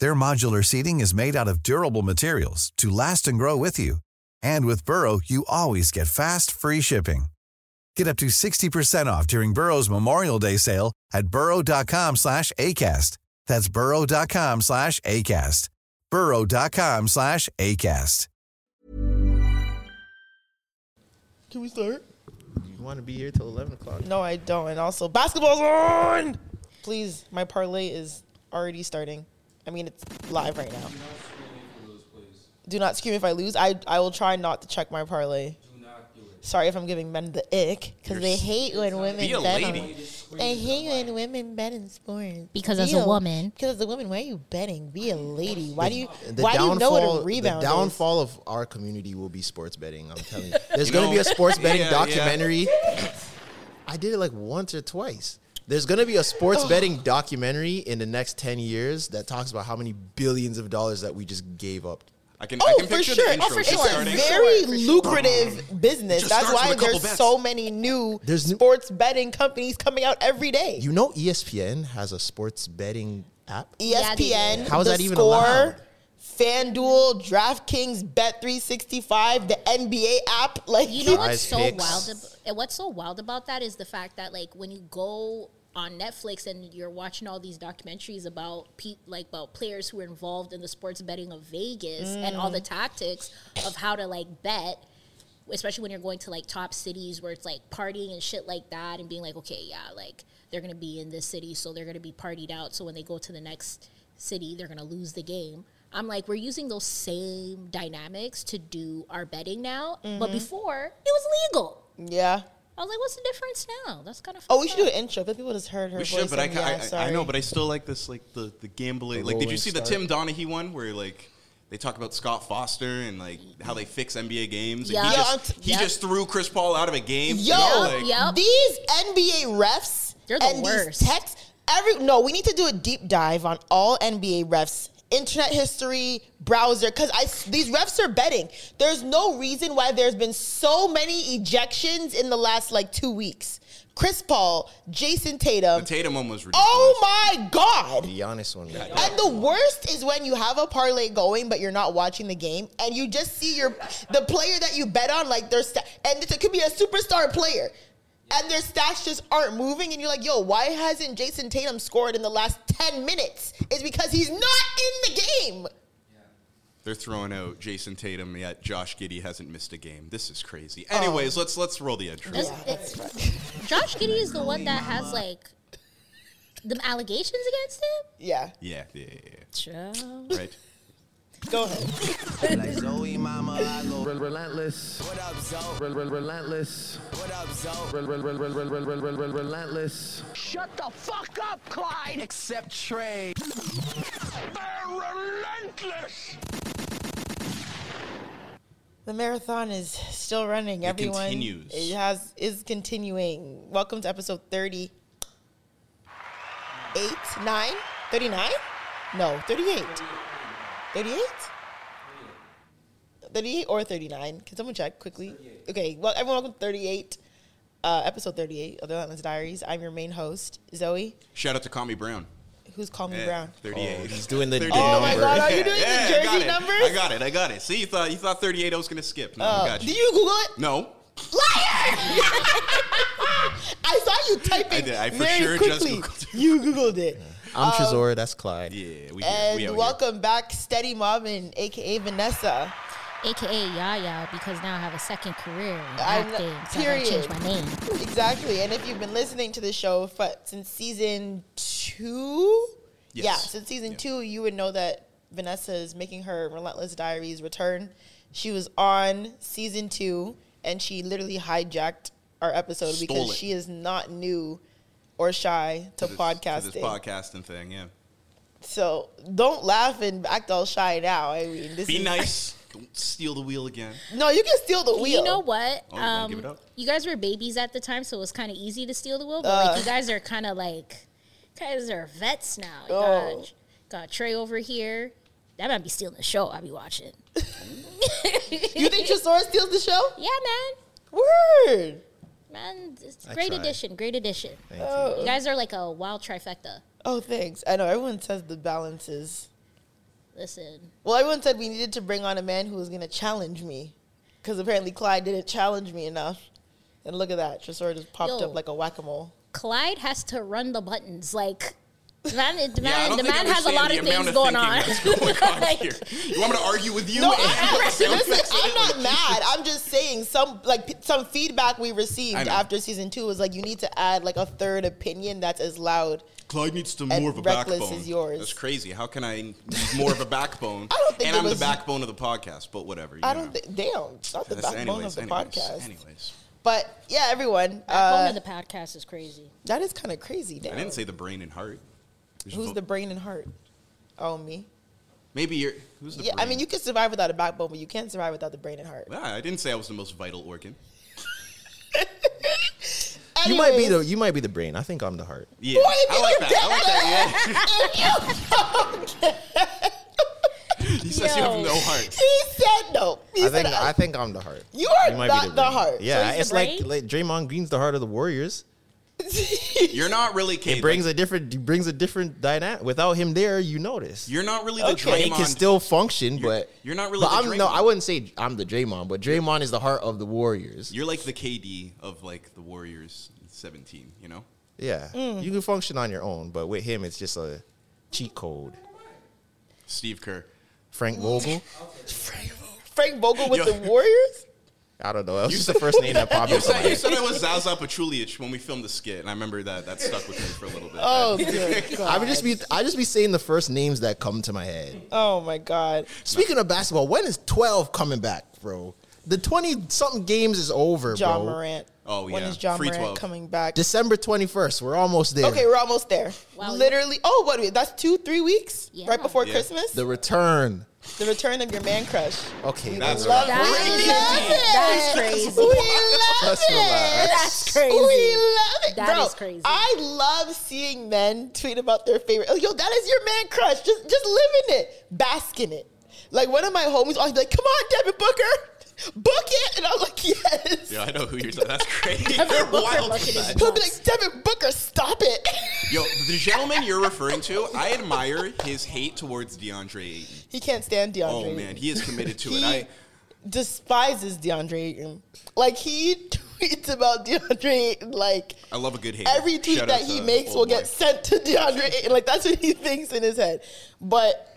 Their modular seating is made out of durable materials to last and grow with you. And with Burrow, you always get fast, free shipping. Get up to 60% off during Burrow's Memorial Day sale at burrow.com slash ACAST. That's burrow.com slash ACAST. burrow.com slash ACAST. Can we start? You want to be here till 11 o'clock? No, I don't. And also, basketball's on! Please, my parlay is already starting. I mean, it's live right now. Do not scream if I lose. I, I will try not to check my parlay. Sorry if I'm giving men the ick because they hate when women Be a bet lady. on. They hate when women bet in sports. Because as a woman. Because as a woman, why are you betting? Be a lady. Why do you? The why do you know what downfall- a rebound The is? downfall of our community will be sports betting. I'm telling you. There's You going to know- be a sports betting Yeah, yeah. documentary. I did it like once or twice. There's going to be a sports oh. betting documentary in the next 10 years that talks about how many billions of dollars that we just gave up. I can, I Oh, can for picture sure. the intro Oh, for sure. starting. It's a very lucrative business. That's why with a couple there's bets. so many new There's new- sports betting companies coming out every day. You know ESPN has a sports betting app? ESPN, do. How is the that even Score, allowed? FanDuel, DraftKings, Bet365, the NBA app. Like You know what's so Picks. wild? Ab- and what's so wild about that is the fact that like when you go on Netflix and you're watching all these documentaries about pe- like about players who are involved in the sports betting of Vegas and all the mm. tactics of how to like bet. Especially when you're going to like top cities where it's like partying and shit like that, and being like, okay, yeah, like they're gonna be in this city, so they're gonna be partied out. So when they go to the next city, they're gonna lose the game. I'm like, we're using those same dynamics to do our betting now, but mm-hmm. before it was legal. Yeah. I was like, what's the difference now? That's kind of Oh, we should do an intro. But people just heard her We voice. should, but I, yeah, I, I know, but I still like this, like the the gambling. The like, did you rolling see the. Tim Donaghy one where like they talk about Scott Foster and like how they fix NBA games? Yeah. He Yo, just, he Yep. just threw Chris Paul out of a game. Yo, Like, Yep. these NBA refs They're the and worst. these texts. Every no, we need to do a deep dive on all NBA refs. Internet history, browser, because I these refs are betting. There's no reason why there's been so many ejections in the last like two weeks. Chris Paul, Jayson Tatum. The Tatum one was ridiculous. oh my God! The honest one. And the worst is when you have a parlay going, but you're not watching the game, and you just see your the player that you bet on, like their sta- and it could be a superstar player, and their stats just aren't moving, and you're like, yo, why hasn't Jayson Tatum scored in the last ten minutes? It's because he's not in the game. They're throwing out Jayson Tatum, yet Josh Giddey hasn't missed a game. This is crazy. Oh. Anyways, let's let's roll the intro. It's- it's- Josh Giddey is the one that has like the allegations against him. Yeah, Yeah, yeah, yeah, Child. yeah. right. Go ahead. Like Zoe, mama, I go Relentless. What up, Zoe? Relentless. What up, Zoe? Relentless. Shut the fuck up, Clyde! Except Trey. They're relentless! The marathon is still running. It Everyone continues. It has is continuing. Welcome to episode 30. 8, 9, 39? No, 38. 38? 38 or 39? Can someone check quickly? Okay, well, everyone, welcome to 38, uh, episode 38 of the Relentless Diaries. I'm your main host, Zoe. Shout out to Call Me Brown. Who's Call Me Yeah, Brown? 38. Oh, he's doing the- the Oh my. God, are you doing the I jersey got it. numbers? I got it. I got it. See, you thought you thought 38 I was gonna skip. No, I Uh, got you. did you Google it? No. Liar! I saw you typing I did. I for very sure just quickly. Googled it. you Googled it. I'm um, Trezor. That's Clyde. Yeah, we And we out here. welcome back, Steady Mobbin, aka Vanessa. AKA Yaya, because now I have a second career in I acting. know- So I gotta change my name. Exactly. And if you've been listening to the show for, since season two, Yes. yeah, since season Yeah. two, you would know that Vanessa is making her Relentless Diaries return. She was on season two, and she literally hijacked our episode Stole because it. she is not new or shy to, this, podcasting. To this podcasting thing, yeah. So don't laugh and act all shy now. I mean, this Be is nice. Don't steal the wheel again. No, you can steal the wheel. You know what? Oh, you gonna give it up? you guys were babies at the time, so it was kind of easy to steal the wheel. But Uh. like, you guys are kind of like, guys are vets now. You Oh. got, got Trey over here. That might be stealing the show. I'll be watching. You think Tresor steals the show? Yeah, man. Word. Man, it's I great tried. addition. Great addition. Thank you. Oh. You guys are like a wild trifecta. Oh, thanks. I know everyone says the balance is. Listen, Well, everyone said we needed to bring on a man who was going to challenge me, because apparently Clyde didn't challenge me enough. And look at that, Tresor just popped Yo. up like a whack a mole. Clyde has to run the buttons. Like, the man, the man, don't the man has a lot of things the going on. of thinking that's going on Like. You want me to argue with you? No, I, listen, I'm not mad. I'm just saying some like p- some feedback we received after season two was like you need to add like a third opinion that's as loud. Clyde needs to And more of a reckless backbone. is yours. That's crazy. How can I need more of a backbone? I don't think and I'm was- the backbone of the podcast, but whatever. you I don't think damn, it's not the That's- backbone anyways, of the anyways, podcast. Anyways, But yeah, everyone, Backbone uh, of the podcast is crazy. that is kind of crazy. Damn. I didn't say the brain and heart. There's Who's vo- the brain and heart? Oh, me. Maybe you're. Who's the Yeah, brain? I mean, you can survive without a backbone, but you can't survive without the brain and heart. Yeah, I didn't say I was the most vital organ. You might be the you might be the brain. I think I'm the heart. Yeah, Boy, if I like don't that. I like that. Yeah. he says you have no heart. He said no. He I said think I think I'm the heart. You are might not be the brain. heart. Yeah, he's it's like, brain? like Draymond Green's the heart of the Warriors. You're not really. It Kate, brings a different it brings a different dynamic. Without him there, you notice. You're not really the Okay. He can still function, You're- but you're not really But the I'm no, I wouldn't say I'm the Draymond, but Draymond is the heart of the Warriors. You're like the KD of like the Warriors 17. You know. Yeah, Mm. you can function on your own, but with him, it's just a cheat code. Steve Kerr. Frank Vogel. Frank Vogel with Yo. the Warriors? I don't know. That was just the first name that popped You into my said, you head. said it was Zaza Pachulia when we filmed the skit, and I remember that that stuck with me for a little bit. Oh, dear God. I would just be I just be saying the first names that come to my head. Oh, my God. Speaking of basketball, when is 12 coming back, bro? The 20 something games is over, bro. Ja bro. Morant. Oh, When yeah. is Ja Free Morant 12. coming back? December 21st. We're almost there. okay, we're almost there. Wow. Literally. Oh, what? wait, That's two, three weeks? Yeah. Right before Yeah. Christmas? The return. The return of your man crush. Okay, That's Love, right. we That's love crazy. it. That's crazy. We love it. That's crazy. We love it. That Bro, is crazy. I love seeing men tweet about their favorite. Oh, yo, that is your man crush. Just just live in it. Bask in it. Like one of my homies always be like, come on, Devin Booker. Book it. And I'm like, yes. Yeah, I know who you're talking. That's crazy. Devin Booker wild bucket for is. He'll be like, Devin Booker, stop it. Yo, the gentleman you're referring to, I admire his hate towards DeAndre Ayton. he can't stand DeAndre. Oh man, he is committed to it. I despises DeAndre Ayton. Like he tweets about DeAndre Ayton like I love a good hate. every tweet Shout that he makes will boy. get sent to DeAndre Ayton. Like that's what he thinks in his head. But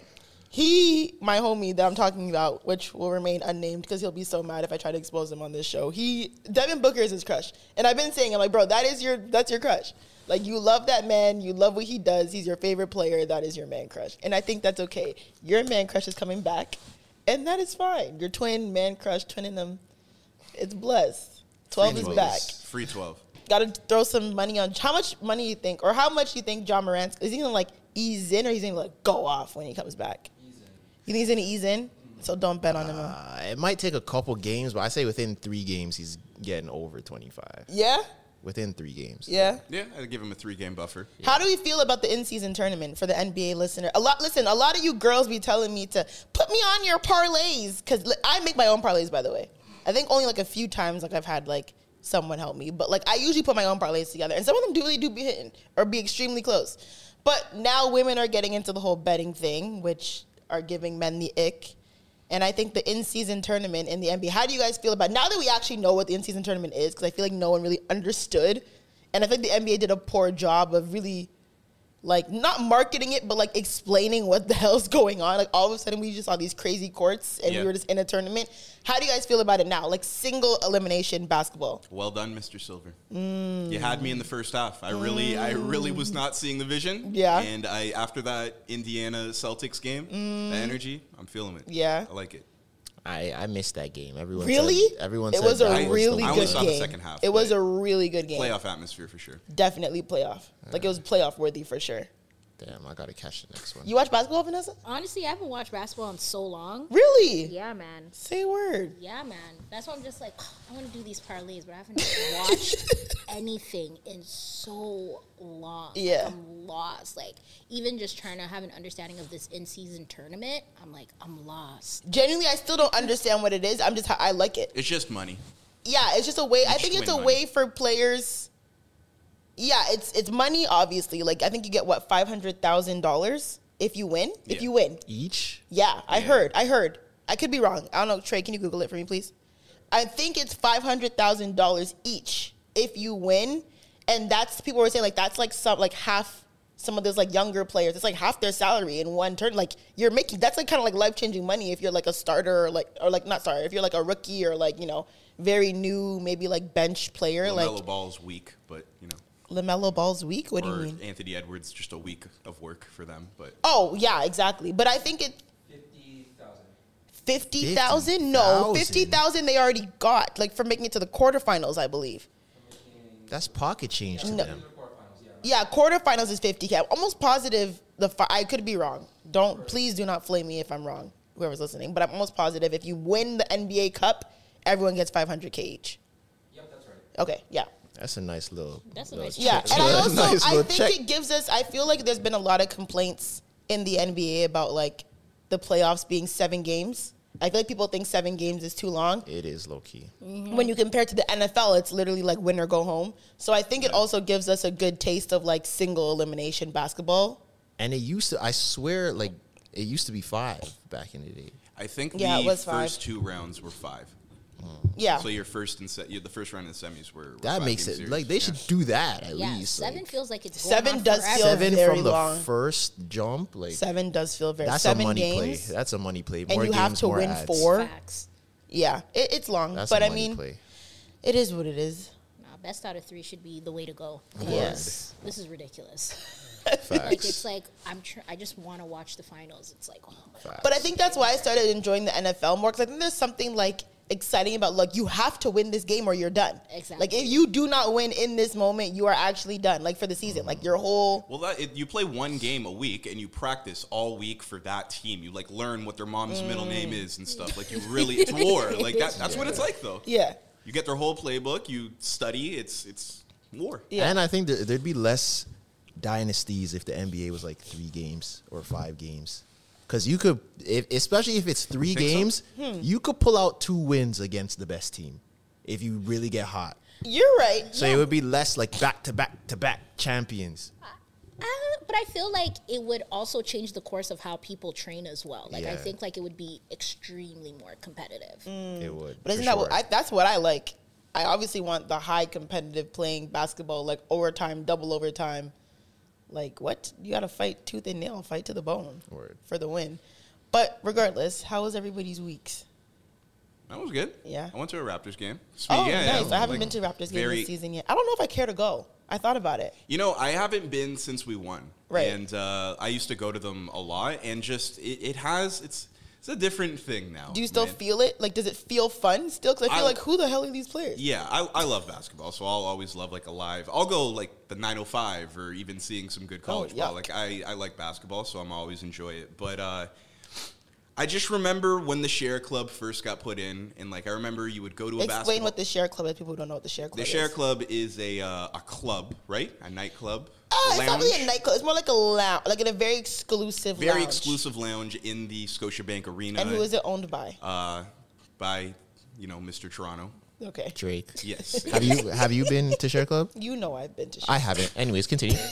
he, my homie that I'm talking about, which will remain unnamed because he'll be so mad if I try to expose him on this show. He Devin Booker is his crush, and I've been saying, I'm like, bro, that is your that's your crush. Like you love that man, you love what he does. He's your favorite player. That is your man crush, and I think that's okay. Your man crush is coming back, and that is fine. Your twin man crush, twinning them, it's blessed. Twelve Free is 12. back Free twelve. got to throw some money on how much money you think or how much you think Ja Morant is he gonna like ease in or he's gonna like go off when he comes back? You think he's gonna ease in? So don't bet on him. Uh, it might take a couple games, but I say within three games he's getting over 25. Yeah, Within three games. yeah. Yeah, I'd give him a three game buffer. How do we feel about the in-season tournament for the NBA listener? A lot. Listen, a lot of you girls be telling me to put me on your parlays because I make my own parlays. By the way, I think only like a few times like I've had like someone help me, but like I usually put my own parlays together, and some of them do really do be hitting or be extremely close. But now women are getting into the whole betting thing, which are giving men the ick. And I think the in-season tournament in the NBA. How do you guys feel about now that we actually know what the in-season tournament is? Because I feel like no one really understood, and I think the NBA did a poor job of really like not marketing it, but like explaining what the hell's going on. Like all of a sudden, we just saw these crazy courts, and Yeah. we were just in a tournament. How do you guys feel about it now? Like single elimination basketball. Well done, Mr. Silver. Mm. You had me in the first half. I really, I really was not seeing the vision. Yeah. And I, after that Indiana Celtics game, the energy, I'm feeling it. Mm. Yeah. I like it. I, I missed that game. Everyone Really? Said, everyone it said was a that the really I only good saw the second half, it was a really good game. Playoff atmosphere for sure. Definitely playoff. Like it was playoff worthy for sure. Damn, I gotta catch the next one. You watch basketball, Vanessa? Honestly, I haven't watched basketball in so long. Really? Yeah, man. Say a word. Yeah, man. That's why I'm just like, I want to do these parlays, but I haven't watched anything in so long. Like, Yeah. I'm lost. Like, even just trying to have an understanding of this in season tournament, I'm like, I'm lost. Genuinely, I still don't understand what it is. I'm just I like it. It's just money. Yeah, it's just a way. I think it's a win way for players. Yeah, it's it's money. Obviously, like I think you get what five hundred thousand dollars if you win. If you win, Each? yeah, I Yeah. heard. I heard. I could be wrong. I don't know. Trey, can you Google it for me, please? I think it's five hundred thousand dollars each if you win, and that's people were saying like that's like some like half some of those like younger players. It's like half their salary in one turn. Like you're making that's like kind of like life changing money if you're like a starter or like or like not sorry if you're like a rookie or like you know very new maybe like bench player LaMelo like Ball's weak, but you know, Lamelo Ball's week. What do you mean? Anthony Edwards just a week of work for them. But Oh yeah, exactly. But I think it. Fifty thousand? No, 50,000? fifty thousand they already got, like for making it to the quarterfinals, I believe. That's pocket change to No. them. Yeah, quarterfinals is fifty k. I'm almost positive the fi- I could be wrong. Don't please do not flame me if I'm wrong, whoever's listening. But I'm almost positive if you win the NBA Cup, everyone gets five hundred k each. Yep, that's right. Okay, yeah. That's a nice little. That's a little nice Yeah, check. and I Nice also I think check. it gives us. I feel like there's been a lot of complaints in the NBA about like the playoffs being seven games. I feel like people think seven games is too long. It is low key. Mm-hmm. When you compare to the NFL, it's literally like win or go home. So I think it also gives us a good taste of like single elimination basketball. And it used to. I swear, like it used to be five back in the day. I think Yeah, the it was five. first two rounds were five. Mm. Yeah. So your first and se- the first round of the semis were, were That makes game it series. like they Yeah. should do that at Yeah, least. seven like, feels like it's going Seven on does forever. feel seven very from the first jump. Like seven does feel very that's seven a money games. play. That's a money play. and you games, have to win ads. four. Facts. Yeah, it, it's long, That's but a I money mean, play. it is what it is. Nah, best out of three should be the way to go. Yes. This is ridiculous. Facts. Like it's like I'm. Tr- I just want to watch the finals. It's like, oh my god. But I think that's why I started enjoying the NFL more because I think there's something like exciting about like you have to win this game or you're done. Exactly. Like if you do not win in this moment, you are actually done. Like for the season, like your whole Well, that, it, you play one game a week and you practice all week for that team. You like learn what their mom's middle Mm. name is and stuff. Like you really, it's war. Like that, that's what it's like though. yeah. You get their whole playbook. You study. It's it's war. Yeah. And I think there, there'd be less dynasties if the NBA was like three games or five games. Because you could, if, especially if it's three Think so? games, Hmm. you could pull out two wins against the best team if you really get hot. You're right. So it would be less like back to back to back champions. Uh, but I feel like it would also change the course of how people train as well. Like I think like it would be extremely more competitive. It would. But isn't for that what. I, that's what I like? I obviously want the high competitive playing basketball, like overtime, double overtime. Like what? You got to fight tooth and nail, fight to the bone Word. for the win. But regardless, how was everybody's weeks? That was good. Yeah. I went to a Raptors game. Spe- Oh, yeah, yeah, nice! I haven't like, been to a Raptors game very- this season yet. I don't know if I care to go. I thought about it. You know, I haven't been since we won. Right. And uh, I used to go to them a lot, and just it, it has it's it's a different thing now. Do you still man. feel it? Like, does it feel fun still? Because I feel I- like, who the hell are these players? Yeah, I, I love basketball, so I'll always love like a live. I'll go like the 905 or even seeing some good college ball. Like I, I like basketball, so I'm always enjoy it. But uh, I just remember when the Sher Club first got put in, and like I remember you would go to a Explain basketball. what the Sher club is. People who don't know what the Sher club is. the is. Sher Club is a uh, a club, right? A nightclub. Uh, it's not really a nightclub. It's more like a lounge, like in a very exclusive Very lounge. exclusive lounge in the Scotiabank Arena. And who is it owned by? Uh, by you know Mr. Toronto. Okay. Drake. Yes. Have you have you been to Sher Club? You know I've been to. Sher I haven't. Anyways, continue.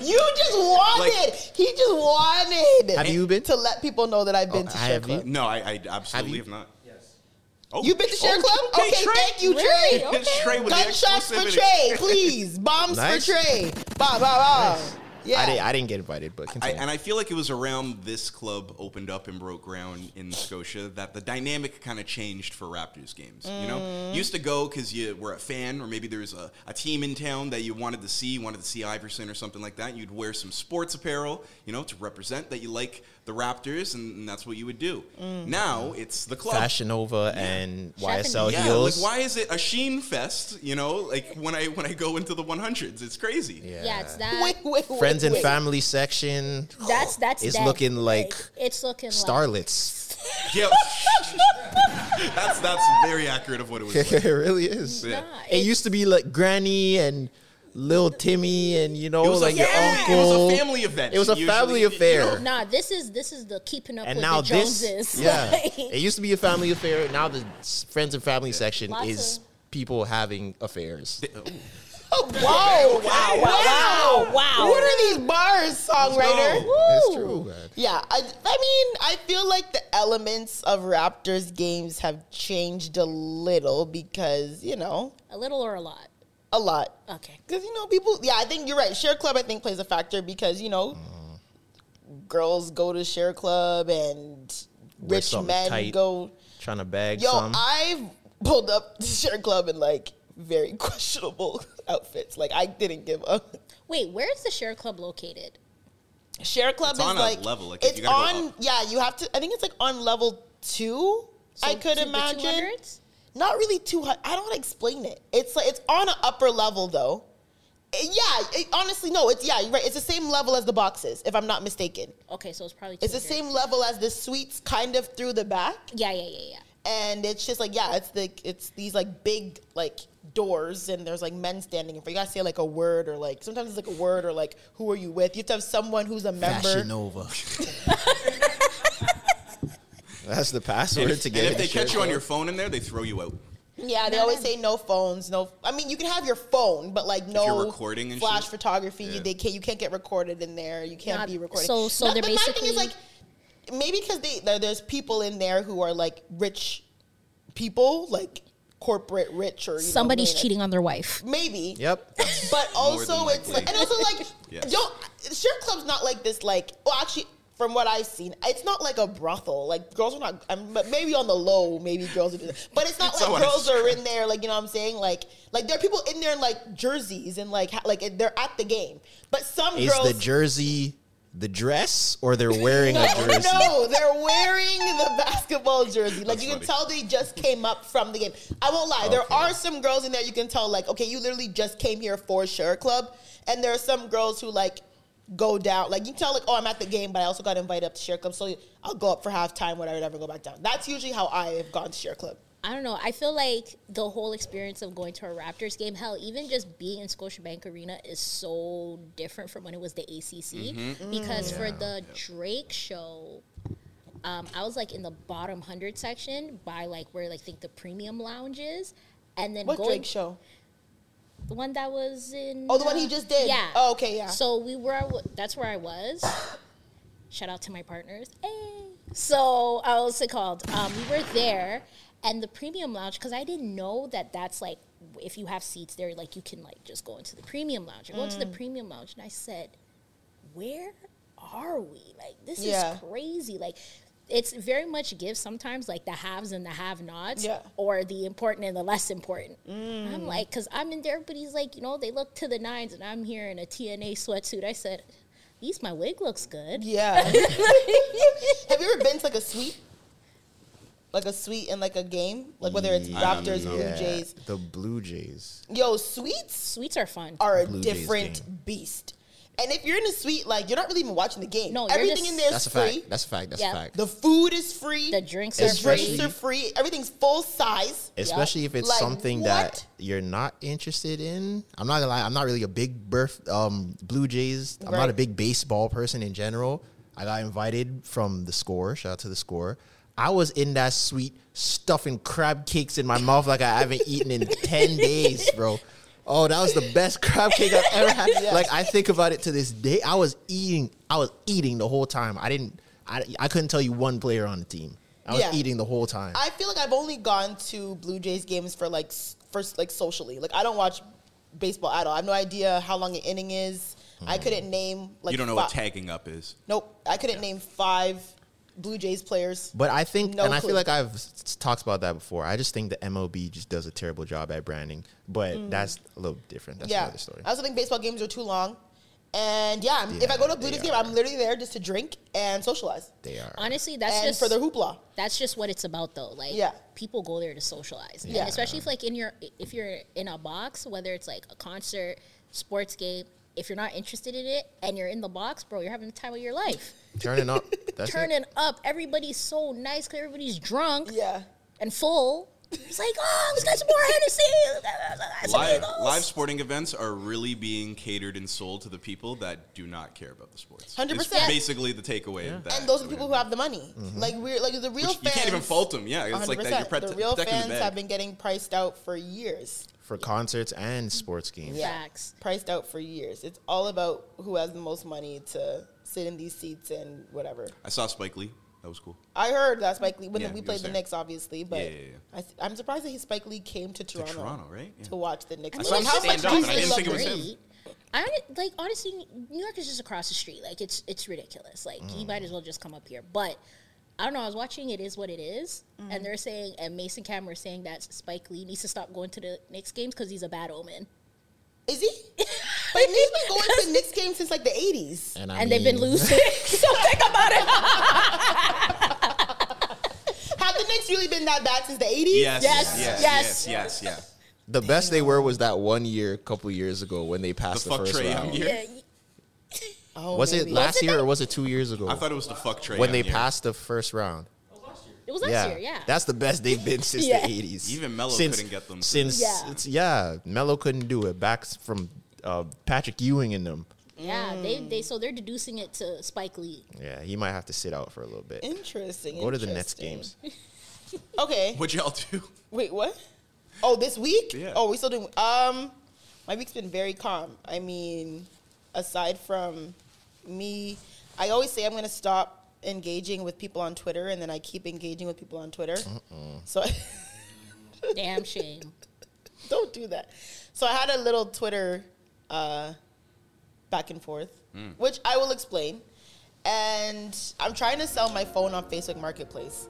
You you just wanted. Like- he just wanted. Have you been? to let people know that I've been Oh, to Sher have you? Club? no, I, I absolutely Have have, not. Yes. Oh, You've been to Sher oh, Club? Okay, Okay, Trey. thank you, Really? Trey. Okay. Trey with Gunshots for exclusivity. Trey, please. Bombs Nice. for Trey. Bah, bah, bah. Yeah. I didn't. I didn't get invited, but I, and I feel like it was around this club opened up and broke ground in Scotia that the dynamic kind of changed for Raptors games. You know, Mm. you used to go because you were a fan, or maybe there was a, a team in town that you wanted to see, you wanted to see Iverson or something like that. You'd wear some sports apparel, you know, to represent that you like the Raptors, and, and that's what you would do. Mm. Now it's the club. Fashion Nova and YSL yeah, heels. like why is it a Shein fest? You know, like when I when I go into the 100s, it's crazy. Yeah. Yeah, it's that. Wait, wait, wait, Friends and wait. family section. That's that's. It's dead. looking like it's looking Starlets. Yeah, that's that's very accurate of what it was. it really is. Yeah. Nah, It used to be like Granny and Lil Timmy and you know It was like a your family- uncle. It was a family event. It was a usually, family you affair. know. Nah, this is this is the keeping up and with now the this, Joneses. yeah, it used to be a family affair. Now the friends and family section Lots is of- people having affairs. Oh, wow, wow, wow, wow, wow. What are these bars, songwriter? It's true. Yeah, I, I mean, I feel like the elements of Raptors games have changed a little because, you know, a little or a lot. A lot. Okay. Because, you know, people, yeah, I think you're right. Sher Club, I think, plays a factor because, you know, girls go to Sher Club and rich men tight. go. Trying to bag Yo, some. I've pulled up to Sher Club in like very questionable outfits. Like, I didn't give up. Wait, where is the Sher club located? Sher Club It's is on a like level, like, it's you gotta go on. Yeah, you have to. I think it's like on level two. I could to the imagine. 200s? Not really too high. I don't want to explain it. It's like it's on an upper level though. Eh, Yeah, it- honestly, no. It's yeah, you're right. It's the same level as the boxes, if I'm not mistaken. Okay, so it's probably. It's the same level as the suites, kind of through the back, Yeah, yeah, yeah, yeah. and it's just like yeah, it's the it's these like big like doors, and there's like men standing in front. You gotta say like a word or like sometimes it's like a word or like who are you with? You have to have someone who's a member. Fashion Nova. That's the password And if, to and if they Sher catch you on your phone in there, they throw you out. Yeah, they always say no phones, no. I mean, you can have your phone, but like no you're recording and flash shit? photography. You, Yeah. they can't. You can't get recorded in there. You can't Not- be recording. so- so No, they're but my thing is like maybe because they there's people in there who are like rich people, like corporate rich or you know, Somebody's millionaires. cheating on their wife. Maybe. Yep. But also, it's like, and also like, Yes. don't Sher Club's not like this. Like, well, actually, from what I've seen, it's not like a brothel. Like, girls are not. Um, but maybe on the low, maybe girls are. doing that. But it's not like girls are in there. Like, you know what I'm saying? Like, like there are people in there in like jerseys and like, ha- like they're at the game. But some Is girls. the jersey the dress or they're wearing a jersey? no, they're wearing the basketball jersey. Like That's you can funny. tell they just came up from the game. I won't lie, there Okay. are some girls in there you can tell like, okay, you literally just came here for Sher Club, and there are some girls who like go down. Like you can tell like, oh, I'm at the game, but I also got invited up to Sher Club, so I'll go up for halftime, whatever, never go back down. That's usually how I have gone to Sher Club. I don't know. I feel like the whole experience of going to a Raptors game, hell, even just being in Scotiabank Arena is so different from when it was the ACC. Mm-hmm. Because for the Drake show, um, I was like in the bottom hundred section by like where like think the premium lounge is, and then What going Drake show? The one that was in Oh, the one uh, he just did? Yeah. Oh, okay, yeah. So we were. That's where I was. Shout out to my partners. Hey. So I was it called? Um, we were there, and the premium lounge because I didn't know that that's like if you have seats there, like you can like just go into the premium lounge. I go into the Mm. premium lounge, and I said, "Where are we? Like this Yeah. is crazy. Like." It's very much gives sometimes like the haves and the have-nots, Yeah. or the important and the less important. Mm. I'm like, because I'm in there, everybody's like, you know, they look to the nines, and I'm here in a TNA sweatsuit. I said, at least my wig looks good. Yeah. have you ever been to like a suite? Like a suite in like a game? Like whether it's Yeah. Raptors, Blue Yeah, Jays. The Blue Jays. Yo, suites Sweets are fun. are a Blue Jays different beast. And if you're in a suite, like you're not really even watching the game. No, everything just- in there is That's a free. fact. That's a fact. That's Yeah. a fact. The food is free. The drinks The are Especially- drinks are free. Everything's full size. Especially if it's Like, something what? that you're not interested in. I'm not gonna lie. I'm not really a big birth um, Blue Jays. I'm not a big baseball person in general. I got invited from the score. Shout out to the score. I was in that suite stuffing crab cakes in my mouth like I haven't eaten in ten days, bro. Oh, that was the best crab cake I've ever had. Like I think about it to this day. I was eating. I was eating the whole time. I didn't. I, I couldn't tell you one player on the team. I was Yeah. eating the whole time. I feel like I've only gone to Blue Jays games for like s- first like socially. Like I don't watch baseball at all. I have no idea how long an inning is. I mm. couldn't name like you don't know fi- what tagging up is. Nope, I couldn't name five Blue Jays players. But I think, No and I feel like I've talked about that before. I just think the MLB just does a terrible job at branding. But that's a little different. That's Mm. yeah, another story. I also think baseball games are too long. And yeah, I'm- if I go to a Blue Jays game. I'm literally there just to drink and socialize. They are. Honestly, that's and just for the hoopla. that's just what it's about though like Yeah. people go there to socialize Yeah. and especially if like in your if you're in a box whether it's like a concert sports game if you're not interested in it and you're in the box bro you're having the time of your life Turning up. That's it. turning up everybody's so nice because everybody's drunk Yeah. and full it's like oh let's get some more Hennessy Live, live sporting events are really being catered and sold to the people that do not care about the sports. 100%. Basically the takeaway of that. And those are the people who have the money. Mm-hmm. Like we're like the real Which fans. you can't even fault them. Yeah, it's like that. You're pre- the real protecting the fans bag. have been getting priced out for years. For concerts and sports games. Yeah, Facts. priced out for years. It's all about who has the most money to sit in these seats and whatever. I saw Spike Lee. That was cool. I heard that Spike Lee when Yeah, we played the there. Knicks, obviously, but Yeah, yeah, yeah. I, I'm surprised that he Spike Lee came to Toronto, Toronto, right? Yeah. to watch the Knicks. I play. saw him How stand much up, and I didn't think it was him. I like honestly. New York is just across the street. Like it's it's ridiculous. Like he mm. might as well just come up here. But I don't know. I was watching It Is What It Is, and mm. they're saying, and Mason Cameron saying that Spike Lee needs to stop going to the Knicks games because he's a bad omen. Is he? But he's been going to the Knicks game since like the 80s. And, I and they've been mean, losing. so think about it. Have the Knicks really been that bad since the 80s? Yes, Yes, yes, yes. yes, yes, yeah. The best they were was that one year, a couple years ago, when they passed The the, fuck first Trae round. year. Yeah, Oh, Was it maybe. last year or was it two years ago? I thought it was the fuck Trae when they year. passed the first round. It was last yeah, year. Yeah. that's the best they've been since Yeah. the eighties. Even Melo since, couldn't get them Since Yeah. it's yeah, Melo couldn't do it. Back from uh, Patrick Ewing and them. yeah. They they so they're deducing it to Spike Lee. Yeah, he might have to sit out for a little bit. Interesting. Go to the Nets games. Okay. What'd y'all do? Wait, what? Oh, this week? Yeah. Oh, we still doing. Um, my week's been very calm. I mean, aside from me, I always say I'm going to stop engaging with people on Twitter, and then I keep engaging with people on Twitter. So Damn shame. don't do that. So I had a little Twitter uh, back and forth, which I will explain. And I'm trying to sell my phone on Facebook Marketplace.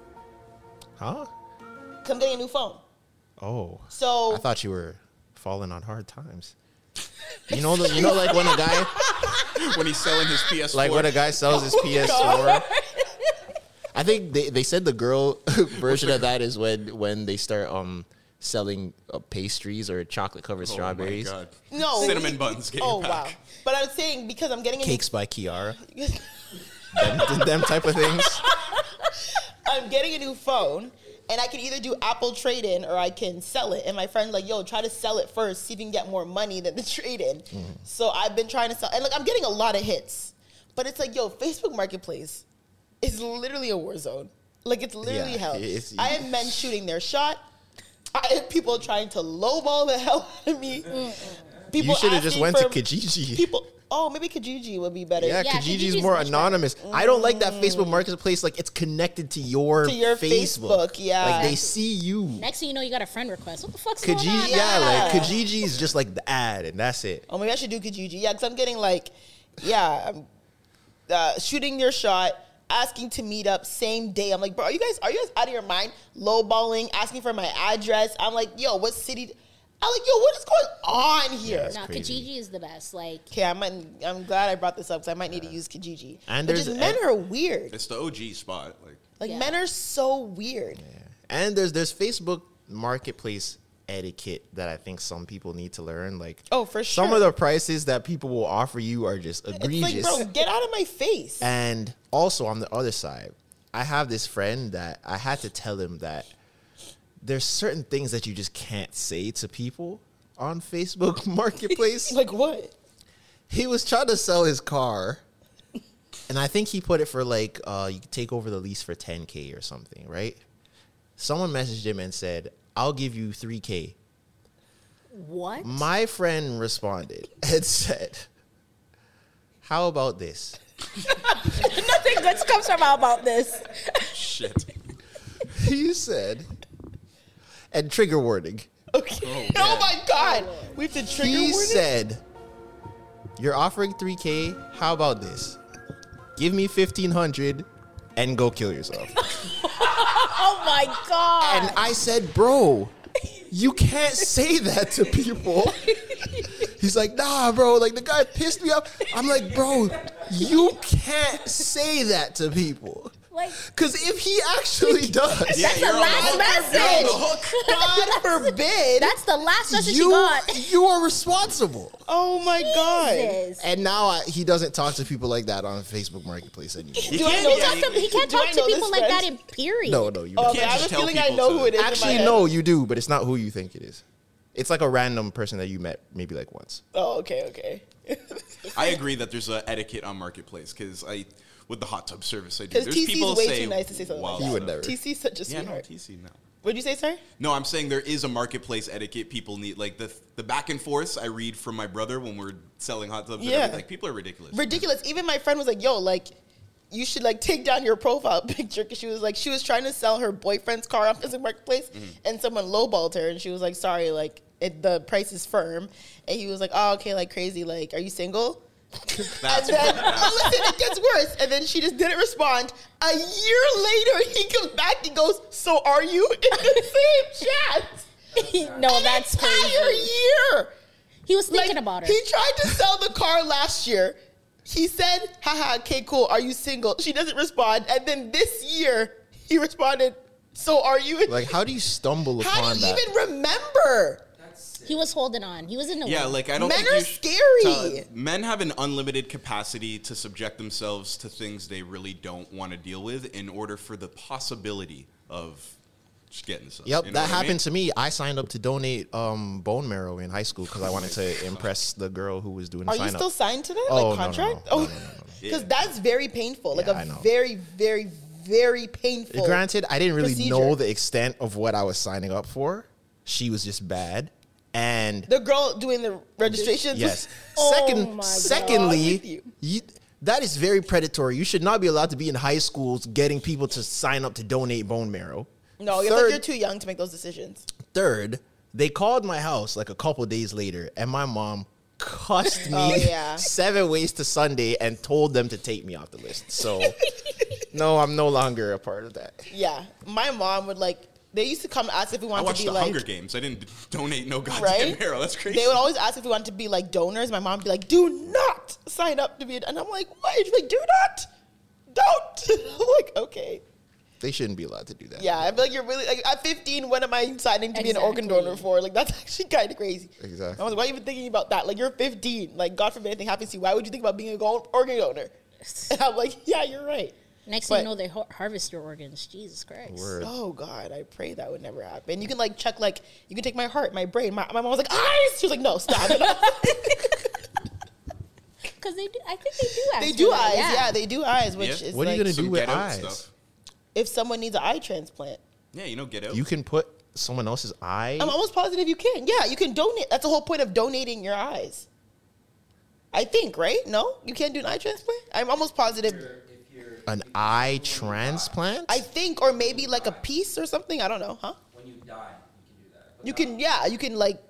Huh? Come get getting a new phone. Oh, So I thought you were falling on hard times. You know, the, you know, like when a guy, when he's selling his PS4. like when a guy sells his PS4. I think they, they said the girl version of that is when when they start um selling uh, pastries or chocolate covered oh strawberries, My God. No. cinnamon buns. Get Oh your wow! But I'm saying because I'm getting a new cakes by Kiara, them, them type of things. I'm getting a new phone, and I can either do Apple trade in or I can sell it. And my friend like, yo, try to sell it first, see if you can get more money than the trade in. Mm-hmm. So I've been trying to sell, and like I'm getting a lot of hits, but it's like, yo, Facebook Marketplace is literally a war zone. Like it's literally Yeah, hell. it's- I have men shooting their shot. I have people trying to lowball the hell out of me. People You should have just went to Kijiji. People, oh, maybe Kijiji would be better. Yeah, Yeah, Kijiji's Kijiji's more much better. anonymous. I don't like that Facebook Marketplace. Like it's connected to your To your Facebook. Facebook, yeah. Like they see you. Next thing you know, you got a friend request. What the fuck's going on? Kijiji, yeah, Yeah. like Kijiji is just like the ad, and that's it. Oh, maybe I should do Kijiji. Yeah, because I'm getting like, yeah, I'm, uh, shooting your shot, asking to meet up same day. I'm like, bro, are you guys are you guys out of your mind? Lowballing, asking for my address. I'm like, yo, what city? I'm like, yo, what is going on here? That's No, crazy. Kijiji is the best. Like Okay, I might, I'm glad I brought this up because I might need to use Kijiji. And but there's just men are weird. It's the OG spot. Like Like Yeah. men are so weird. And there's there's Facebook Marketplace etiquette that I think some people need to learn. Like, Oh, for sure. some of the prices that people will offer you are just It's egregious. like, bro, get out of my face. And also on the other side, I have this friend that I had to tell him that there's certain things that you just can't say to people on Facebook Marketplace. like what? he was trying to sell his car, and I think he put it for like uh, you could take over the lease for 10k or something, right? Someone messaged him and said, "I'll give you 3k." what? My friend responded and said, "How about this?" Nothing good comes from out about this. shit. He said, and trigger warning. Okay. Oh, oh my god, we have to trigger He warning? said, You're offering 3K. How about this? Give me 1500 and go kill yourself. Oh my god. And I said, bro, you can't say that to people. He's like, nah, bro. Like the guy pissed me off. I'm like, bro, you can't say that to people. Like Because if he actually does, Yeah, that's you're the on the last message. You're on the hook. God forbid. That's the last message you you got. you are responsible. oh my God. And now I, he doesn't talk to people like that on Facebook Marketplace anymore. You Do I can't- know He, yeah, to- he can't talk to people this like that in period. No, no, you Oh, don't. okay, I just have a feeling I know to- who it is. in Actually, head. no, you do, but it's not who you think it is. It's like a random person that you met maybe like once. Oh, okay, okay. I agree that there's an etiquette on marketplace because I, with the hot tub service I do, Because there's TC's people way say too nice to say something wild like He that. would never. TC's such a Yeah, no. TC no. What'd you say, sir? No, I'm saying there is a marketplace etiquette. People need like the the back and forths I read from my brother when we're selling hot tubs. Yeah. Yeah, like people are ridiculous. ridiculous. Even my friend was like, "Yo, like, you should like take down your profile picture," because she was like, she was trying to sell her boyfriend's car on Facebook Marketplace, Mm-hmm. and someone lowballed her, and she was like, "Sorry, like, it, the price is firm," and he was like, "Oh, okay, like crazy, like, are you single?" That's and then, oh, listen, it gets worse. And then she just didn't respond. A year later, he comes back and goes, "So are you in the same chat?" no, An that's entire crazy. year. He was thinking Like, about her. He tried to sell the car last year. He said, haha, okay, cool. Are you single? She doesn't respond. And then this year, he responded, so are you? Like, how do you stumble how upon do you that? even remember? He was holding on. He was in the Yeah, way. like I don't Men think are scary. to- men have an unlimited capacity to subject themselves to things they really don't want to deal with in order for the possibility of just getting some. Yep, you know that what I mean? happened to me. I signed up to donate um, bone marrow in high school because I wanted to impress the girl who was doing the Are you still up. signed to that Oh, no, like no, contract? no, no, oh, no, no, no, no. because that's very painful. Like Yeah, I a know. very, very, very painful. Granted, I didn't really procedure. know the extent of what I was signing up for. She was just bad, and The girl doing the registration. yes. Oh Second, secondly, you. that is very predatory. You should not be allowed to be in high schools getting people to sign up to donate bone marrow. No, Third- like you're too young to make those decisions. Third, they called my house like a couple days later, and my mom cussed oh, me Oh, yeah. seven ways to Sunday and told them to take me off the list. So, no, I'm no longer a part of that. Yeah, my mom would like. They used to come ask if we I wanted watched to be the like Hunger Games. I didn't donate no goddamn right. marrow. That's crazy. They would always ask if we wanted to be like donors. My mom would be like, "Do not sign up to be," a-" and I'm like, "Why?" She's like, "Do not, don't." I'm like, okay, They shouldn't be allowed to do that. yeah. I feel like you're really like at 15. What am I signing to be an organ donor for? Like that's actually kind of crazy. Exactly. I was like, why are you even thinking about that? Like you're 15. Like God forbid anything happens to you. Why would you think about being a go- organ donor? And I'm like, yeah, you're right. Next thing you know, they har- harvest your organs. Jesus Christ. Word. Oh God, I pray that would never happen. You can like check like you can take my heart, my brain. My, my mom was like eyes. She was like, no, stop it. Because they do. I think they do. eyes. they do eyes. Yeah. they do eyes. Which Yeah. is What are you like, gonna do with eyes? stuff. if someone needs an eye transplant? Yeah, you know, get out. You can put someone else's eye. I'm almost positive you can. Yeah, you can donate. That's the whole point of donating your eyes. I think, right? No, you can't do an eye transplant. I'm almost positive. An eye transplant? I think, or maybe like a piece or something. I don't know, huh? When you die, you can do that. You can, yeah, you can like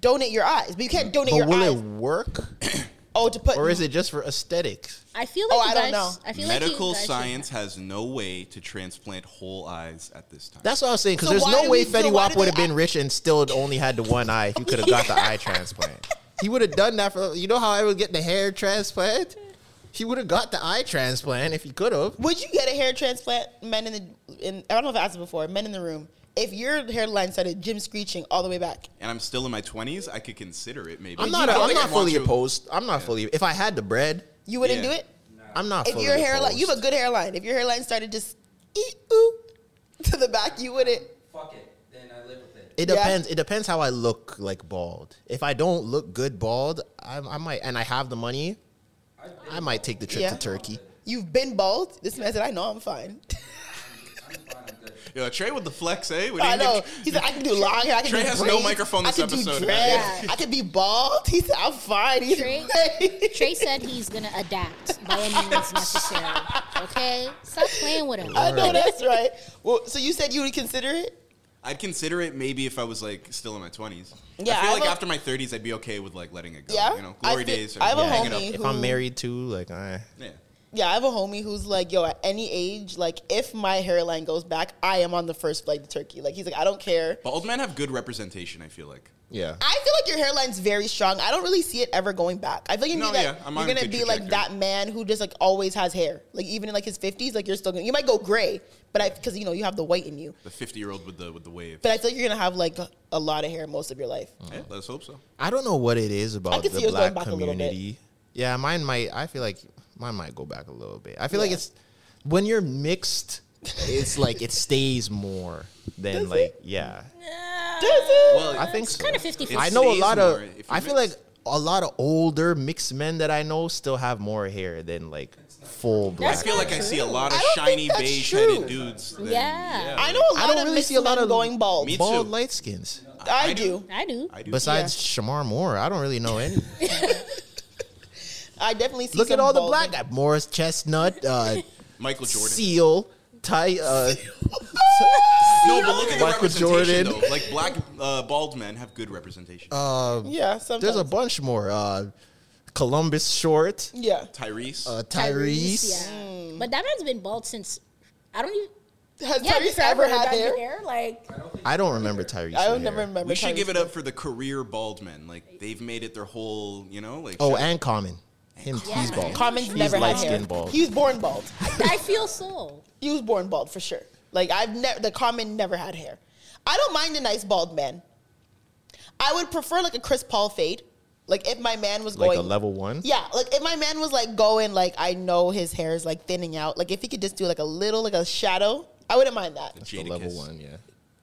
donate your eyes, but you can't donate your eyes. but your will eyes. it work? oh, to put or is it just for aesthetics? I feel like Oh, like I you don't guys, know. I feel like you Medical guys should- science has no way to transplant whole eyes at this time. That's what I was saying. Because So there's no do way we- so Fetty why Wap do would they have been rich and still only had the one eye if he could have got the eye transplant. He would have done that for. You know how I would get the hair transplant? He would have got the eye transplant if he could have. Would you get a hair transplant, men in the? In, I don't know if I asked it before. Men in the room. If your hairline started Jim screeching all the way back, and I'm still in my 20s, I could consider it maybe. I'm not. don't I'm not fully opposed. I'm not fully. If I had the bread, you wouldn't Yeah. do it. I'm not. If fully your hairline, you have a good hairline. If your hairline started just ee, ooh, to the back, you wouldn't. Fuck it. Then I live with it. It Yeah. depends. It depends how I look like bald. If I don't look good bald, I, I might, and I have the money, I might take the trip Yeah. to Turkey. You've been bald. This man said, "I know I'm fine." I'm fine. I'm good. Yo, Trey with the flex, eh? We I didn't know. get- He said, "I can do long hair. I can Trey do has no braids, microphone this I can episode. do dreads. Yeah. I can be bald." He said, "I'm fine." Either Trey- way. Trey said he's gonna adapt by any means necessary. Okay, stop playing with him. I know that's right. Well, so you said you would consider it? I'd consider it maybe if I was like still in my twenties. Yeah, I I feel have like a- after my thirties, I'd be okay with like letting it go. Yeah? you know, I glory days. Or I have a homie up. If I'm married too, like I Yeah. Yeah, I have a homie who's like, yo, at any age, like if my hairline goes back, I am on the first flight to Turkey. Like he's like, I don't care. But old men have good representation. I feel like. Yeah. I feel like your hairline's very strong. I don't really see it ever going back. I feel like you No, need that. yeah, I'm you're gonna good be like that man who just like always has hair. Like even in like his fifties, like you're still gonna. You might go gray, but I because you know you have the white in you. The fifty-year-old with the with the wave. But I feel like you're gonna have like a, a lot of hair most of your life. yeah, let's hope so. I don't know what it is about can see the going black back a bit. community. Yeah, mine might. I feel like mine might go back a little bit. I feel like it's when you're mixed, it's like it stays more than like yeah. Well, I think so. kind of 50 It I know a lot of. more if I feel like a lot of older mixed men that I know still have more hair than like full black. I feel like I see a lot of I don't think shiny that's beige-headed true. dudes. than- Yeah. I know a lot I don't of really see a lot of going bald. Me bald too. light skins. I, I do. do. I do. I do. Besides Shemar Moore, I don't really know any. I definitely see. Look at some all the black men. guys: Morris Chestnut, uh, Michael Jordan. Seal, Ty. Uh, no, but look at the Michael representation Jordan. though. Like black uh, bald men have good representation. uh, Yeah, sometimes. there's a bunch more. Uh, Columbus Short, Yeah. Tyrese. uh, Tyrese. Yeah. But that man's been bald since I don't even. Has Yeah, Tyrese forever ever had hair? hair. Like I don't remember Tyrese. I hair. would never remember. we should Tyrese give it up for the career bald men. Like they've made it their whole, you know, like Oh, shout- and Common. Him, he's bald. Common's he's never had light hair. skin bald. He was born bald. I feel so. He was born bald for sure. Like I've never the common never had hair. I don't mind a nice bald man. I would prefer like a Chris Paul fade. Like if my man was like going a level one. Yeah, like if my man was like going like I know his hair is like thinning out. Like if he could just do like a little like a shadow, I wouldn't mind that. That's the level one. Yeah.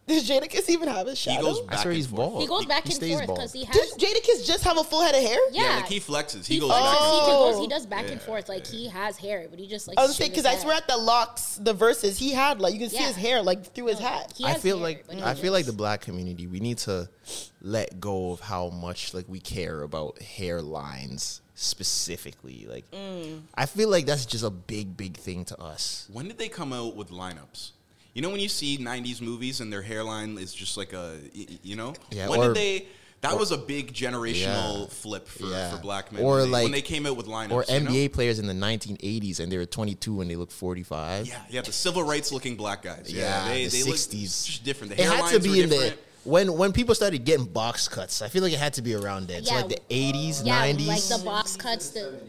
Does Jadakiss even have a shadow? he shadow? goes I back swear and he's forth. bald. He goes back and stays forth because he has. Does Jadakiss just have a full head of hair? yeah, Yeah, like he flexes. He, He, goes flexes, back. and he. Oh. goes, he does back and forth. Like he has hair, but he just like. I was saying because I swear at the LOX, the verses he had like you can see his hair like through his hat. I feel hair, like I feel like the black community we need to let go of how much like we care about hairlines specifically. Like Mm. I feel like that's just a big big thing to us. When did they come out with lineups? You know when you see '90s movies and their hairline is just like a, you know. Yeah, When or- did they? That was a big generational Yeah. flip for, Yeah. for black men. Or when they, like- when they came out with lineups. Or you know? NBA players in the 1980s and they were 22 and they look 45. Yeah, yeah, the civil rights looking black guys. Yeah, Yeah, they, the they look 60s. just different. The It had to be were in the when when people started getting box cuts. I feel like it had to be around then. So Yeah. like the 80s, yeah, 90s. like the box cuts. The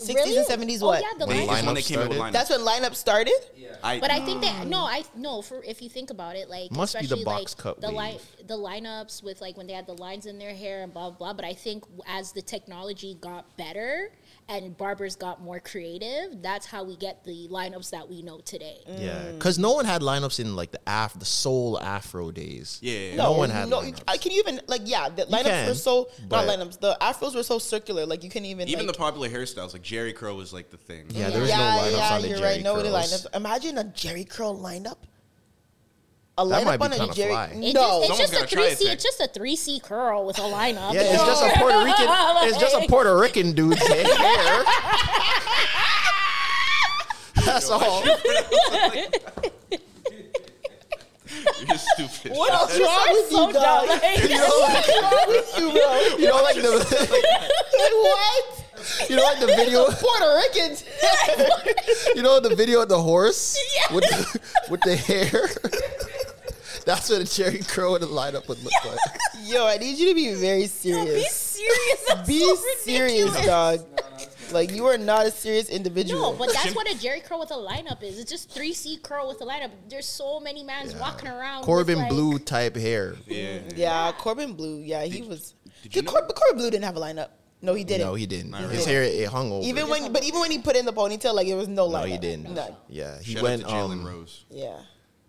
60s Really? and 70s Oh, what? yeah, the They- lineup. is when they came out with started? lineups. That's when lineup started? I, But I think that mm. no, I no for if you think about it, like Must be the especially box like cut the wave. line the lineups with like when they had the lines in their hair and blah blah. blah. But I think as the technology got better and barbers got more creative, that's how we get the lineups that we know today. yeah, mm. because no one had lineups in like the af the soul afro days. Yeah, yeah, no, one had No, lineups. I can you even like yeah, the lineups can, were so not lineups. The afros were so circular, like you couldn't even even like, the popular hairstyles like Jerry curl was like the thing. yeah, there was yeah, no lineups yeah, on the you're Jerry right. No curls. lineups. Imagine a Jerry curl lineup. A That might lineup be on a kinda Jerry. fly. It No, just, it's Someone's just a three C. Tech. It's just a three C curl with a lineup. Yeah, it's just a Puerto Rican. It's just a Puerto Rican dude's hair. That's all. You're stupid. what else wrong I'm with so you, dog? like- You know what's wrong with you, bro? You know, like the Like, what? you know, like the video. Puerto Ricans. You know the video of the horse with the, with the hair. That's what a Jerry curl in a lineup would look like. Yo, I need you to be very serious. Be serious. That's Be so serious, dog. Like you are not a serious individual. No, but that's what a Jerry curl with a lineup is. It's just three C curl with a lineup. There's so many mans walking around. with, Corbin like- Blue type hair. Yeah. yeah, Corbin Bleu. Yeah, he was. did Did you know- Cor- but Corbin Bleu didn't have a lineup. No, he didn't. No, he didn't. Not His really. hair it hung over. even when, but even when he put in the ponytail, like it was no lineup. no, lineup. he didn't. None. Yeah, he Shout went. Jalen um, Rose. Yeah,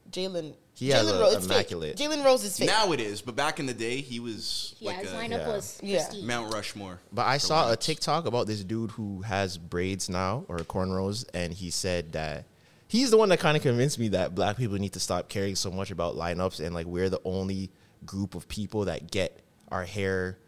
Jalen. He has Jalen a Rose, it's fake. immaculate- Jalen Rose is fake. Now it is, but back in the day, he was Yeah, like his a lineup yeah. was Yeah. pristine. Mount Rushmore. But I for saw a. TikTok about this dude who has braids now or cornrows, and he said that he's the one that kind of convinced me that black people need to stop caring so much about lineups and like we're the only group of people that get our hair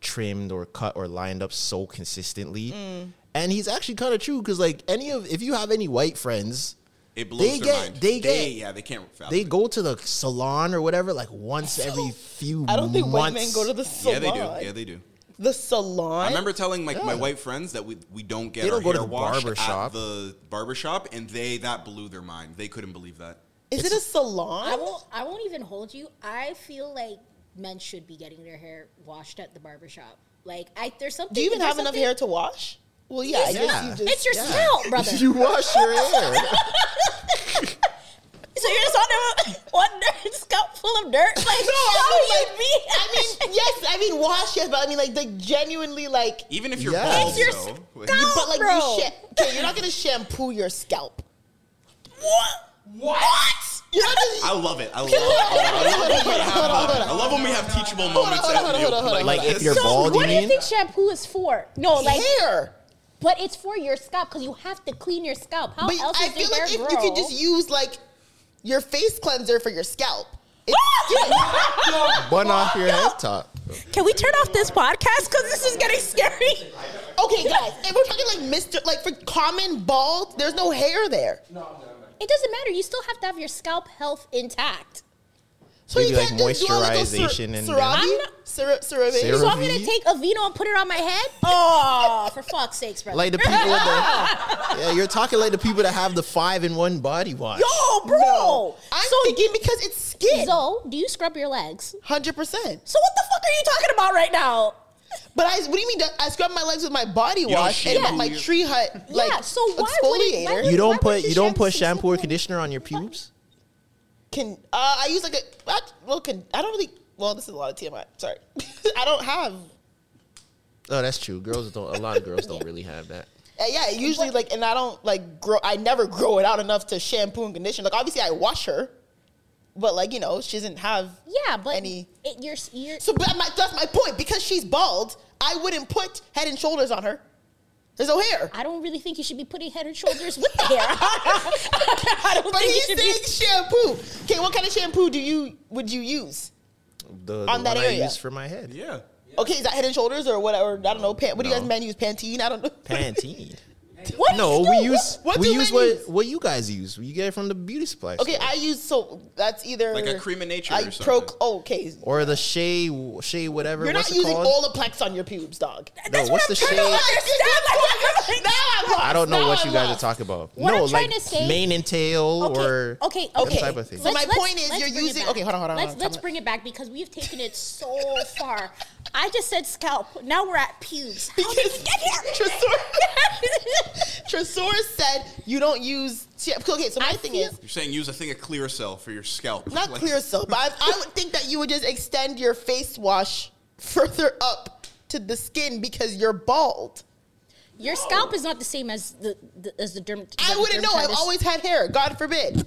trimmed or cut or lined up so consistently. Mm. And he's actually kind of true because like any of if you have any white friends, It blows They their get- mind. they get- yeah, they can't. fathom They it. go to the salon or whatever like once every few. I don't think white men go to the salon. Yeah, they do. Yeah, they do. The salon. I remember telling my, my Yeah. white friends that we we don't get They our don't go to hair the washed barber at shop. the barber shop, and they that blew their mind. They couldn't believe that. Is it a salon? I won't. I won't even hold you. I feel like men should be getting their hair washed at the barbershop. Like, I there's something. Do you even there's have enough something- hair to wash? Well, yeah. I Yeah. guess you just, It's your yeah. scalp, brother. You wash your hair. so you're just on one dirt, scalp full of dirt. Like, No, how I you mean, be? I mean, yes, I mean wash, yes, but I mean like the genuinely like, Even if you're Yeah. bald, It's your though, like- scalp. you, but like bro. you sha- okay, you're not gonna shampoo your scalp. What? What? You're not gonna, I love it. I love it. I love when we have, Hold on, hold on. I love when we have teachable moments. hold on, hold on, at hold on, hold on. Like if this. you're So bald, you what do you think shampoo is for? No, like, hair. But it's for your scalp because you have to clean your scalp. How But else I does feel your like hair if grow? you could just use like your face cleanser for your scalp. It's Bun off your head top. Can we turn off this podcast because this is getting scary? okay, guys. If we're talking like Mister, like for common bald, there's no hair there. No, It doesn't matter. You still have to have your scalp health intact. So Maybe you like can't just do all like those moisturization and Cer- then- CeraVe? I'm not- Cera- CeraVe? Cera- So I'm gonna take a Vino and put it on my head? Oh, for fuck's sakes, brother. Like the people with the yeah, you're talking like the people that have the five in one body wash. Yo, bro. No. I'm so, thinking because it's skin. So, do you scrub your legs? Hundred percent. So what the fuck are you talking about right now? But I, what do you mean? I scrub my legs with my body wash and shampoo my tree hut like Yeah, so why would it- exfoliator. why would- You don't put you you don't put shampoo or conditioner on your pubes. Can uh, I use like a I, well? Can I don't really. Well, this is a lot of TMI. Sorry, I don't have. Oh, that's true. Girls don't. A lot of girls don't really have that. Uh, yeah, usually like, and I don't like grow. I never grow it out enough to shampoo and condition. Like obviously, I wash her, but like you know, she doesn't have. Yeah, but Any- it, you're you're So, but my, that's my point. Because she's bald, I wouldn't put Head and Shoulders on her. There's no hair. I don't really think you should be putting head and shoulders with the hair. I don't But think you he's saying be. shampoo. Okay, what kind of shampoo do you would you use? The, On that one area. I use for my head. yeah. Okay, is that Head and Shoulders or whatever? I don't know. Pan, what do you guys men use? Pantene? I don't know. Pantene. What No, we use What we use what use? what you guys use. You get it from the beauty supply. Okay, store. I use so that's either Like a cream of nature I or pro. something. Oh, okay, or the Shea Shea whatever. you're what's not it using called? Olaplex on your pubes, dog. No, what's the trying to Shea? understand. Like, now I'm lost. I don't know Now what you I'm guys lost. are talking about. What no, I'm trying like to say- mane and tail Okay, or okay, that okay. type of thing. So my point is you're using- okay, hold on, hold on, Let's let's bring it back because we've taken it so far. I just said scalp. Now we're at pubes. How did we Because get here? Tresor, Tresor said you don't use. shampoo. Okay, so my I thing feel- is You're saying use a thing of clear cell for your scalp. not Like- clear soap. But I, I would think that you would just extend your face wash further up to the skin because you're bald. Your scalp is not the same as the, the as the derm. I wouldn't know. I've dermatologist. always had hair. God forbid.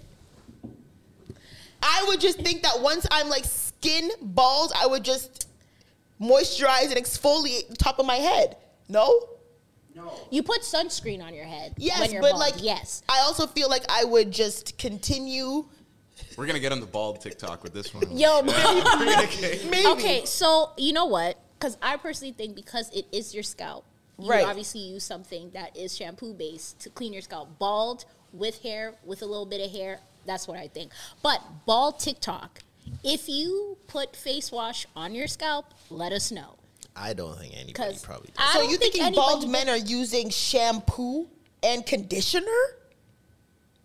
I would just think that once I'm like skin bald, I would just moisturize and exfoliate the top of my head. No? You put sunscreen on your head. Yes, when you're but bald. like yes. I also feel like I would just continue. We're gonna get on the bald TikTok with this one. Yo, Maybe. Okay, so you know what? Because I personally think because it is your scalp, you Right. obviously use something that is shampoo based to clean your scalp. Bald with hair, with a little bit of hair, that's what I think. But bald TikTok, if you put face wash on your scalp, let us know. I don't think anybody probably does. So you think thinking bald men are using shampoo and conditioner?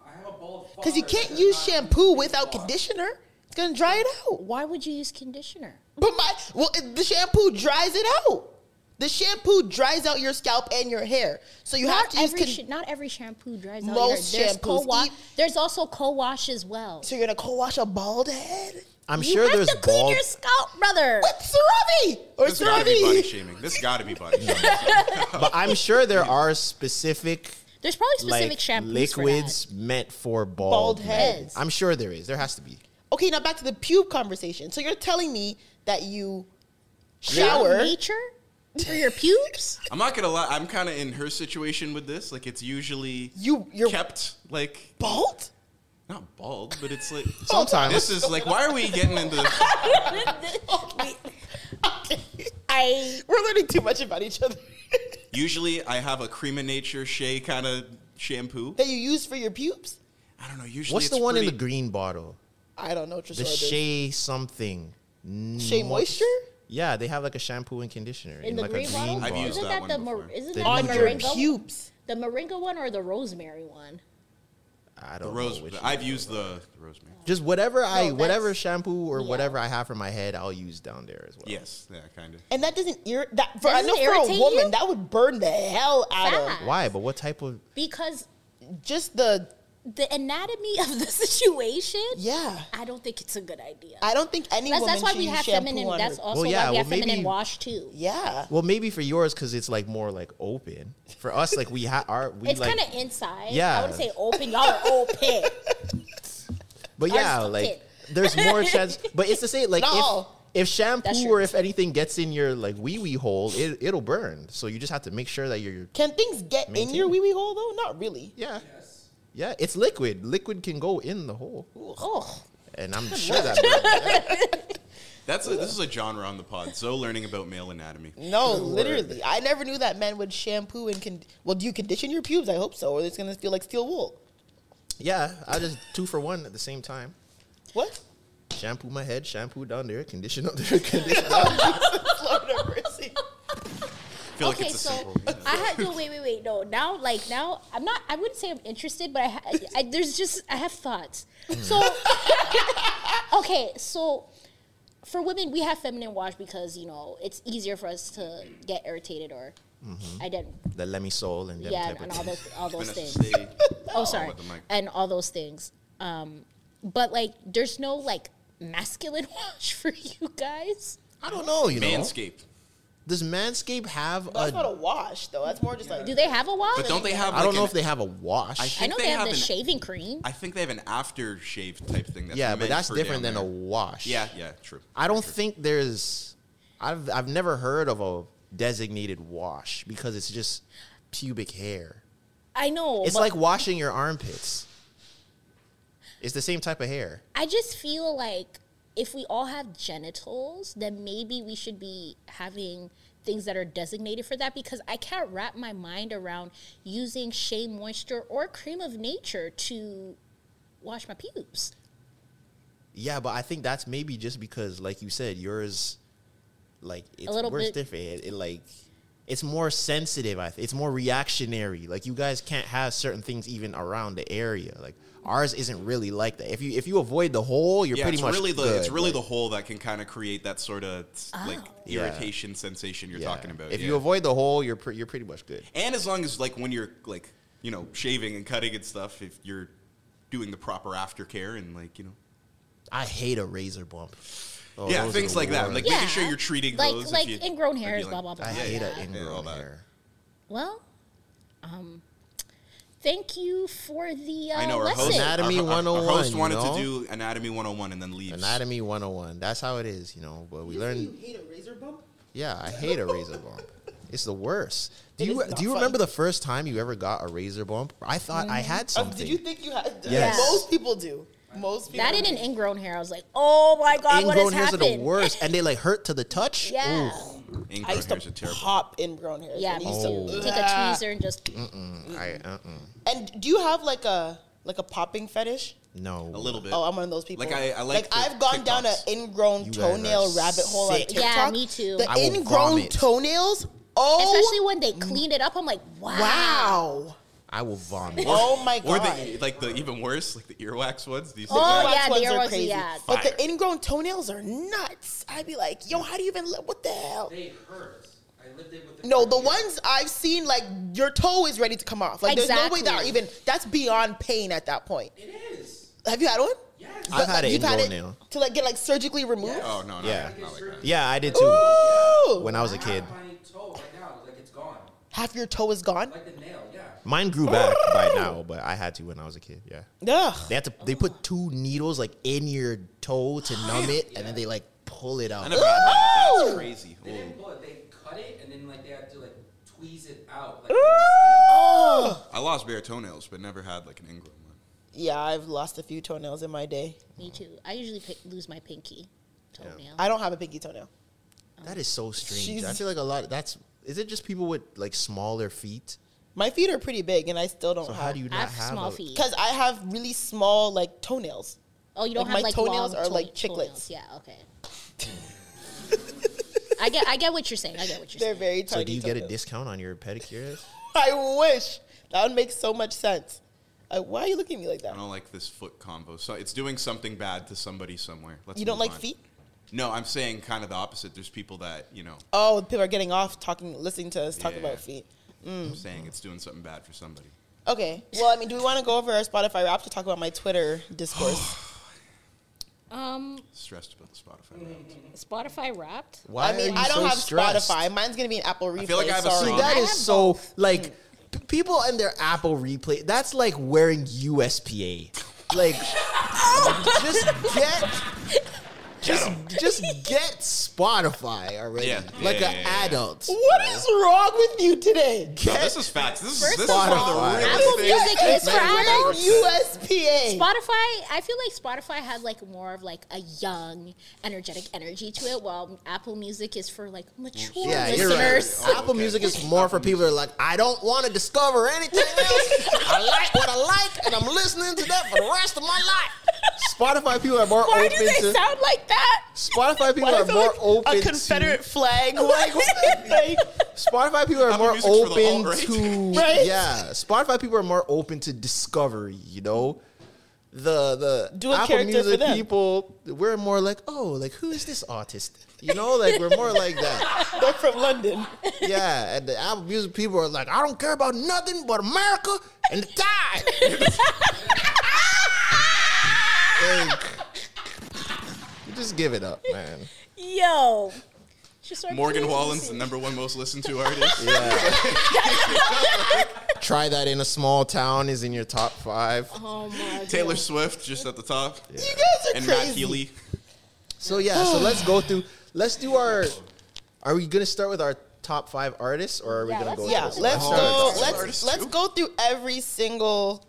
I have a bald Because you can't use shampoo without wash. conditioner. It's gonna dry it out. Why would you use conditioner? But my well, the shampoo dries it out. The shampoo dries out your scalp and your hair. So you have to use. every Con- sh- not every shampoo dries out Most your hair. There's shampoos co-wash. eat- There's also co-wash as well. so you're gonna co-wash a bald head I'm you sure have there's to clean bald. your scalp, brother. with CeraVe or This gotta be body CeraVe. shaming. This gotta be body shaming. But I'm sure there are specific There's probably specific like shampoos liquids for meant for bald, Bald men. heads. I'm sure there is. There has to be. Okay, now back to the pube conversation. So you're telling me that you that. shower? nature for your pubes. I'm not gonna lie. I'm kind of in her situation with this. Like it's usually You you're kept like bald. Not bald, but it's like Sometimes. this is like why are we getting into I we're learning too much about each other. usually I have a cream of nature shea kind of shampoo. that you use for your pubes. I don't know. Usually, What's the it's one in the green bottle? I don't know. The Tresor does. Shea something. Shea Moisture? Yeah, they have like a shampoo and conditioner In the like green a bottle? green I've bottle. used Isn't that that, one the Mor- isn't The that On the your moringa? pubes. The moringa one or the rosemary one? I The don't rose. know which. I've used the, the rosemary. Just whatever I whatever shampoo or yeah. whatever I have for my head, I'll use down there as well. Yes, yeah, kind of. And that doesn't ir- that for I Doesn't know it for a woman you? that would burn the hell out Fat. Why? But what type of? Because just the the anatomy of the situation, yeah. I don't think it's a good idea. I don't think any That's, woman that's why we have feminine. on That's her. also Well, yeah, why we have well, maybe- feminine wash too. yeah. Well, maybe for yours because it's like more like open. For us, like we have our we It's like. kind of inside. Yeah. I wouldn't say open. Y'all are open. But yeah, is like open. there's more chance. But it's the same. Like No. if if shampoo or if anything gets in your like wee wee hole, it it'll burn. So you just have to make sure that you're Can things get in your wee wee hole though? Not really. yeah. Yeah, it's liquid. Liquid can go in the hole, oh, and I'm sure that. That's a, this is a genre on the pod. So learning about male anatomy. No, literally. I never knew that men would shampoo and con- well, do you condition your pubes? I hope so, or it's gonna feel like steel wool. yeah, I just two for one at the same time. What? Shampoo my head, shampoo down there, condition up there, condition down there. Lord have mercy. I feel like okay. it's a So simple. yeah. I had no. Wait, wait, wait. No. Now, like now, I'm not. I wouldn't say I'm interested, but I, ha- I there's just I have thoughts. So okay, so for women, we have feminine wash because you know it's easier for us to get irritated or I didn't. The let me soul and Yeah, type and all those all those things. Oh, sorry, with the mic. and all those things. Um, but like, there's no like masculine wash for you guys. I don't know. You know, Manscaped. Does Manscaped have That's a? not a wash though. That's more just like Do they have a wash? But don't they have? I don't like know an- if they have a wash. I I think know they they, have, have the an- shaving cream. I think they have an aftershave type thing. That's yeah, but meant that's for different down than a there. wash. Yeah, yeah, true. I don't think there's. I've I've never heard of a designated wash because it's just pubic hair. I know. It's but like washing your armpits. It's the same type of hair. I just feel like if we all have genitals, then maybe we should be having things that are designated for that because I can't wrap my mind around using Shea Moisture or Cream of Nature to wash my pubes. Yeah, but I think that's maybe just because, like you said, yours, like it's a little worse bit- different. It, it, like it's more sensitive. I think it's more reactionary. Like you guys can't have certain things even around the area. Like ours isn't really like that. If you if you avoid the hole, you're yeah, pretty it's much really the good. it's really Like, the hole that can kind of create that sort of like Yeah. irritation sensation you're yeah. talking about. If yeah. you avoid the hole, you're pre- you're pretty much good. and as long as like when you're like you know shaving and cutting and stuff, if you're doing the proper aftercare and like you know I hate a razor bump. Oh, yeah things the like that, like Yeah. making sure you're treating Like- those if like you- ingrown hairs, you blah, blah, blah. I hate yeah, a ingrown all hair. Well, um, thank you for the uh, I know our lesson. host, Anatomy our, our- our 101, host you wanted know? to do anatomy 101 and then leaves. Anatomy 101. That's how it is, you know. But we learned. You hate a razor bump? Yeah, I hate a razor bump. It's the worst. Do It you do you fun. remember the first time you ever got a razor bump? I thought I had Uh, something. did you think you had? Yes. Most people do. Most people. that and do. an ingrown hair. I was like, oh my god, what has Ingrown hairs are the worst, and they like hurt to the touch. Yeah. Ooh. Ingrown I used hairs to terrible. pop ingrown hairs. Yeah, and me used Oh. to- Take a Ah. tweezer and just. I uh-uh. And do you have like a like a popping fetish? no a little bit. Oh, I'm one of those people. Like, I- I like the I've gone down an ingrown You toenail rabbit hole on sick. TikTok. Yeah, me too. The ingrown vomit. toenails. Oh, Especially when they clean it up, I'm like, wow. wow. I will vomit. Oh my god! Or the like the even worse, like the earwax ones. These you Oh, that? Wax yeah, the ones are crazy. yeah. But the ingrown toenails are nuts. I'd be like, yo, how do you even live? What the hell? They hurt. I lived it with the No, the ones I've seen, like your toe is ready to come off. Like there's no way that Exactly. even that's beyond pain at that point. It is. Have you had one? Yes. I've had an you've had ingrown it nail. to like get like surgically removed. Oh no, no, Yeah. not like that. Yeah, I did too. Ooh. When I was a kid, My toe right now, like it's gone. Half your toe is gone. Like the nail, yeah. Mine grew back by now, but I had to when I was a kid. Yeah, Ugh. they had to. They put two needles like in your toe to numb it, and then they like pull it I out. never had that. That's crazy. They didn't pull it. They cut it and then like they had to like tweeze it out. Like Oh. I lost bare toenails, but never had like an ingrown one. Yeah, I've lost a few toenails in my day. Me too. I usually pick, lose my pinky toenail. I don't have a pinky toenail. That is so strange. I She's- feel like a lot. That's is it just people with like smaller feet? My feet are pretty big, and I still don't So have. how do you I have have small a- feet. Because I have really small like toenails. Oh, you don't Like, have my like toenails long are like toe- chiclets. toenails. Yeah. Okay. I get. I get what you're saying. I get what you're saying. They're saying. very So do you get a discount on your pedicures? I wish that would make so much sense. Uh, why are you looking at me like that? I don't like this foot combo. So it's doing something bad to somebody somewhere. Let's You don't like on. feet? No, I'm saying kind of the opposite. There's people that you know. Oh, people are getting off talking, listening to us talk Yeah. about feet. I'm saying it's doing something bad for somebody. Okay. Well, I mean, do we want to go over our Spotify rap to talk about my Twitter discourse? Um, Stressed about the Spotify. rap. Spotify Wrapped. Why I mean, are you I don't so have stressed? Spotify. Mine's gonna be an Apple Replay. feel like I have a sorry. song. That I is so both. like p- people and their Apple replay. That's like wearing USPA. Like just get just just get Spotify already. Yeah. Like Yeah, an yeah, yeah. adult. What is wrong with you today? No, this is facts. This is First this of is one of the all, realest Apple things. Music is for that adults. we've ever said. USPA. Spotify, I feel like Spotify had like more of like a young, energetic energy to it, while Apple Music is for like mature Yeah, you're listeners. right. Oh, Apple Music is more for people who are like, I don't want to discover anything else. I like what I like, and I'm listening to that for the rest of my life. Spotify people are more Why open do they to. sound like that? Spotify people are more look open a Confederate to. flag? Like, like, Spotify people are more Music's for the open alt-right. to. Right? Yeah, Spotify people are more open to discovery. You know, the the Do a Apple character for Music them. people, we're more like, oh, like who is this artist? You know, like we're more like that. they're from London. Yeah, and the Apple Music people are like, I don't care about nothing but America and the tide. like, you just give it up, man. Yo. Morgan. Wallen's the number one most listened to artist. Yeah. Try that in a small town is in your top five. Oh my Taylor Swift just at the top. You guys are And Matt crazy. Healy. So yeah, so let's go through. Let's do our. Are we gonna start with our top five artists, or are we Yeah, gonna let's go? Yeah, let's go. that's Let's artist let's too. go through every single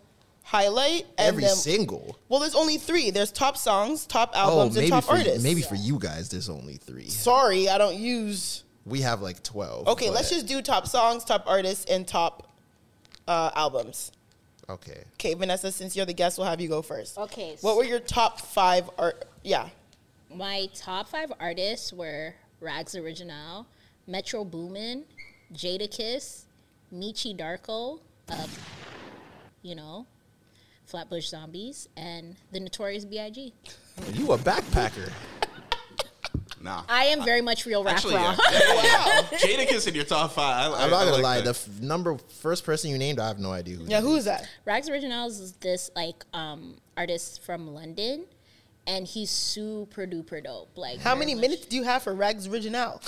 highlight. And every then, single. Well, there's only three. There's top songs, top Oh, albums, maybe and top for artists. maybe for you guys, there's only three. Sorry, I don't use. We have like twelve. Okay, let's just do top songs, top artists, and top uh, albums. Okay. Okay, Vanessa, since you're the guest, we'll have you go first. Okay. What were your top five art? Yeah. My top five artists were Rags Original, Metro Boomin, Jadakiss, Michi Darko, uh, you know, Flatbush Zombies, and the Notorious B.I.G. You a backpacker. Nah. I am very much real rap Actually, raw. yeah. yeah, yeah, yeah. Jadakiss in your top five. I, I'm not gonna like lie. that. The f- number first person you named, I have no idea who. Yeah, who is that? Rags Originals is this like um artist from London, and he's super duper dope. Like How many much- minutes do you have for Rags Original?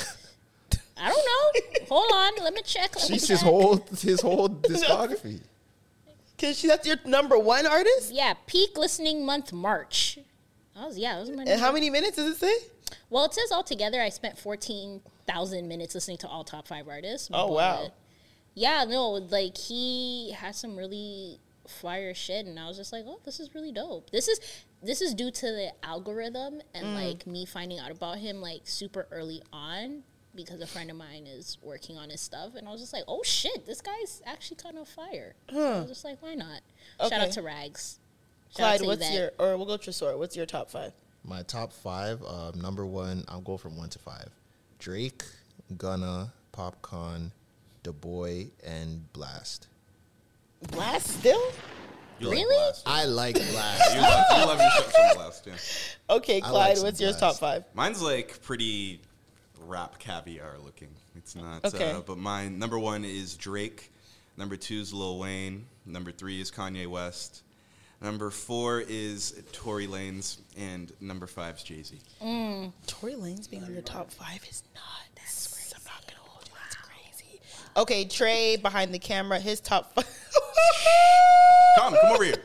I don't know. Hold on, let me check. Let me She's his whole his whole discography. Because that's your number one artist? Yeah, peak listening month March. That was yeah. That was my. And how many minutes does it say? Well, it says altogether I spent fourteen thousand minutes listening to all top five artists. Oh, wow. Yeah, no, like he has some really fire shit, and I was just like, oh, this is really dope. This is this is due to the algorithm and Mm. like me finding out about him like super early on because a friend of mine is working on his stuff, and I was just like, oh shit, this guy's actually kind of fire. I was just like, why not? Shout out to Rags. Shout Clyde, to what's Yvette. your, or we'll go to Sora. What's your top five? My top five. Um, number one, I'll go from one to five. Drake, Gunna, Popcaan, The Boy, and Blxst. Blxst still? You like Really? Blxst. I like Blxst. You love, you love yourself some Blxst, yeah. Okay, Clyde, like some what's your top five? Mine's like pretty rap caviar looking. It's not, Okay. uh, but mine number one is Drake. Number two is Lil Wayne. Number three is Kanye West. Number four is Tory Lanez, and number five is Jay Z. Tory Lanez being on your top five is not. That's crazy. I'm not gonna hold you. That's crazy. Okay, Trey behind the camera. His top five. Come, come over here.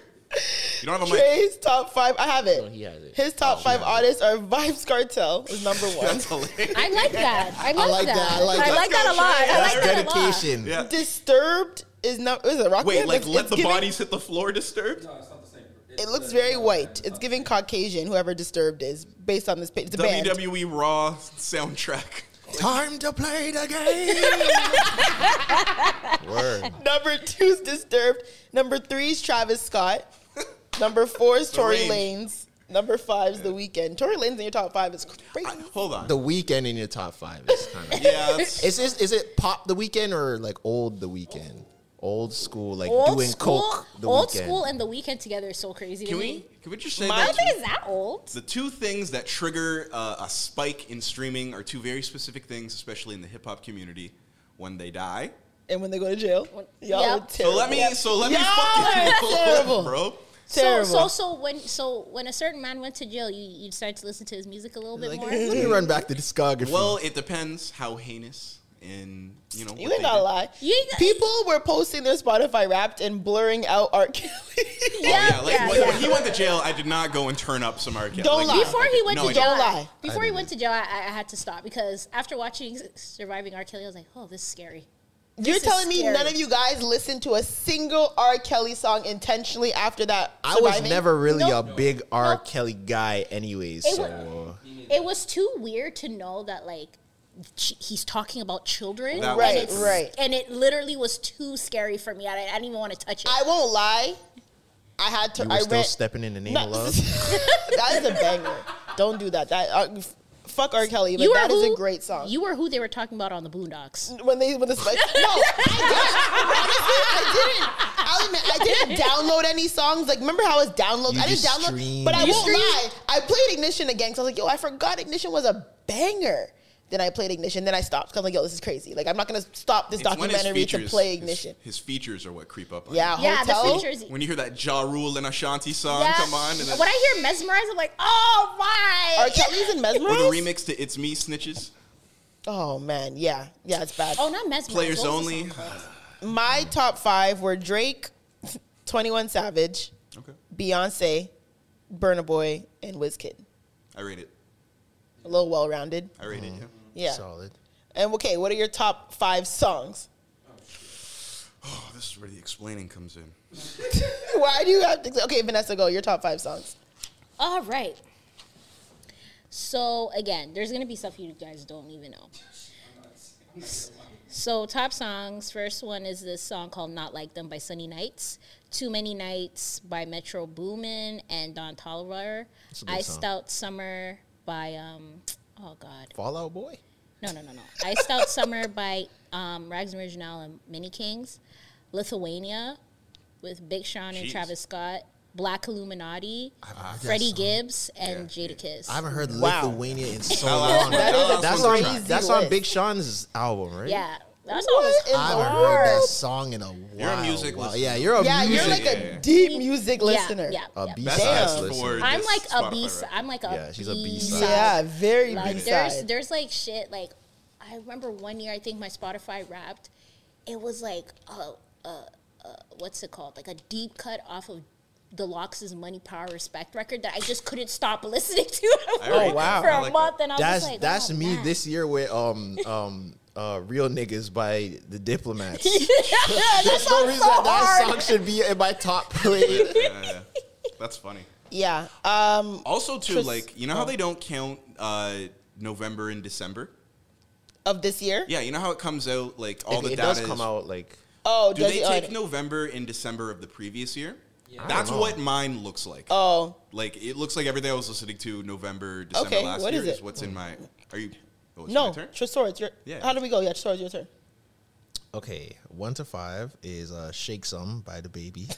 You don't have a mic. Trey's top five. I have it. Oh, he has it. His top oh, five artists are Vybz Kartel is number one. That's hilarious. I like that. I like, like that. that. I like that. that a lot. I That's like that a lot. dedication. Yeah. Disturbed is not. Is it rock? Wait, band? like It's- let it's the giving- bodies hit the floor disturbed? No, it's not the same. It looks very white. It's giving Caucasian. Whoever Disturbed is based on this page. It's a band. WWE Raw soundtrack. Time to play the game. Word. Number two is Disturbed. Number three is Travis Scott. Number four is Tory range. Lanez. Number five is The Weeknd. Tory Lanez in your top five is crazy. I- hold on. The Weeknd in your top five is kind of. yeah, that's, Is this, is it pop the Weeknd or like old the Weeknd? Old school, like Old doing school, coke the old Weeknd. school, and the Weeknd together is so crazy can to we me. can we just say I that don't think it's that old. the two things that trigger uh, a spike in streaming are two very specific things, especially in the hip hop community. When they die. and when they go to jail, y'all Yep. are terrible. So let me so let me Y'all fucking are terrible. bro. Terrible. So, so, so when, so when a certain man went to jail, you you started to listen to his music a little bit Like, more. let me mm. run back to discography. Well, it depends how heinous and you know. You ain't they gonna did. lie. You ain't- People were posting their Spotify Wrapped and blurring out R. Kelly. Oh, yeah, Oh, Yeah, like yeah, when, yeah. when he went to jail, I did not go and turn up some R. Kelly. Don't Like, lie. Before he went No, to jail, don't lie. before he went to jail, I, I had to stop because after watching Surviving R. Kelly, I was like, oh, this is scary. You're is telling me scary. none of you guys listened to a single R. Kelly song intentionally after that? I was never really Nope. a big R. Nope. Kelly guy, anyways. It So wa- uh, It was too weird to know that like he's talking about children, That and Right, it's- right. and it literally was too scary for me. I, I didn't even want to touch it. I won't lie. I had to. you were I still read. stepping in the name No, of love. that is a banger. Don't do that. That uh, f- fuck R. Kelly, but you that were is who, a great song. You were who they were talking about on the Boondocks. when they when the spike. No, I didn't. Honestly, I didn't. I'll admit, I didn't download any songs. Like, remember how it was download? You I didn't download. streamed. But I You won't streamed? lie. I played Ignition again because I was like, yo, I forgot Ignition was a banger. Then I played Ignition. Then I stopped because I'm like, yo, this is crazy. Like, I'm not gonna stop this It's when his documentary to features- play his- Ignition. His, features are what creep up on yeah, you. Yeah, hotel. the features. When you hear that Ja Rule and Ashanti song Yeah. come on, and then, when I hear mesmerize, I'm like, oh my. R. Kelly's in or Mesmerize. the remix to It's Me Snitches, Oh man, yeah, yeah, it's bad. Oh, not mesmerize. Players What was the Only. song called? My top five were Drake, Twenty One Savage, Okay, Beyonce, Burna Boy, and Wizkid. I rate it. A little well rounded. I rate it. Yeah. Yeah. Solid. And okay, what are your top five songs? Oh, this is where the explaining comes in. Why do you have to? Okay, Vanessa, go. Your top five songs. All right. So again, there's gonna be stuff you guys don't even know. So top songs. First one is this song called "Not Like Them" by Sunny Nights. "Too Many Nights" by Metro Boomin and Don Toliver. "I a song. Out Summer" by um, oh god, Fallout Boy. no no no no. "Iced Out Summer" by um, Rags and Original and Mini Kings. "Lithuania" with Big Sean and Jeez. Travis Scott. Black Illuminati, heard that Freddie. Gibbs, and Jadakiss. I haven't heard Wow. Lithuania in so long. is a that's on that's on. Big Sean's album, right? Yeah, that's What always in I the haven't heard that song in a while. You're a music Wow. listener. Yeah, you're a Yeah, music. you're like a yeah. deep music listener. Yeah, yeah, B yeah. Best Damn. listener. I'm like a Spotify B. rap. I'm like a Yeah, she's a B B-side. Yeah, very Like B there's side. there's like shit like I remember one year I think my Spotify wrapped. It was like uh uh, uh what's it called like a deep cut off of the LOX's Money Power Respect record that I just couldn't stop listening to. oh wow. For I a like month, that. and I was That's just like, that's oh, me man. this year with um um uh real niggas by the diplomats. that There's no reason so that, that song should be in my top play. Yeah, yeah. That's funny. yeah. Um. Also, too, Tris- like you know how they don't count uh, November and December. Of this year. Yeah, you know how it comes out like all it, the it data does is- come out like Oh, Do does they it- take oh, November and December of the previous year? I That's know. what mine looks like. Oh, Like it looks like everything I was listening to November, December Okay, last what year is is, it? what's in my. Are you? Oh, it's no. my turn? Trisora, it's your. Yeah. How do we go? Yeah, Trisora, it's your turn. okay. One to five is uh "Shake Some" by the Baby.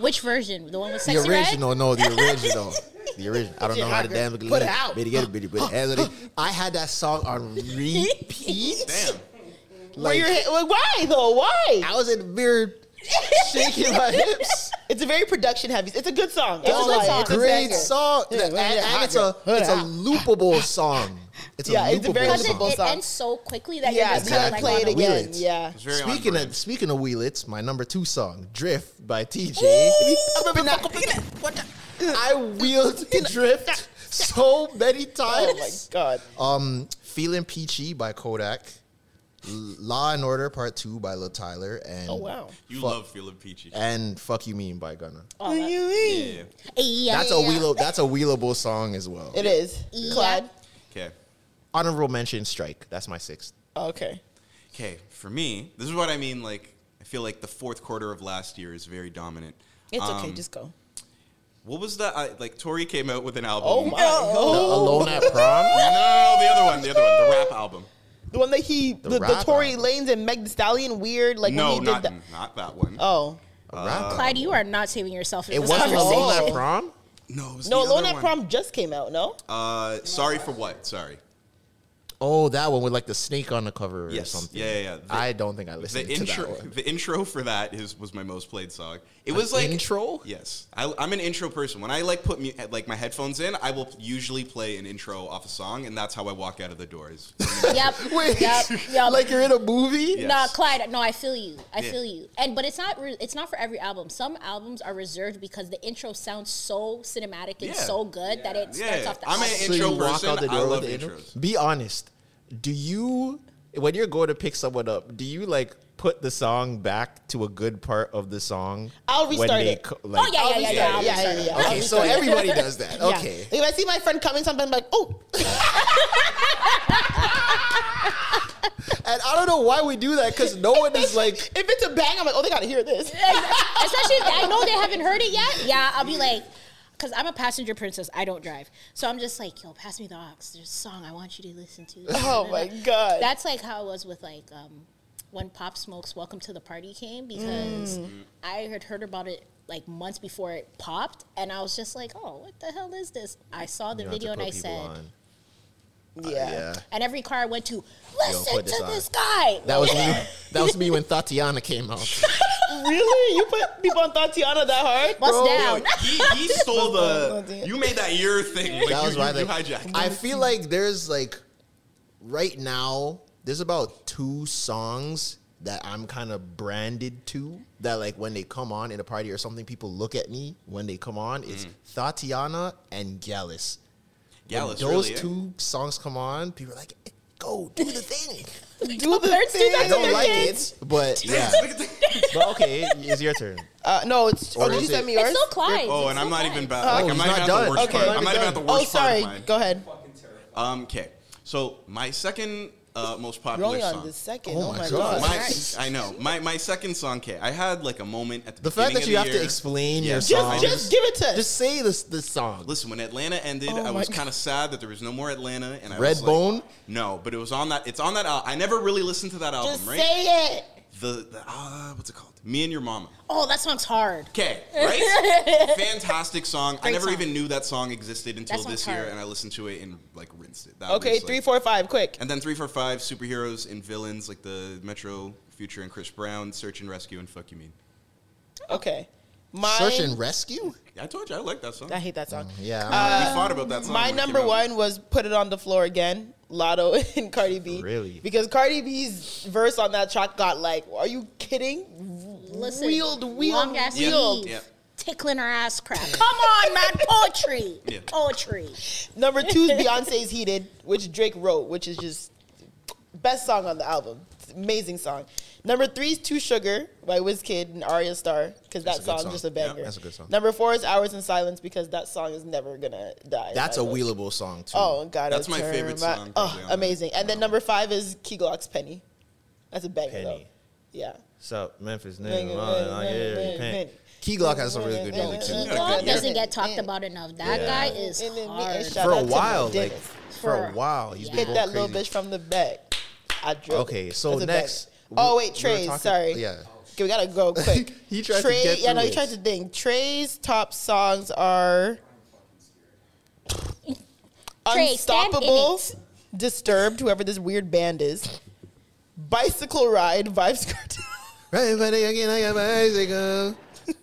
Which version? The one with The sexy red? original, no, the original. The original. I don't know how to dance. but Put it out. Bitty get it, bitty, bitty. Anthony. I had that song on repeat. Damn. Like, your hit- well, why though? Why? I was in the mirror shaking my hips. It's a very production heavy. It's a good song. It's a good song. It's a Great banger. song. Yeah, and, and it's a it's a loopable song. It's Yeah, a loopable very Because it, Loopable it ends so quickly that Yeah, you're just so kind I of like play it again. Wheelits. Yeah. It's Speaking of brand. speaking of Wheelits, my number two song, "Drift" by TJ. I remember that. Wheeled Drift so many Oh my times. god. Um, "Feeling Peachy" by Kodak. Law and Order Part Two by Lil Tyler, and Oh wow. You Fuck. love feeling peachy. and "Fuck You Mean" by Gunna. Oh, that- yeah. yeah. That's a wheelo. That's a wheelable song as well. It is. Yeah. Clyde. Okay. Honorable mention, Strike. That's my sixth. Okay. Okay, for me, this is what I mean. Like, I feel like the fourth quarter of last year is very dominant. It's okay. Um, Just go. What was that? I, like, Tory came out with an album. Oh my! The Oh. Alone at Prom. No, no, no, the other one, the other one, the rap album. The one that he, the, the, rap Tory album. Lanez and Meg Thee Stallion, weird. Like no, when he did not that. not that one. Oh Rap. Clyde, you are not saving yourself. In It this wasn't conversation. Alone at Prom. no, it was no, the Alone other at one. Prom just came out. No. Uh, sorry for what? Sorry. Oh, that one with like the snake on the cover or something. Yeah, yeah, yeah. The- I don't think I listened The to intro, that one. the intro for that is was my most played song. It An was like intro? Yes, I, I'm an intro person. When I like put mu- like my headphones in, I will usually play an intro off a song, and that's how I walk out of the doors. Yep. Wait, Yep. Yep. like you're in a movie? Yes. Nah, Clyde. No, I feel you. I Yeah. feel you. And but it's not. Re- it's not for every album. Some albums are reserved because the intro sounds so cinematic and Yeah. so good that it starts Yeah. off the I'm an album. So intro you walk person. out the I door love with the intro? intros. Be honest. Do you, when you're going to pick someone up, do you like put the song back to a good part of the song? I'll when restart they it. co- Oh like- yeah, yeah, yeah, yeah. Yeah, yeah, yeah, yeah. Okay, so everybody does that. Yeah. Okay. If I see my friend coming, something I'm like, oh, And I don't know why we do that because no one is like, if it's a bang, I'm like, oh, they gotta hear this. Especially if I know they haven't heard it yet. Yeah, I'll be like, because I'm a passenger princess. I don't drive, so I'm just like, yo, pass me the ox. There's a song I want you to listen to. Oh my god. That's like how it was with like um, when Pop Smoke's "Welcome to the Party" came because Mm. I had heard about it like months before it popped, and I was just like, "Oh, what the hell is this?" I saw the You video and I said, on. yeah. Yeah. and every car I went to, listen put to this on." this guy. That was me. That was me when Tatiana came out. Really? You put people on Tatiana that hard? Bust bro? down. He, he stole the. You made that your thing. Like that you, was why you, you hijacked. I feel like there's like right now there's about two songs that I'm kind of branded to that like when they come on in a party or something people look at me when they come on it's Tatiana and Gallus. When Gallus, those really, eh? two songs come on people are like go do the thing. Do the Parents do that I don't like kids. it but yeah. but okay, it's your turn. Uh, no, it's. Or Oh, did you is send it- me yours? It's still Clyde. Oh, It's and I'm not Clyde. even bad. Oh, like, I'm not, not even at done. the worst Okay. part. I'm not even at the Oh, worst part sorry. of mine. Go ahead. Um, okay. So my second uh, most You're popular only on song. the second. Oh Oh, my my God. god. My, I know. My my second song, okay. I had like a moment at the The fact beginning that you have the to year. explain your Yes, song. I Just, just give it to us. Just say this this song. Listen, when Atlanta ended, Oh I was kind of sad that there was no more Atlanta. And I Red was like- Bone? no, but it was on that. It's on that. Al- I never really listened to that album, just right? say it. the the uh, what's it called? Me and Your Mama. Oh, that song's hard. Okay, right? Fantastic song. I never song. even knew that song existed until this year, hard. and I listened to it and like rinsed it. That Okay, was, like- three, four, five, quick. And then three, four, five superheroes and villains like the Metro Future and Chris Brown, Search and Rescue, and Fuck You Mean. Okay. Mine, Search and rescue? I told you I like that song. I hate that song. Yeah. Uh, we fought about that song. My number one was "Put It on the Floor Again." Latto and Cardi B. Really? Because Cardi B's verse on that track got like, are you kidding? Listen, wheeled, wheeled, long ass wheeled. Yeah. tickling her ass crack. Come on, man, poetry, Yeah. poetry. Number two is Beyonce's "Heated," which Drake wrote, which is just best song on the album. It's an amazing song. Number three is "Too Sugar" by Wizkid and Ayra Starr because that a song's song. just a Yeah, banger. that's a good song. Number four is "Hours in Silence" because that song is never gonna die. That's a I love- wheelable song too. Oh God, That's my turn favorite my- song, Oh, probably, on that. amazing! And then number five is Key Glock's "Penny." That's a banger. Penny. Though. Yeah. So Memphis Penny, nigga. penny, penny, penny. Key Glock has some really good music penny, too. penny, God penny, doesn't get talked penny. about enough. That Yeah. guy is hard. For a while, like for a while, he's been Hit going that little bitch from the back. I drove. Okay, so next. Oh wait, we were Trey's. talking- Sorry. Yeah. Okay, we gotta go quick. He tried to Trey, get Yeah, no, he it. tried to think. Trey's top songs are Trey, Unstoppable. Disturbed, whoever this weird band is. Bicycle Ride, Vybz Kartel. Right, but again, I got bicycle.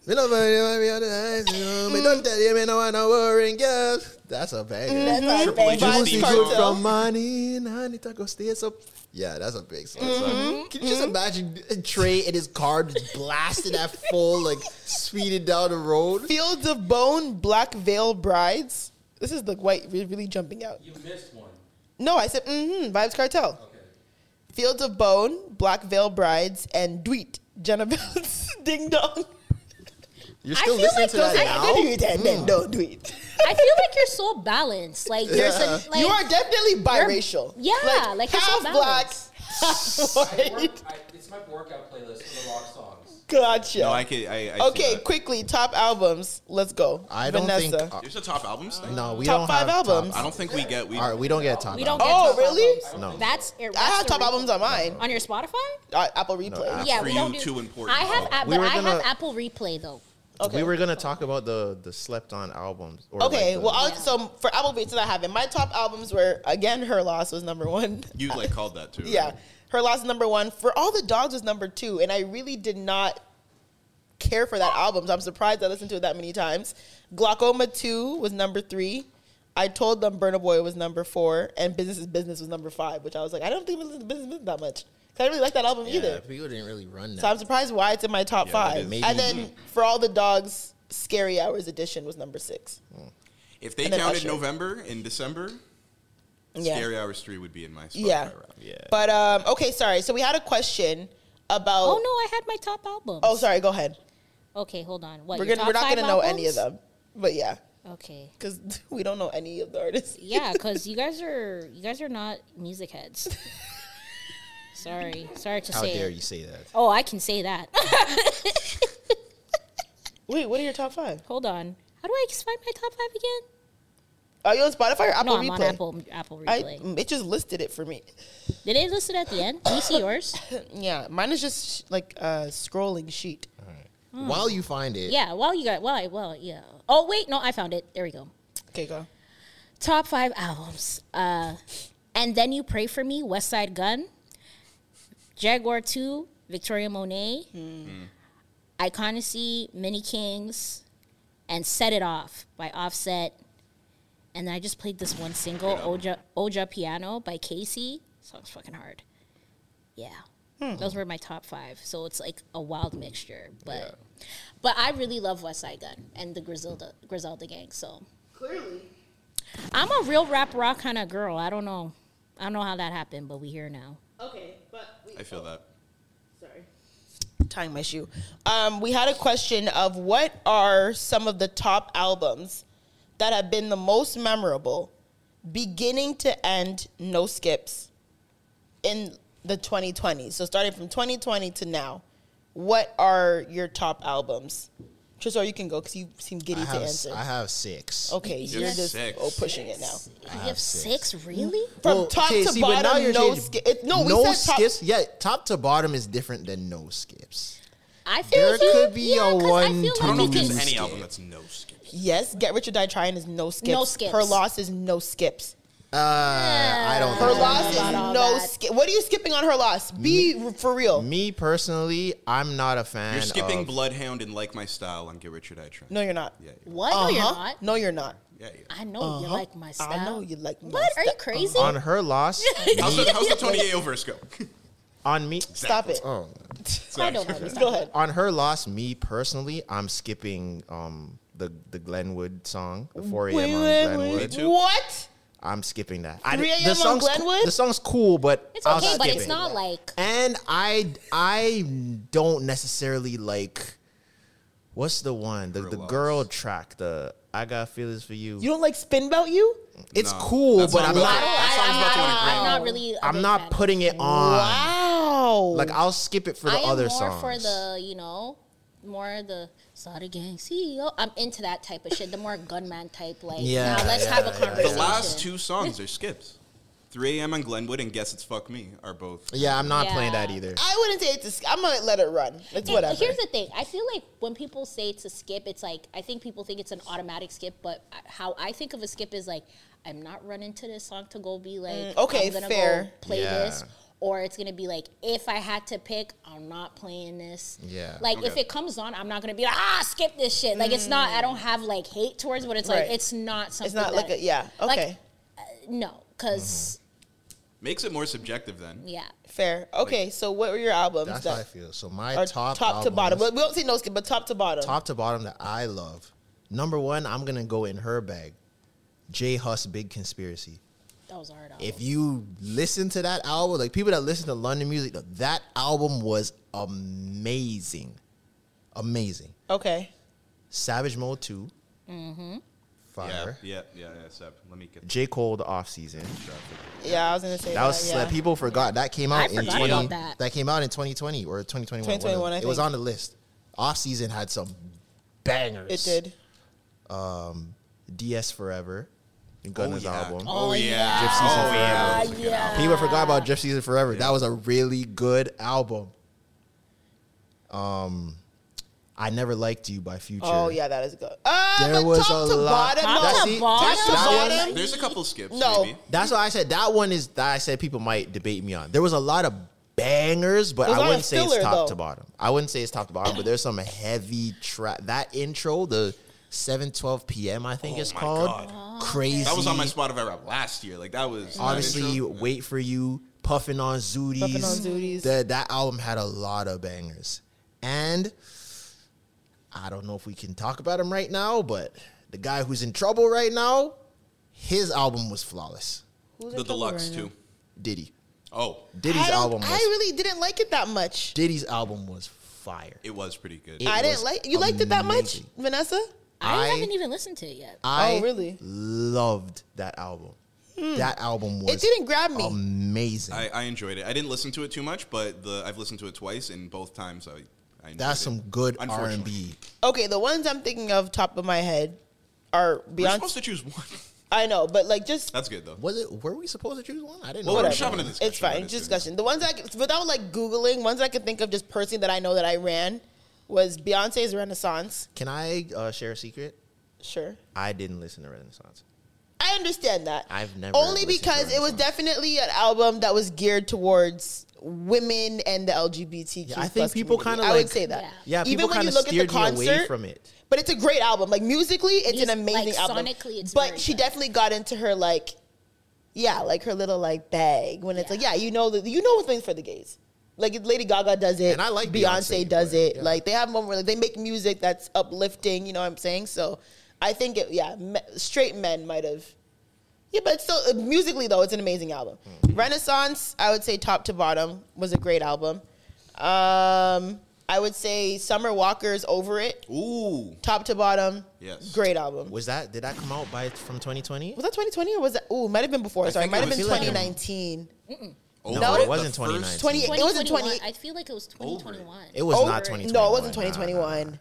Me love you, I be on the bicycle. Me don't tell you, me no want no worrying girls. That's a banger. Mm-hmm. That's our Triple H's bang. Vibes theme From money, honey, taco stays up. Yeah, that's a big song. Mm-hmm. Can you just mm-hmm. imagine Trey in his car just blasting at full, like speeding down the road? Fields of Bone, Black Veil Brides. This is the white really jumping out. You missed one. No, I said mm-hmm, Vybz Kartel. Okay. Fields of Bone, Black Veil Brides, and Dweet, Jenna Bell's Ding Dong. You're I still feel listening like to those- that I- now? Don't do that, then don't do it. I feel like you're so balanced. Like there's a like you are definitely biracial. yeah, like you're so half black, balanced. half I white. work, I, it's my workout playlist for the rock songs. Gotcha. No, I can. I, I okay, quickly, top albums. Let's go. I don't Vanessa. think. uh, There's a top albums thing. no, we Top don't five have albums. I don't think we get. We All right, we don't get top. We don't albums. get Oh, top really? albums. No. That's I have top the albums on mine. on your Spotify. Uh, Apple Replay. That's yeah, for we you don't do. too important. I have, app, We but were I have Apple Replay though. okay. We were gonna talk about the the slept on albums. Or Okay, like the- well, I'll, Yeah. so for Apple Beats that I have it, my top albums were again Her Loss was number one. you like called that too. Yeah, right? Her Loss is number one. For All the Dogs was number two, and I really did not care for that album. So I'm surprised I listened to it that many times. Glaucoma Two was number three. I told them Burna Boy was number four, and Business is Business was number five. Which I was like, I don't think we listen to Business is Business that much. 'Cause I didn't really like that album yeah, either. people didn't really run that. So I'm surprised why it's in my top Yeah, five. is- Maybe- And then for All the Dogs, Scary Hours edition was number six. Hmm. If they counted Usher. November and December, Yeah. Scary Hours three would be in my Spotify Yeah. rap. yeah. But um, okay, sorry. So we had a question about. Oh no, I had my top albums. Oh, sorry. Go ahead. Okay, hold on. What? we're gonna we're not gonna know any of them, but yeah, Okay. because we don't know any of the artists. Yeah, because you guys are you guys are not music heads. sorry, sorry to How say. How dare it. you say that? Oh, I can say that. Wait, what are your top five? hold on. How do I find my top five again? Are you on Spotify or Apple no, I'm Replay? on Apple Apple I, Replay. it just listed it for me. Did it list it at the end? Can you see yours? Yeah, mine is just like a scrolling sheet. While you find it, Yeah. While you got well. I, well, yeah. Oh wait, no, I found it. There we go. Okay, go. Top five albums. Uh, and then you pray for me. Westside Gunn. Jaguar Two. Victoria Monet. Iconacy. Mini Kings. And Set It Off by Offset. And then I just played this one single, Oja, Ojapiano by Kcee. Song's fucking hard. Yeah. Those were my top five. So it's like a wild mixture. But but I really love Westside Gunn and the Griselda Griselda gang. So Clearly. I'm a real rap rock kind of girl. I don't know. I don't know how that happened, but we here now. Okay, but we, I feel that. Sorry. Tying my shoe. Um, we had a question of what are some of the top albums that have been the most memorable, beginning to end, no skips, in the 2020s. So starting from 2020 to now, what are your top albums? Trisor, you can go because you seem giddy I to answer. I have six. okay, You you're just six. oh, pushing it now. You have six, really? From Well, top okay, to see, but now bottom, you're no skips. skip. No, we no said top. skips. Yeah, top to bottom is different than no skips. I feel There like you- could be yeah, a 'cause I one feel to I don't know if there's any album that's no skips. Yes, Get Rich or Die Trying is no skips. No skips. Her loss is no skips. Uh, I don't. Her think loss is about all no that. skip. What are you skipping on her loss? Be r- for real. Me personally, I'm not a fan. You're skipping of, Bloodhound and Like My Style on Get Rich or Die Trying. No, you're not. Yeah, yeah. What? No, you're Uh-huh. not. No, you're not. Yeah, yeah. I know you like my style. I know you like my What? Are you style. crazy? on her loss. How's the, how's the Tony Ayo verse go? on me. Stop it. Oh, I don't know. Go ahead. on her loss, me personally, I'm skipping um the the Glenwood song, the 4 a.m. on Wait, wait, Glenwood. wait. too. What? I'm skipping that. I, 3 a.m. the on song's coo- Glenwood? the song's cool, but It's I'll okay, but skip it's it. not like And I I don't necessarily like what's the one the the girl track the I got feelings for you. You don't like Spin About You? it's No, cool, but I'm goes- not. that song's about to win a I'm not really. a I'm not putting it on. Wow. Like I'll skip it for the I am other more songs. for the you know more the Slaughter Gang CEO. I'm into that type of shit. The more gunman type, like Yeah, now let's yeah, have a yeah, yeah. conversation. The last two songs are skips. 3 a.m. on Glenwood and Guess It's Fuck Me are both. yeah, I'm not playing that either. I wouldn't say it's a sk- I'm gonna let it run. It's And whatever. Here's the thing. I feel like when people say it's a skip, it's like I think people think it's an automatic skip, but how I think of a skip is like I'm not running to this song to go be like, Mm, okay, I'm gonna fair. go play Yeah. this, or it's gonna be like if I had to pick, I'm not playing this. Yeah. Like if it comes on, I'm not gonna be like ah skip this shit. Like it's not. I don't have like hate towards, but it's like it's not something. it's not like a yeah. like, Okay. No, because Makes it more subjective then. yeah. Fair. Okay. So what were your albums That's that how I feel. So my are top top, to bottom? albums- We don't see no skip, but top to bottom. top to bottom that I love. Number one, I'm gonna go in her bag. J Hus Big Conspiracy. That was a hard. If you listen to that album, like people that listen to London music, that album was amazing. Amazing. Okay. Savage Mode 2. Mm-hmm. Fire. Yeah, yeah, yeah, yeah. Seb, let me get. J. Cole the off season. Yeah, I was gonna say That was yeah. like, people forgot that came out I in 20 about that. that came out in 2020 or 2021. 2021, I It was on the list. Off season had some bangers. It did. Um, DS Forever, Gunna's yeah. album. Oh, yeah. Drip Season Oh, yeah. Forever. yeah. People forgot about Drip Season Forever. That was a really good album. Um, I Never Liked You by Future. Oh yeah, that is good. Uh, There was top a to lot- bottom. Top no. to see, bottom? Top to bottom. one- There's a couple skips. No. maybe. That's why I said that one is that I said people might debate me on. There was a lot of bangers, but There's a I lot wouldn't of say it's top though. to bottom. I wouldn't say it's top to bottom, but there's some heavy track. That intro, the 7:12 p.m. I think Oh it's my called. God. Crazy. That was on my Spotify wrap last year. Like that was Obviously, intro. wait for you. Puffing on Zooties. Puffin' on Zooties. That that album had a lot of bangers, and I don't know if we can talk about him right now, but the guy who's in trouble right now, his album was flawless. Who's the deluxe right now? too. Diddy. Oh, Diddy's I album was I really didn't like it that much. Diddy's album was fire. it was pretty good. It I didn't like. You liked it that much. Vanessa? I, I- haven't even listened to it yet. I Oh, really? loved that album. Hmm. That album was It didn't grab me. amazing. I, I enjoyed it. I didn't listen to it too much, but the I've listened to it twice, and both times I. I enjoyed That's it. some good R and Unfortunately. B. Okay, the ones I'm thinking of top of my head are We're supposed to choose one. I know, but like just That's good though. Was it? Were we supposed to choose one? I didn't Well, know. we're that. just having a discussion. it's fine. about Just discussion. The ones I could- without like googling, ones I can think of just personally that I know that I ran was Beyonce's Renaissance. Can I uh, share a secret? Sure. I didn't listen to Renaissance. I understand that. I've never only listened to because it was definitely an album that was geared towards women and the LGBTQ. Yeah, I think plus people kinda I would say that. Yeah. Yeah, Even when you look at the steered away concert, from it. But it's a great album. Like musically, it's Mus- an amazing like, album. sonically, it's but very she good. definitely got into her like, yeah, like her little like bag when it's like, yeah, you know, that you know what's things for the gays. Like Lady Gaga does it, And I like Beyonce, Beyonce, does it. yeah. Like they have moment where like, they make music that's uplifting. You know what I'm saying? So I think it, yeah, me, straight men might have. Yeah, but still uh, musically though, it's an amazing album. Mm-hmm. Renaissance, I would say top to bottom was a great album. Um, I would say Summer Walker's Over It, Ooh, top to bottom. Yes. great album. Was that? Did that come out by from 2020? Was that 2020 or was that? Ooh, might have been before. I Sorry, might have been feel like it- 2019. No, the it wasn't 2019. 20 it wasn't 2021. 20. I feel like it was 2021. It was Over not It. 2020. No, it wasn't 2021.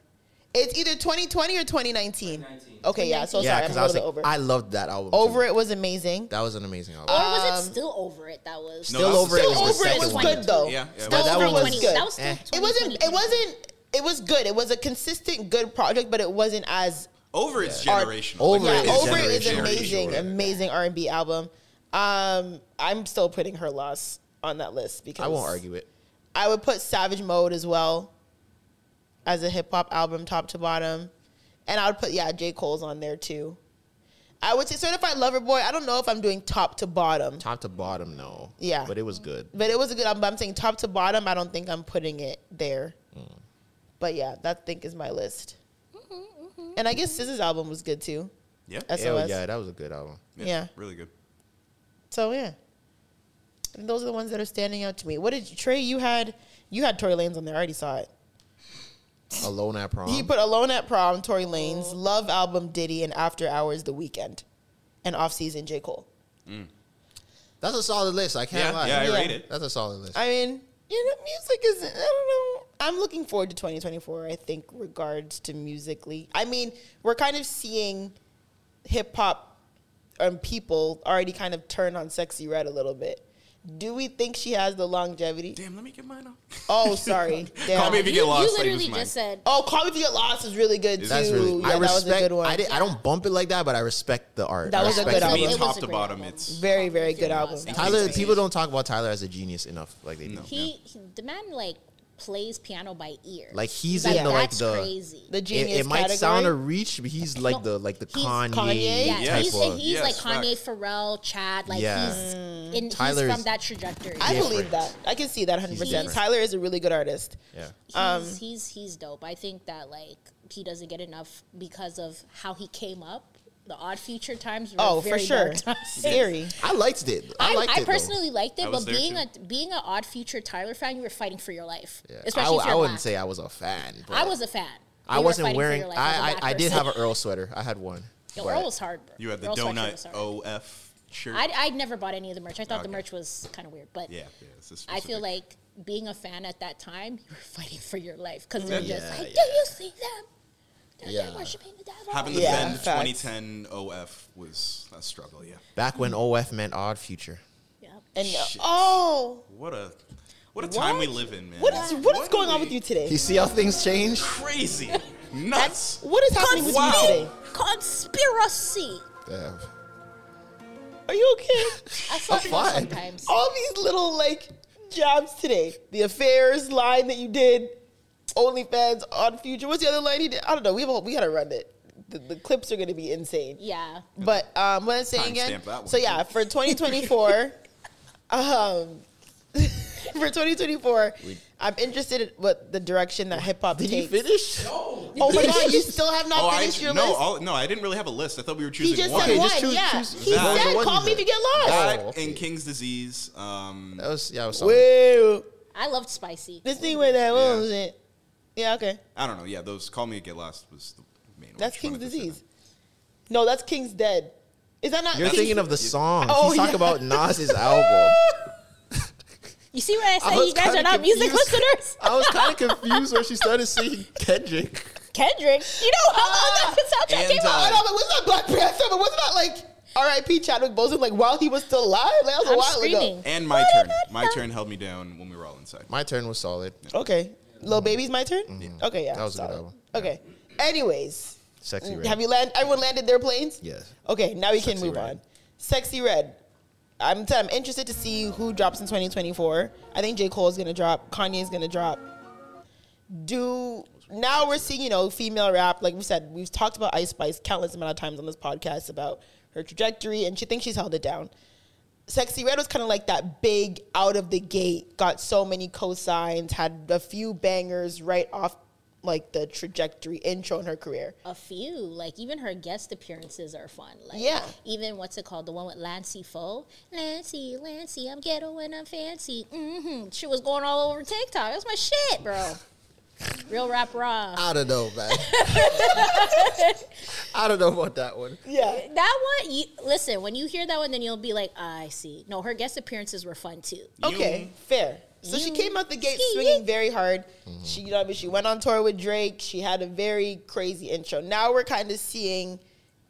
It's either 2020 or 2019. 2019. Okay, yeah. So Yeah, sorry, I'm because a I was little like, over. I loved that album. over too. it was amazing. That was an amazing album. Or was Um, it still over it? That was No, Still that's over the it Still was over it was good though. Yeah, yeah. Still that over one was was- good. That was still Eh. It wasn't. It wasn't. It was good. It was a consistent good project, but it wasn't as Over it's Art- generational. Over yeah. It is Over it is amazing, amazing R and B album. Um, I'm still putting her loss on that list because I won't argue it. I would put Savage Mode as well as a hip hop album, top to bottom, and I would put yeah J Cole's on there too. I would say Certified Lover Boy. I don't know if I'm doing top to bottom, Top to bottom, no. Yeah. but it was good. but it was a good album. But I'm saying top to bottom. I don't think I'm putting it there. Hmm. But yeah, that I think is my list. And I guess SZA's album was good too. Yeah, SOS. Yeah, yeah, that was a good album. yeah. really good. So yeah, and those are the ones that are standing out to me. What did you, Trey? You had you had Tory Lanez on there. I already saw it. Alone at prom. He put Alone at Prom, Tory Lanez, Love Album, Diddy, and After Hours, The Weeknd, and Off Season, J Cole. Mm. That's a solid list. I can't Yeah, lie. yeah, I Yeah. rate it. That's a solid list. I mean, you know, music is. I don't know. I'm looking forward to 2024. I think regards to musically. I mean, we're kind of seeing hip hop um, people already kind of turn on Sexyy Red a little bit. Do we think she has the longevity? Damn, let me get mine up. Oh, sorry. Damn. Call me if you You, get lost. you like, literally this is mine. just said Oh, Call Me If You Get Lost is really good too. That's really. yeah, I that was respect. a good one. I, did, I don't bump it like that, but I respect the art. That I was a respect good the To album. It was top to bottom, album. it's very, very good album. Tyler. People don't talk about Tyler as a genius enough, like they do. he, he the man like plays piano by ear. Like he's Like, in the like the. crazy. The It, genius it might category. sound a reach, but he's like No, the like the Kanye, Kanye. yeah, Yes. he's, type of. he's Yes, like Kanye, facts. Pharrell, Chad. Like Yeah. he's in, Tyler he's is- from that trajectory. I different. believe that. I can see that 100%. Tyler is a really good artist. yeah. he's, Um, he's he's dope. I think that like he doesn't get enough because of how he came up. The odd future times. Were Oh, for very sure. dark times. Scary. I liked it. I, I, liked I it. though. personally liked it, was but being too. a being an odd future Tyler fan, you were fighting for your life, Yeah. I, especially w- if I you're wouldn't black. say I was a fan. But I was a fan. I You were wasn't wearing. your life as a I, black I I did have an Earl sweater. I had one. Yo, Earl was hard, bro. You had the Earl sweatshirt donut was hard. OF shirt. I'd, I'd never bought any of the merch. I thought the merch was kind of weird, but yeah, yeah. It's a I feel like being a fan at that time, you were fighting for your life because they're just like, yeah. "Do you see them? They're Yeah. worshiping the devil." having to Yeah, defend facts. 2010 OF was a struggle. Yeah. Back when OF meant Odd Future. Yeah. And Shit. oh, What a what a time we live in, man. what is is What going are on with you today? You see how things change? Crazy, nuts. What is happening with Wow. you today? Conspiracy. Damn. Are you okay? I fuck with fine. sometimes. All these little like jobs today. The affairs line that you did, OnlyFans on Future. What's the other line he did? I don't know. We have a, we gotta run it. The, the clips are gonna be insane. Yeah. But um, what I'm saying Timestamp again. So yeah, for 2024, um, for 2024, I'm interested in what the direction that hip hop Did you takes. finish? Oh my god, you still have not Oh, I, finished your no, list. all, no, I didn't really have a list. I thought we were choosing. he choosing just one. said Okay, one. just choose- yeah, choose- he that. said, "Call me that? if you get lost." That Oh, okay. and King's Disease. Um, That was yeah. I was solid. Wait, I loved spicy. this thing with that what Yeah. was it? Yeah, okay. I don't know. Yeah, those Call Me a Get Lost was the main one. That's Just King's to say disease. No, that's King's dead. Is that not? You're King's- thinking of the song. Oh, He's talking about Nas's album. You see what I I said? was You guys are not music confused. listeners. I was kind of confused when she started singing Kendrick. Kendrick. You know how long that soundtrack And, came uh, I out? know, but wasn't that Black Panther? But wasn't that like R.I.P. Chadwick Boseman? Like while he was still alive? Like that was a I'm while screaming. ago. And My Turn. My Turn held me down when we were all inside. My turn was solid. Okay, Lil Baby's my turn. Mm-hmm. Okay, yeah, That was a good solid. album. Okay. Anyways, Sexy mm, Red. have you land? Everyone landed their planes? Yes. Okay, now we can Sexy move Red. on. Sexyy Red. I'm, t- I'm interested to see who drops in 2024. I think J. Cole's gonna drop. Kanye's gonna drop. Do now we're seeing you know female rap like we said we've talked about Ice Spice countless amount of times on this podcast about her trajectory and she thinks she's held it down. Sexyy Red was kind of like that big out of the gate, got so many cosigns, had a few bangers right off like the trajectory intro in her career. A few, like even her guest appearances are fun. Like, Yeah. Even what's it called? The one with Lancey Foux. Lancey, Lancey, I'm ghetto and I'm fancy. Mm-hmm. She was going all over TikTok. That's my shit, bro. Real rap raw. I don't know, man. I don't know about that one. Yeah. That one, you, listen, when you hear that one, then you'll be like, ah, I see. No, her guest appearances were fun too. Okay, fair. So she came out the gate Ski- swinging very hard. She, you know, I mean, she went on tour with Drake. She had a very crazy intro. Now we're kind of seeing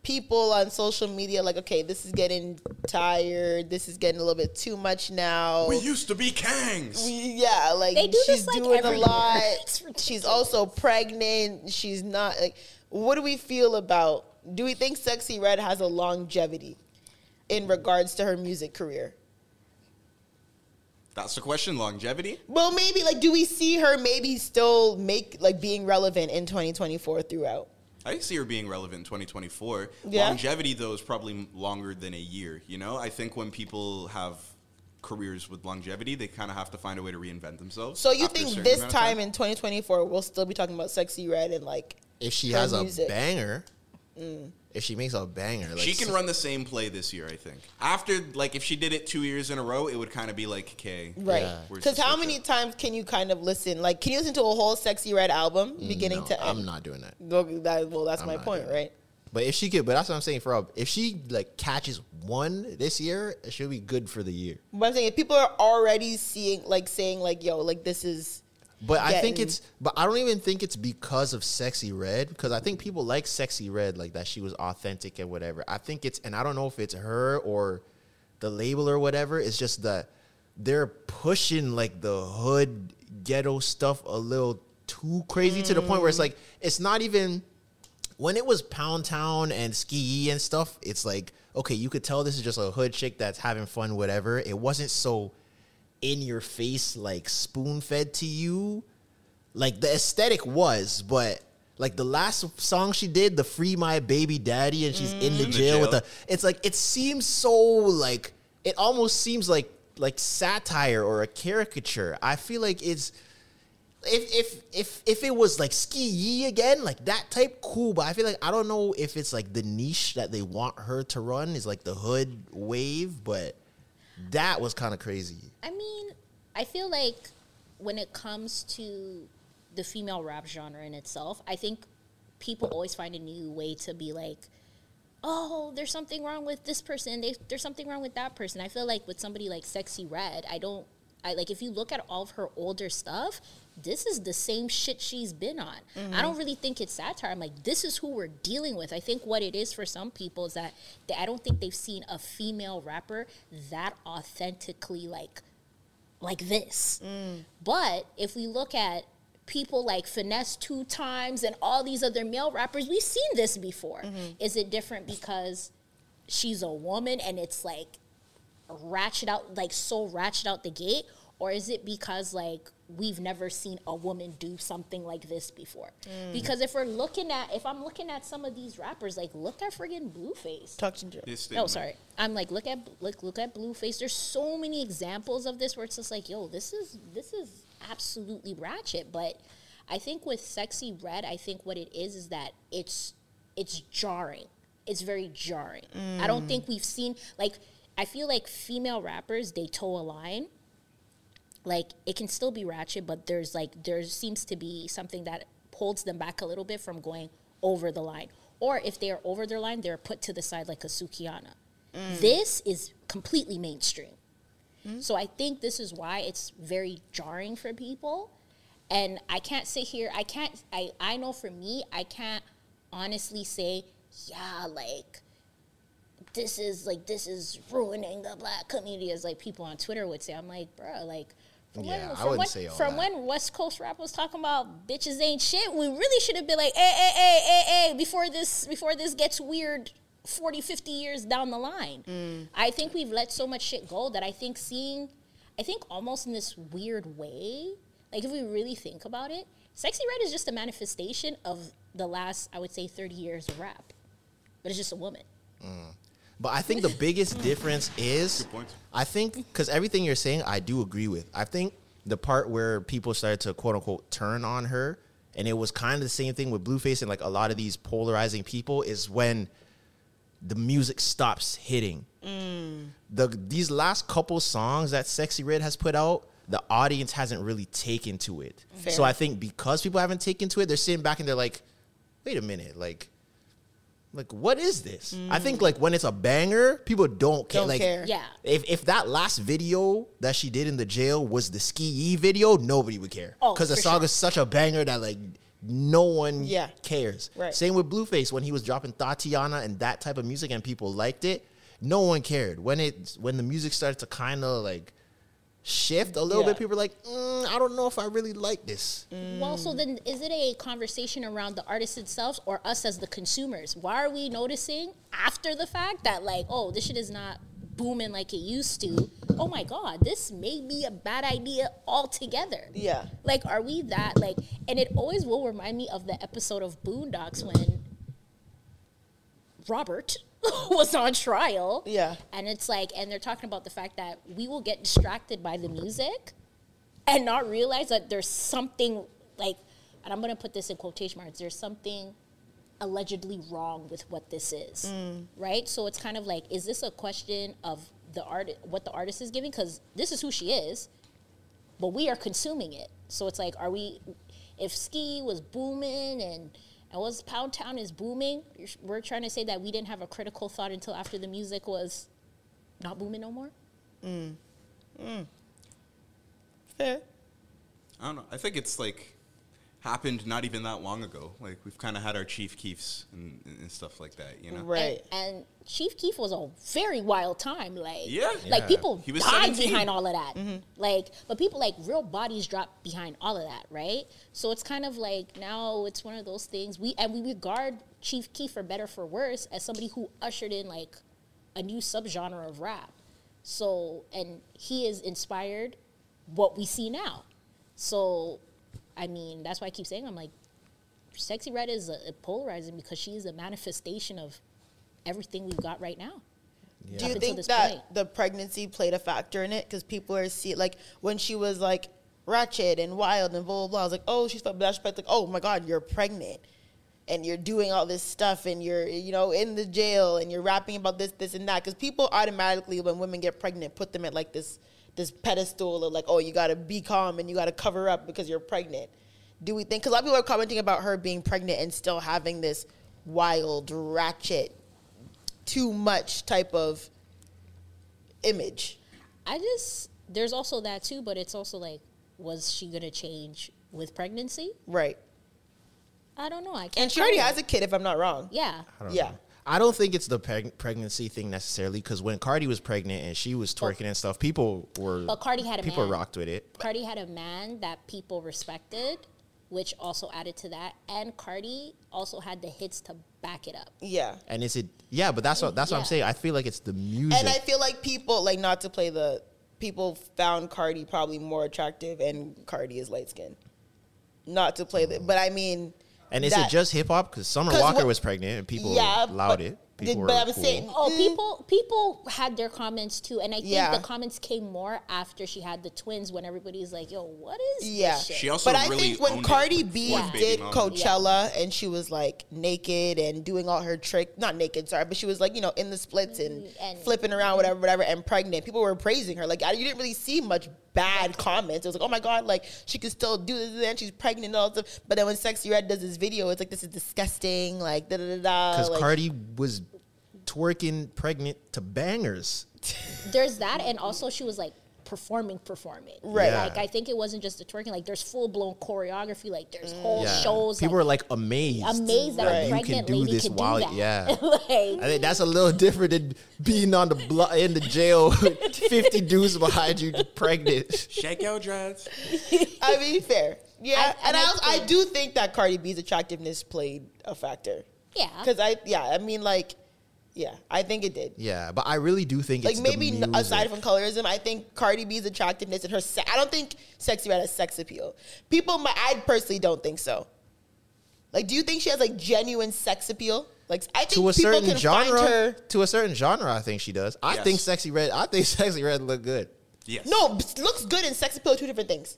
people on social media like, okay, this is getting tired. This is getting a little bit too much now. We used to be Kangs. We- yeah, like They do she's this, like, doing a lot. She's also pregnant. She's not like. What do we feel about? Do we think Sexyy Red has a longevity in regards to her music career? That's the question. Longevity. Well, maybe like, do we see her maybe still make like being relevant in 2024 throughout? I see her being relevant in 2024. Yeah? Longevity, though, is probably longer than a year. You know, I think when people have careers with longevity, they kind of have to find a way to reinvent themselves. So you think this amount of time in 2024 we'll still be talking about Sexyy Red and like If she Her has a music. banger, mm. If she makes a banger, like she can run the same play this year, I think. After, like, if she did it two years in a row, it would kind of be like, okay, right? Because the how many up? times can you kind of listen? Like, can you listen to a whole Sexyy Red album mm, beginning No, to end? I'm not doing that. No, that- well, that's I'm my point, right? But if she could, but that's what I'm saying for her. If she like catches one this year, she'll be good for the year. But I'm saying if people are already seeing, like, saying, like, yo, like this is. But I think it's, but I don't even think it's because of Sexyy Red because I think people like Sexyy Red, like that she was authentic and whatever. I think it's, and I don't know if it's her or the label or whatever. It's just that they're pushing like the hood ghetto stuff a little too crazy to the point where it's like mm. it's not even when it was Pound Town and Ski and stuff, it's like, okay, you could tell this is just a hood chick that's having fun, whatever. It wasn't so in your face, like spoon fed to you. Like the aesthetic was, but like the last song she did, the Free My Baby Daddy, and she's in the mm. In the jail with jail. the it's like it seems so like it almost seems like like satire or a caricature. I feel like it's if if if if it was like ski yee again, like that type, cool. But I feel like I don't know if it's like the niche that they want her to run is like the hood wave, but that was kind of crazy. I mean, I feel like when it comes to the female rap genre in itself. I think people always find a new way to be like, oh, there's something wrong with this person. They, there's something wrong with that person. I feel like with somebody like Sexyy Red, I don't. I like if you look at all of her older stuff, this is the same shit she's been on. I don't mm-hmm. really think it's satire. I'm like, this is who we're dealing with. I think what it is for some people is that they, I don't think they've seen a female rapper that authentically like like this. Mm. But if we look at people like Finesse2Tymes and all these other male rappers, we've seen this before. Mm-hmm. Is it different because she's a woman and it's like ratchet out, like so ratchet out the gate? Or is it because like we've never seen a woman do something like this before? Mm. Because if we're looking at, if I'm looking at some of these rappers, like look at friggin' Blueface. Talk to Joe. His Oh, sorry. I'm like, look at look look at Blueface. There's so many examples of this where it's just like, yo, this is this is absolutely ratchet. But I think with Sexyy Red, I think what it is is that it's it's jarring. It's very jarring. I don't mm. think we've seen like I feel like female rappers they toe a line. Like it can still be ratchet, but there's like there seems to be something that holds them back a little bit from going over the line. Or if they are over their line, they're put to the side like a Sukihana. Mm. This is completely mainstream. Mm. So I think this is why it's very jarring for people. And I can't sit here, I can't I, I know for me, I can't honestly say, yeah, like this is like this is ruining the black community as like people on Twitter would say. I'm like, bro, like from Yeah, when, I wouldn't when, say all from that. when West Coast rap was talking about bitches ain't shit, we really should have been like, hey, hey, hey, hey, hey, before this before this gets weird 40, 50 years down the line. Mm. I think we've let so much shit go that I think seeing I think almost in this weird way, like if we really think about it, Sexyy Red is just a manifestation of the last, I would say, 30 years of rap. But it's just a woman. But I think the biggest difference is, point. I think, because everything you're saying, I do agree with. I think the part where people started to quote unquote turn on her, and it was kind of the same thing with Blueface and like a lot of these polarizing people, is when the music stops hitting. Mm. The these last couple songs that Sexyy Red has put out, the audience hasn't really taken to it. So I think because people haven't taken to it, they're sitting back and they're like, wait a minute, like like what is this? I think mm. like when it's a banger, people don't care. Don't like care. Yeah. if if that last video that she did in the jail was the ski Yee video, nobody would care. Oh, Because the song sure. is such a banger that like no one Yeah. cares. Right. Same with Blueface when he was dropping Tatiana and that type of music and people liked it. No one cared. When it when the music started to kind of like shift a little Yeah. bit, people were like, mm, I don't know if I really like this. Well, so then is it a conversation around the artists themselves or us as the consumers? Why are we noticing after the fact that, like, oh, this shit is not booming like it used to? Oh my God, this may be a bad idea altogether. Yeah. Like, are we that, like, and it always will remind me of the episode of Boondocks when Robert was on trial. Yeah. And it's like, and they're talking about the fact that we will get distracted by the music and not realize that there's something like, and I'm going to put this in quotation marks, there's something allegedly wrong with what this is. Mm. Right? So it's kind of like, is this a question of the art, what the artist is giving? Because this is who she is, but we are consuming it. So it's like, are we, if ski was booming and and was Pound Town is booming, we're trying to say that we didn't have a critical thought until after the music was not booming no more. Mm. Mm. Fair. I don't know. I think it's like happened not even that long ago. Like we've kind of had our Chief Keefs and, and stuff like that, you know. Right. And, and Chief Keef was a very wild time. Like, Yeah. like Yeah. people He was died 17. behind all of that. Mm-hmm. Like, but people like real bodies dropped behind all of that, right? So it's kind of like now it's one of those things we and we regard Chief Keef for better for worse as somebody who ushered in like a new subgenre of rap. So and he has inspired what we see now. So, I mean, that's why I keep saying I'm like, Sexyy Red is a, a polarizing because she is a manifestation of everything we've got right now. Do you think that point. the pregnancy played a factor in it? Because people are see like when she was like ratchet and wild and blah blah blah. I was like, oh, she's but that's like, oh my god, you're pregnant, and you're doing all this stuff, and you're you know in the jail, and you're rapping about this, this, and that. Because people automatically, when women get pregnant, put them at like this this pedestal of like, oh, you gotta be calm and you gotta cover up because you're pregnant. do we think? Because a lot of people are commenting about her being pregnant and still having this wild, ratchet, too much type of image. I just there's also that too, but it's also like, was she gonna change with pregnancy? Right. I don't know. I can't. And she already tell. has a kid, if I'm not wrong. Yeah. I don't Yeah. know. I don't think it's the preg- pregnancy thing necessarily because when Cardi was pregnant and she was twerking and stuff, people were But Cardi had a people man. rocked with it. Cardi had a man that people respected, which also added to that. And Cardi also had the hits to back it up. Yeah. And is it yeah? But that's what that's what I'm Yeah. saying. I feel like it's the music. And I feel like people, like, not to play the, people found Cardi probably more attractive and Cardi is light skinned. Not to play the, but I mean. And is that- it just hip hop? Because Summer Walker what- was pregnant and people Yeah, allowed but- it. Did- People but were I'm cool. saying- Oh, Mm. people people had their comments too, and I think Yeah. the comments came more after she had the twins when everybody's like, "Yo, what is Yeah. this shit?" She also but I think when owned Cardi B with did Mama. Coachella and she was like naked and doing all her trick, not naked, sorry, but she was like, you know, in the splits and, Mm, and- flipping around, whatever, whatever, and pregnant. People were praising her. Like, I, you didn't really see much bad comments. It was like, oh my God, like, she could still do this and she's pregnant and all stuff. But then when Sexyy Red does this video, it's like, this is disgusting, like, da da da da. Because like, Cardi was twerking pregnant to bangers. there's that, and also she was like performing, performing. Right. Yeah. Like I think it wasn't just the twerking. Like there's full blown choreography. Like there's mm. whole Yeah. shows. People like, were like amazed. amazed that a you can do lady this can do while that. yeah. like, I think that's a little different than being on the blo- in the jail 50 dudes behind you pregnant. Shake your dress. I mean, fair. Yeah. I- and and I, I also, I do think that Cardi B's attractiveness played a factor. yeah. Because I, yeah, I mean, like, yeah, I think it did. Yeah, but I really do think Like it's maybe the n- aside from colorism, I think Cardi B's attractiveness and her. Se- I don't think Sexyy Red has sex appeal. People, might, I personally don't think so. Like, do you think she has like genuine sex appeal? Like, I think to a people certain can genre, find her. to a certain genre, I think she does. I Yes. think sexy red. I think sexy red look good. Yes. No, looks good and sex appeal are two different things.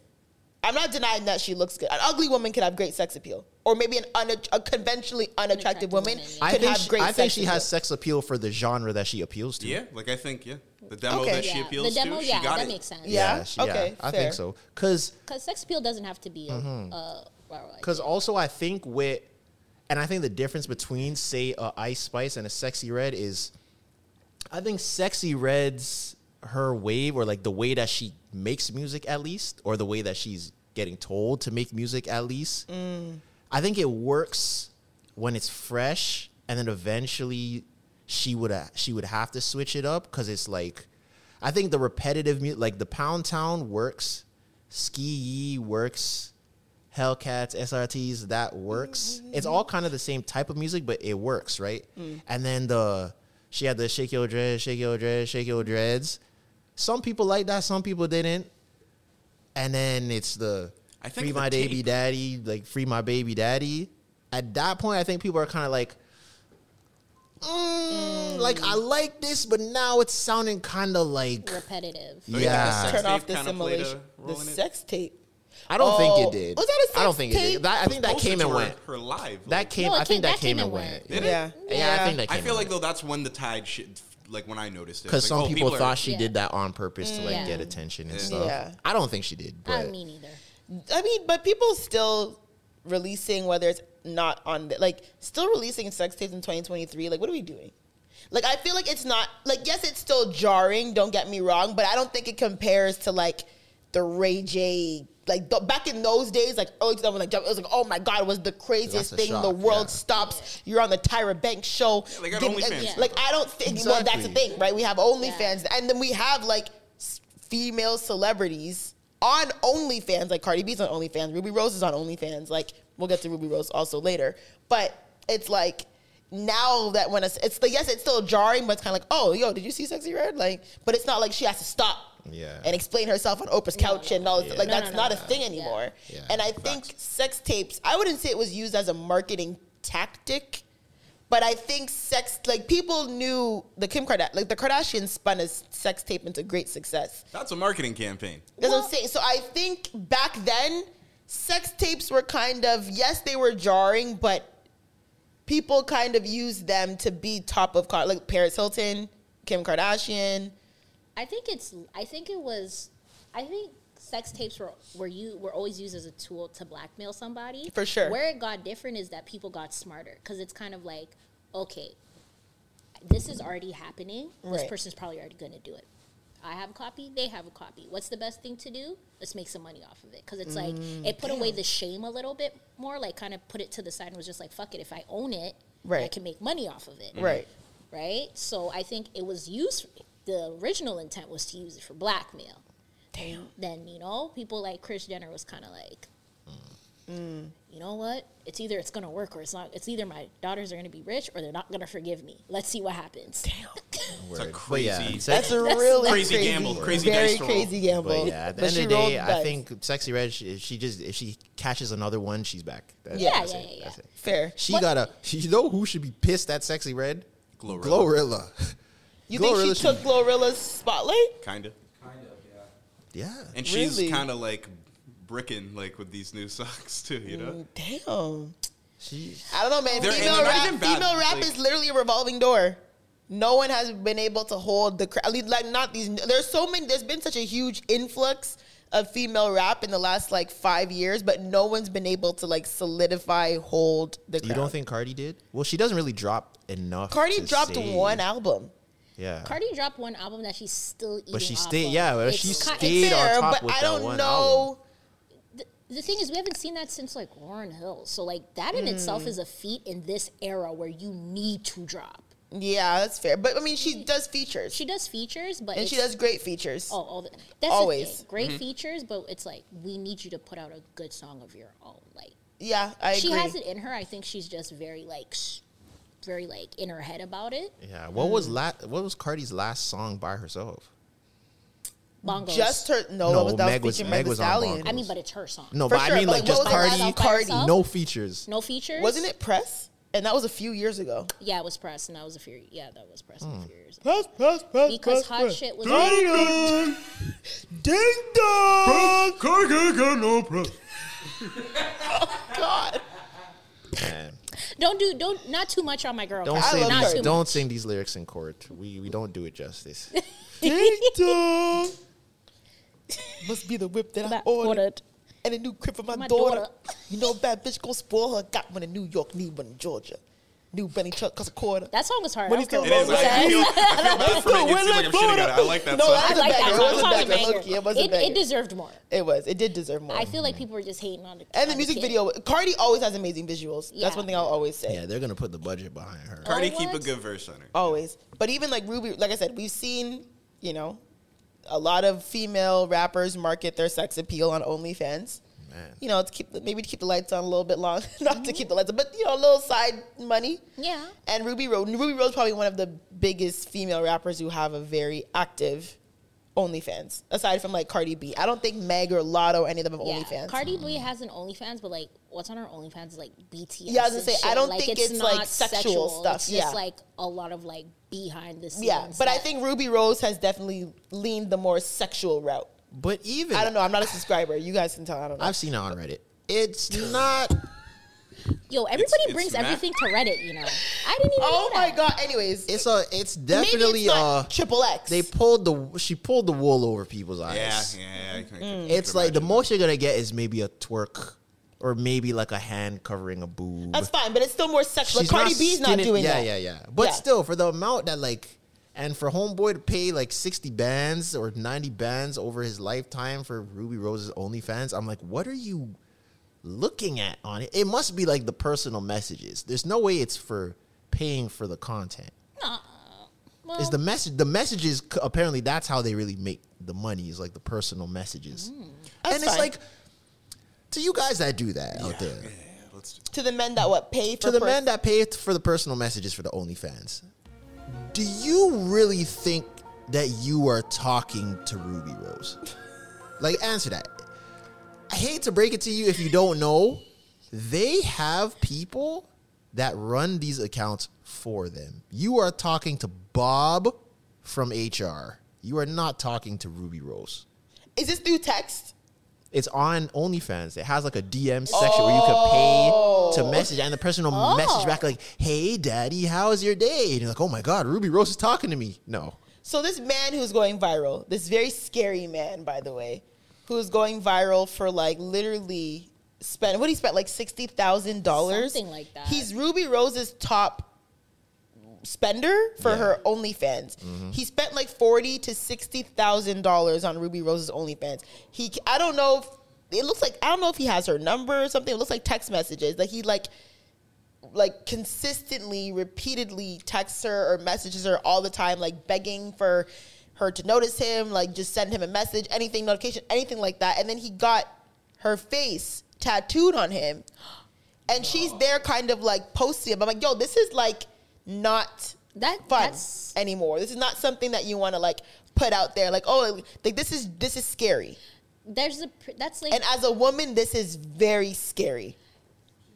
I'm not denying that she looks good. An ugly woman can have great sex appeal, or maybe an un- a conventionally unattractive Unattractive woman woman, yeah. could I think have she, great. I think she appeal. has sex appeal for the genre that she appeals to. Yeah, like I think yeah, the demo Okay. that she Yeah. appeals the demo, to, she yeah, got that it. makes sense. Yeah. she- Okay, I fair. think so. Cause Because sex appeal doesn't have to be a. Mm-hmm. a well, like- Because also, I think with, and I think the difference between, say, a Ice Spice and a Sexyy Red is, I think Sexyy Red's her wave, or like the way that she makes music, at least, or the way that she's getting told to make music, at least. Mm. I think it works when it's fresh, and then eventually she would she would have to switch it up because it's like, I think the repetitive music, like the Pound Town works, Ski Yee works. Hellcats, SRTs, that works. Mm-hmm. It's all kind of the same type of music, but it works, right? Mm. And then the she had the shake your dreads, shake your dreads, shake your dreads. Some people like that, some people didn't. And then it's the I think free the my baby tape- daddy, like free my baby daddy. At that point, I think people are kind of like, mm, like I like this, but now it's sounding kind of like repetitive. Don't you think the yeah. turn off the kinda played a simulation. The role in it? sex tape. I don't Oh, think it did. was that a I don't sex think it did. That, I think that came to and her- went. Her live. That came. No, I think came- that, that came, came and and went. went. Did it? Yeah. Yeah, I think that. I feel and like went. though that's when the tide shit. Like when I noticed it, because Like, some oh, people, are- thought she Yeah. did that on purpose to like mm. Yeah. get attention and Yeah. stuff. Yeah. I don't think she did. I But mean, either. I mean, but people still releasing whether it's not on the, like still releasing sex tapes in 2023. Like, what are we doing? Like, I feel like it's not like yes, it's still jarring. Don't get me wrong, but I don't think it compares to like the Ray J. Like the, back in those days, like early 2000, like it was like, oh my god, it was the craziest thing. shock, the world yeah. stops. You're on the Tyra Banks show. Yeah, they got Give- OnlyFans like, like. I don't think. Well, that's the thing, right? We have OnlyFans, and then we have like female celebrities on OnlyFans, like Cardi B's on OnlyFans, Rubi Rose is on OnlyFans. Like we'll get to Rubi Rose also later, but it's like now that when it's, it's like yes, it's still jarring, but it's kind of like oh yo, did you see Sexyy Red? Like, but it's not like she has to stop. Yeah. And explain herself on Oprah's couch and all this. Yeah. Like No, that's no, not no, a thing anymore. Yeah. And I think sex tapes. I wouldn't say it was used as a marketing tactic. But I think sex, like people knew the Kim Kardashian, like the Kardashians spun a s- sex tape into great success. That's a marketing campaign. That's what I'm saying. So I think back then, sex tapes were kind of, yes, they were jarring, but people kind of used them to be top of, car- like Paris Hilton, Kim Kardashian. I think it's. I think it was. I think sex tapes were were you were always used as a tool to blackmail somebody. For sure. Where it got different is that people got smarter because it's kind of like, okay, this is already happening. This Right. person's probably already going to do it. I have a copy. They have a copy. What's the best thing to do? Let's make some money off of it because it's like Mm, it put away the shame a little bit more. Like kind of put it to the side and was just like, fuck it. If I own it, I can make money off of it Right. right? So I think it was used. The original intent was to use it for blackmail. Damn. Then you know, people like Kris Jenner was kind of like, mm. you know what? It's either it's gonna work or it's not. It's either my daughters are gonna be rich or they're not gonna forgive me. Let's see what happens. Damn. It's a crazy. yeah, sex- That's a really Crazy crazy, gamble, crazy very dice to roll. crazy gamble. But yeah, at the But end of the day, I dice. think Sexyy Red, she, if she just if she catches another one, she's back. That- Yeah, that's yeah, it, yeah, that's yeah. fair. She gotta. You know who should be pissed at Sexyy Red? Glorilla. Glorilla. You think she took Glorilla's spotlight? Kind of. Kind of, yeah. Yeah. And she's Really? kind of like bricking like with these new songs too, you know? Mm, damn. She. I don't know, man. They're- female rap, female rap like- is literally a revolving door. No one has been able to hold the crowd. Like not these. There's so many. There's been such a huge influx of female rap in the last like five years, but no one's been able to like solidify, hold the. Crowd. You don't think Cardi did? Well, she doesn't really drop enough. Cardi to dropped say- one album? Yeah. Cardi dropped one album that she's still eating. But she off stayed- of. yeah, but It's she ki- stayed it's- on top but with I that don't one know. the, the thing is, we haven't seen that since like Lauryn Hill. So like that in itself is a feat in this era where you need to drop. Yeah, that's fair. But I mean, she does features, She does features, but and she does great features. Oh, all the, that's Always. the thing. great Mhm. features, but it's like we need you to put out a good song of your own. Like Yeah, I she agree. has it in her. I think she's just very like, s- very like in her head about it. Yeah. What was la- What was Cardi's last song by herself? Bongos. Just her. No, No, was, Meg was was- featuring Meg Meg was on Stallion. Bongos. I mean, but it's her song. No, For but sure, I mean but like like, just what was it Cardi. last by herself? No features. No features. Wasn't it press? And that was a few years ago. Yeah, it was press, and that was a few. Yeah, that was press Hmm. a few years. ago. Press, press, press, Because press, hot press. shit was. Ding dong, ding dong. Oh, God, Man. Don't do don't not too much on my girl. Don't Cardi. sing not too don't much. sing these lyrics in court. We we don't do it justice. ding. Must be the whip that I ordered. ordered. And a new crib for my, My daughter. daughter. You know, bad bitch gon' spoil her. Got one in New York, need one in Georgia. New Benny truck costs a quarter. That song was hard. When I he's don't still care It is. what I, I feel. I feel bad for making it seem like I'm shitting on it. I like that No, song. that's I a like banger. that It song. was a banger. banger. It was a banger. it deserved more. It was. It did deserve more. I feel like people were just hating on it. and the music kid. video. Cardi always has amazing visuals. Yeah. That's one thing I'll always say. yeah, they're gonna put the budget behind her. Cardi Oh, keep a good verse on her. Always. But even like Rubi, like I said, we've seen, you know, a lot of female rappers market their sex appeal on OnlyFans. Man. You know, to keep the, maybe to keep the lights on a little bit long, not to keep the lights on, but you know, a little side money. Yeah. And Rubi Rose, Rubi Rose probably one of the biggest female rappers who have a very active OnlyFans. Aside from like Cardi B, I don't think Meg or Latto any of them have Yeah. OnlyFans. Cardi B has an OnlyFans, but like what's on her OnlyFans is like BTS. Yeah, I was gonna and say, I don't like, think it's, like, sexual stuff, It's yeah. just like a lot of like behind the scenes. yeah, but I think Rubi Rose has definitely leaned the more sexual route. But even I don't know. I'm not a subscriber. You guys can tell. I don't know. I've seen it on Reddit. It's not. yo, everybody it's brings mad. everything to Reddit. You know, I didn't even. oh know my that. god. Anyways, It's a. It's definitely it's not uh. triple X. They pulled the. She pulled the wool over people's eyes. Yeah, yeah. I can, I can- Mm. It's like the most you're gonna get is maybe a twerk, or maybe like a hand covering a boob. That's fine, but it's still more sexual. She's Cardi not B's not doing yeah, that. Yeah, yeah, yeah, But Yeah. still, for the amount that like, and for Homeboy to pay like sixty bands or ninety bands over his lifetime for Rubi Rose's OnlyFans, I'm like, what are you looking at on it? It must be like the personal messages. There's no way it's for paying for the content. Well, Is the message the messages apparently that's how they really make the money is like the personal messages. Mm. And it's fine. like to you guys that do that out there. Yeah, let's do To the men that what pay for to the pers- men that pay for the personal messages for the OnlyFans, do you really think that you are talking to Rubi Rose? like, answer that. I hate to break it to you if you don't know, they have people that run these accounts for them. You are talking to Bob from HR. You are not talking to Rubi Rose. Is this through text? It's on OnlyFans. It has like a DM section where you could pay to oh. message, and the person will oh. message back like, "Hey, Daddy, how's your day?" And you're like, "Oh my God, Rubi Rose is talking to me." No, So this man who's going viral, this very scary man, by the way, who's going viral for like literally spent what he spent like sixty thousand dollars, Something like that. He's Rubi Rose's top spender for her OnlyFans. Mm-hmm. He spent like forty to sixty thousand dollars on Rubi Rose's OnlyFans. He, I don't know if it looks like I don't know if he has her number or something. It looks like text messages. Like he like like consistently, repeatedly texts her or messages her all the time, like begging for her to notice him, like just send him a message, anything, notification, anything like that. And then he got her face tattooed on him. And she's there kind of like posting him. I'm like, yo, this is like not That fun that's anymore. This is not something that you want to like put out there. Like, oh, like this is this is scary. there's a that's like And as a woman, this is very scary.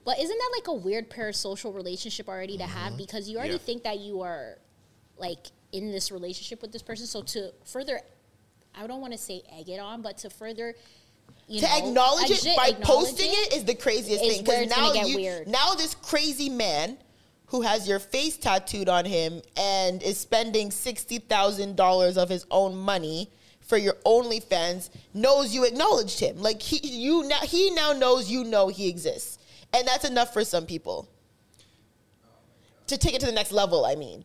But isn't that like a weird parasocial relationship already to have? Mm-hmm. Because you already Yeah. think that you are like in this relationship with this person. So to further, I don't want to say egg it on, but to further, you to know, acknowledge it by acknowledge posting it is the craziest is thing because now you weird. now this crazy man who has your face tattooed on him and is spending sixty thousand dollars of his own money for your OnlyFans knows you acknowledged him. Like he you now he now knows you know he exists, and that's enough for some people to take it to the next level. I mean,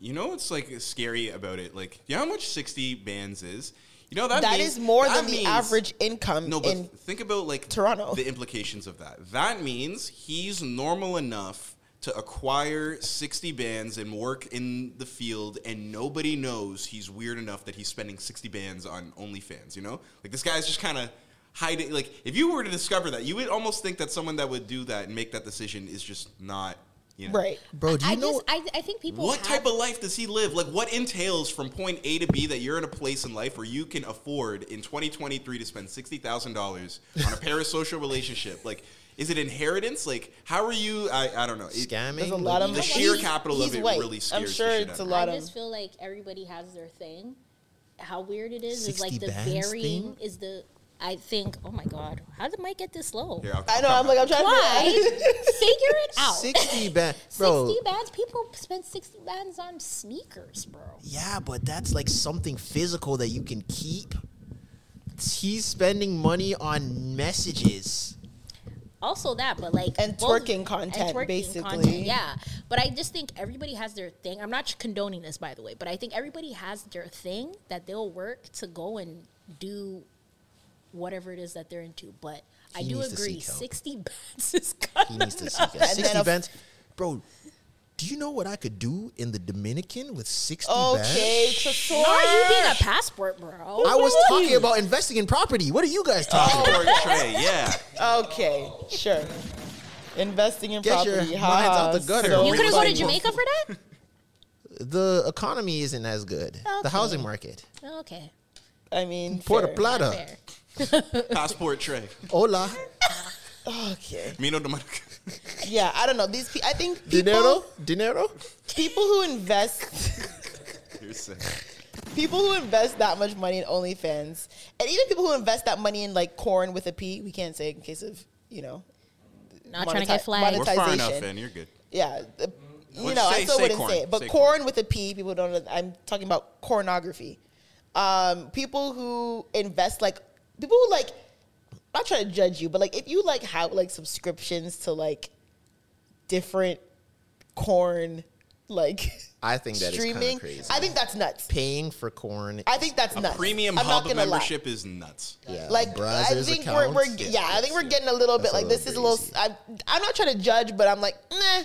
You know what's like scary about it? Like, you know how much 60 bands is? You know that that means- is more that than the average income No, but in think about like Toronto. The implications of that. That means he's normal enough to acquire 60 bands and work in the field, and nobody knows he's weird enough that he's spending 60 bands on OnlyFans. You know, like this guy's just kind of hiding. Like, if you were to discover that, you would almost think that someone that would do that and make that decision is just not. You know. right. Bro, do you I know? just I, I think people What have- type of life does he live? Like, what entails from point A to B that you're in a place in life where you can afford in 2023 to spend sixty thousand dollars on a parasocial relationship? Like, is it inheritance? Like, how are you? I, I don't know. It- Scamming? There's a lot of The sheer he's- capital of he's it white. really scares I'm the sure shit it's a lot of lot I just feel like everybody has their thing. How weird it is is like the varying thing? is the. I think. Oh my god, how did Mike get this low? Here, I'll- I I'll know. I'm like, I'm trying Why? to. Figure it out. 60 bands. Bro, 60 bands. People spend 60 bands on sneakers, bro. Yeah, but that's like something physical that you can keep. He's spending money on messages. Also that, but like And twerking content, basically. yeah, but I just think everybody has their thing. I'm not condoning this, by the way, but I think everybody has their thing that they'll work to go and do whatever it is that they're into. But I do agree, 60 bands is kind He needs to seek out. 60 a- bands. Bro, do you know what I could do in the Dominican with 60 Okay, bands? Tresor. Now you need a passport, bro. I was talking about investing in property. What are you guys talking oh, about? Passport tray, yeah. Okay, sure. Investing in Get your property. minds ha, out the gutter. so you couldn't go to. Jamaica for that? The economy isn't as good. The housing market. Okay. I mean, Puerto fair. Plata. Fair. Passport tray. Hola. Okay. Mino Dominic. Yeah, I don't know. These, pe- I think people, Dinero? Dinero? people who invest, You're sick. people who invest that much money in OnlyFans, and even people who invest that money in like corn with a P, we can't say in case of you know, Not trying to get moneti- flagged. We're far enough monetization. in. You're good. yeah. the- you Well, know, I still wouldn't corn. say it, but Say corn, corn. with a P, people don't know. I'm talking about pornography. Um, people who invest like people who like. I'm not trying to judge you, but like if you like have like subscriptions to like different corn like I think that is streaming, of crazy. I think that's nuts. Paying for corn. I think that's A nuts. premium I'm hub gonna lie. membership is nuts. yeah, Like Brazzers I think we're, we're accounts. yeah, I think we're getting a little bit That's a like this is a little little. I'm, I'm not trying to judge, but I'm like, nah.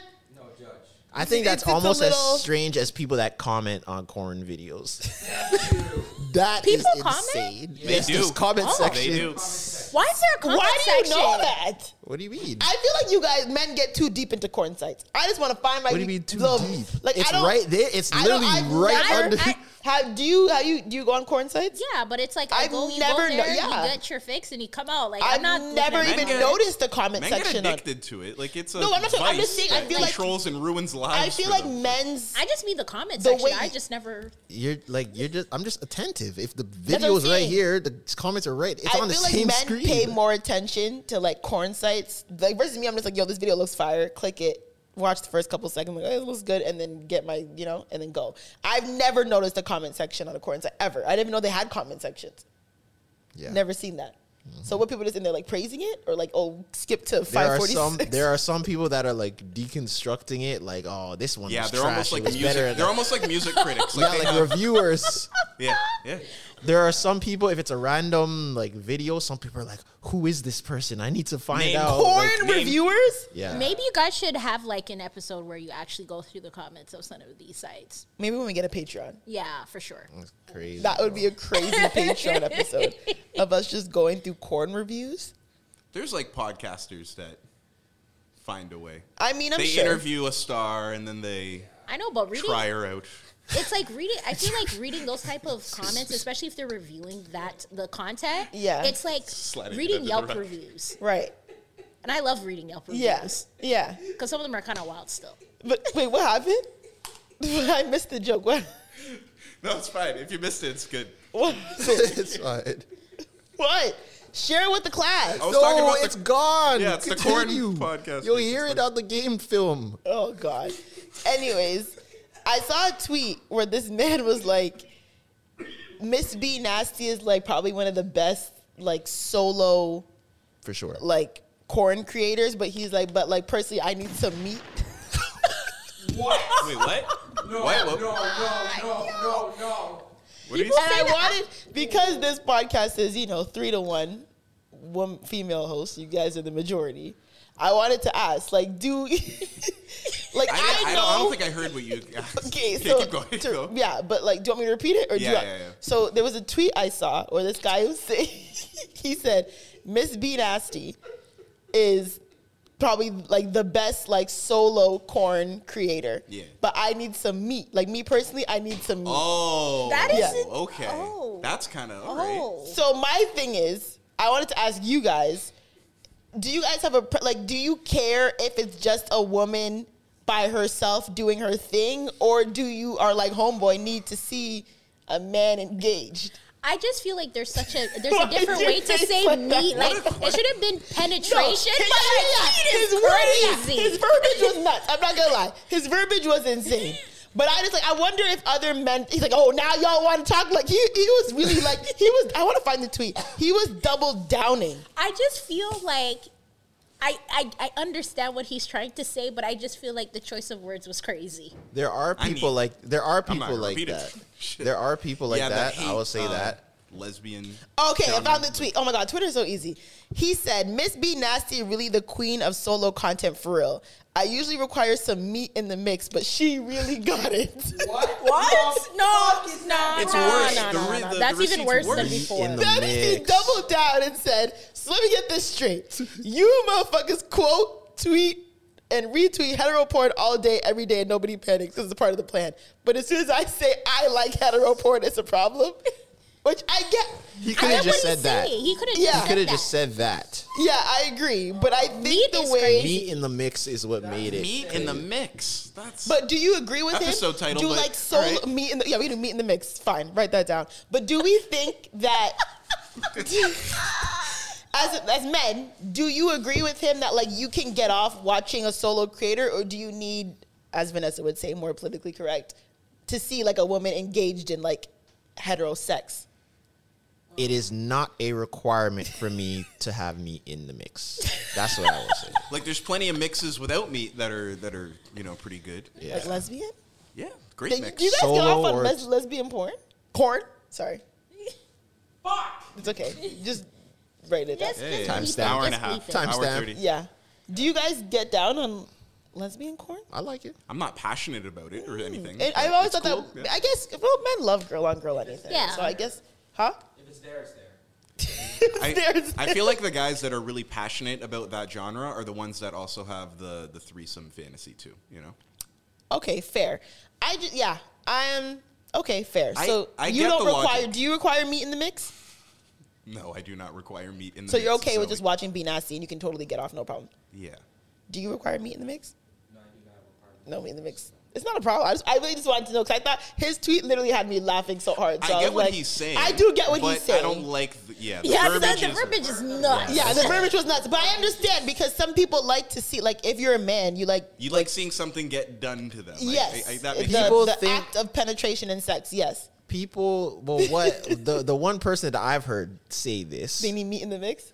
No judge. I think It's- that's it's a almost little- as strange as people that comment on corn videos. that People is comment? insane. They Yes, do. comment Oh. section. They do. Why is there a comment section? Why do you section? know that? What do you mean? I feel like you guys men get too deep into corn sites. I just want to find my. what do you mean too little- deep? Like it's I don't, right there. It's literally right never- under. I- How do you? How you do you go on corn sites? Yeah, but it's like I I've go, you never go kno- there, yeah. you get your fix, and you come out. Like I've I'm not never even get- noticed the comment Men get section on. addicted to it. Like it's a No, I'm not talking- I'm just vice saying, I feel like- controls and ruins lives. I feel like them. men's. I just mean the comment The section. way I just never. You're like you're just. I'm just attentive. If the video is right here, the comments are right. It's I on the feel like same men screen. pay more attention to like corn sites. Like versus me, I'm just like, yo, this video looks fire. Click it, watch the first couple seconds, like, oh, it looks good, and then get my, you know, and then go. I've never noticed a comment section on a corn site ever. I didn't even know they had comment sections. Yeah. Never seen that. So mm-hmm. what people just in there like praising it or like oh skip to There five are forty some. six. There are some people that are like deconstructing it, like, oh, this one. Yeah, was they're trash. almost like music. better They're almost like music critics. yeah, Like, they like have- reviewers. yeah, yeah. There are some people. If it's a random like video, some people are like, "Who is this person? I need to find Name out." Porn Like, name- reviewers. yeah, Maybe you guys should have like an episode where you actually go through the comments of some of these sites. Maybe when we get a Patreon. Yeah, for sure. That's crazy. That would be a crazy Patreon episode of us just going through corn reviews. There's like podcasters that find a way. I mean, I'm they sure. interview a star and then they I know, but reading try her out. It's like reading. I feel like reading those type of comments, especially if they're reviewing that the content. Yeah. it's like Sliding reading under the Yelp rug. reviews, Right. and I love reading Yelp reviews. Yes. Yeah. because some of them are kind of wild still. But wait, what happened? I missed the joke. What? No, it's fine. If you missed it, it's good. What? it's fine. what? Share it with the class. I was No, talking about the- it's gone. Yeah, it's the corn Continue. podcast. You'll hear it on the game film. Oh God. Anyways, I saw a tweet where this man was like, "Miss B Nasty is like probably one of the best like solo For sure. like corn creators, but he's like, but like personally, I need some meat." What? Wait, what? No, What? no, no, no, no, no. What are you and I wanted because this podcast is you know three to one, one female host. You guys are the majority. I wanted to ask, like, do like I, I, I, know? don't, I don't think I heard what you. Okay, so keep going. to- go. yeah, but like, do you want me to repeat it or do Yeah, you? yeah, yeah. So there was a tweet I saw where this guy was saying, he said, "Miss B Nasty is probably like the best like solo corn creator. Yeah. but I need some meat. Like me personally, I need some meat. Oh, That is- yeah. okay. oh. That's kind of all right. Oh, So my thing is, I wanted to ask you guys: Do you guys have a like? Do you care if it's just a woman by herself doing her thing, or do you are like homeboy need to see a man engaged? I just feel like there's such a there's a different way to say like that? meat. Like it should have been penetration. No, but like, meat his, is verbiage, his verbiage was nuts. I'm not gonna lie. His verbiage was insane. But I just like I wonder if other men. He's like, oh, now y'all want to talk. Like he he was really like he was. I want to find the tweet. He was double downing. I just feel like I, I I understand what he's trying to say, but I just feel like the choice of words was crazy. There are I people mean- like there are people like that. There are people like yeah, that. hate, I will say uh, that. Lesbian. Okay, I found the tweet. Oh my god, Twitter's so easy. He said, "Miss B Nasty really the queen of solo content for real. I usually require some meat in the mix, but she really got it." What? What? No, no, It's no, worse. no, The no, no. the- the That's even worse, worse. than before. In Then he doubled down and said, "So let me get this straight. You motherfuckers quote, tweet, and retweet hetero porn all day, every day, and nobody panics. This is a part of the plan. But as soon as I say I like hetero porn, it's a problem." Which I get. He could have just said that. He could have Yeah. just He said could have that. just said that. Yeah, I agree. But I think Meat the way. crazy. Meat in the mix is what made it. Meat in the mix. That's. But do you agree with Episode him? title, do but like solo alright. meat in the yeah we do meat in the mix. Fine, write that down. But do we think that as as men, do you agree with him that like you can get off watching a solo creator, or do you need, as Vanessa would say, more politically correct, to see like a woman engaged in like hetero sex? It is not a requirement for me to have meat in the mix. That's what I will say. like there's plenty of mixes without meat that are that are you know pretty good. Yeah. Like lesbian? Yeah, great Do mix. Do you guys get off on or- les- lesbian porn? Corn? Sorry, Fuck. it's okay. Just write it down. Just, Hey, just Timestamp. hour and a half. Time- Hour Timestamp. 30. Yeah. Do you guys get down on lesbian corn? I like it. I'm not passionate about it or hmm. anything. It, I've always it's thought cool, that. yeah. I guess well, men love girl on girl anything. Yeah. So I guess, huh? If it's there, it's there. I, I feel like the guys that are really passionate about that genre are the ones that also have the the threesome fantasy too. You know, Okay, fair. I just yeah. I'm okay. Fair. I- So I you don't require. logic. Do you require meat in the mix? no, I do not require meat in. the mix. So you're mix, okay with just watching B Nasty and you can totally get off, no problem. Yeah. Do you require meat in the mix? No, I do not have a part of No meat in the mix. It's not a problem. I, just, I really just wanted to know because I thought his tweet literally had me laughing so hard. So I I, get was what like, he's saying. I do get what but he's saying. I don't like. The, yeah, the Yeah, verbiage the, the is- verbiage is nuts. Yeah, the verbiage was nuts, but I understand because some people like to see, like, if you're a man, you like, You like seeing something get done to them. I- yes, I, I, that makes the. People the think- act of penetration and sex. Yes, people. Well, what the the one person that I've heard say this, They need meat in the mix.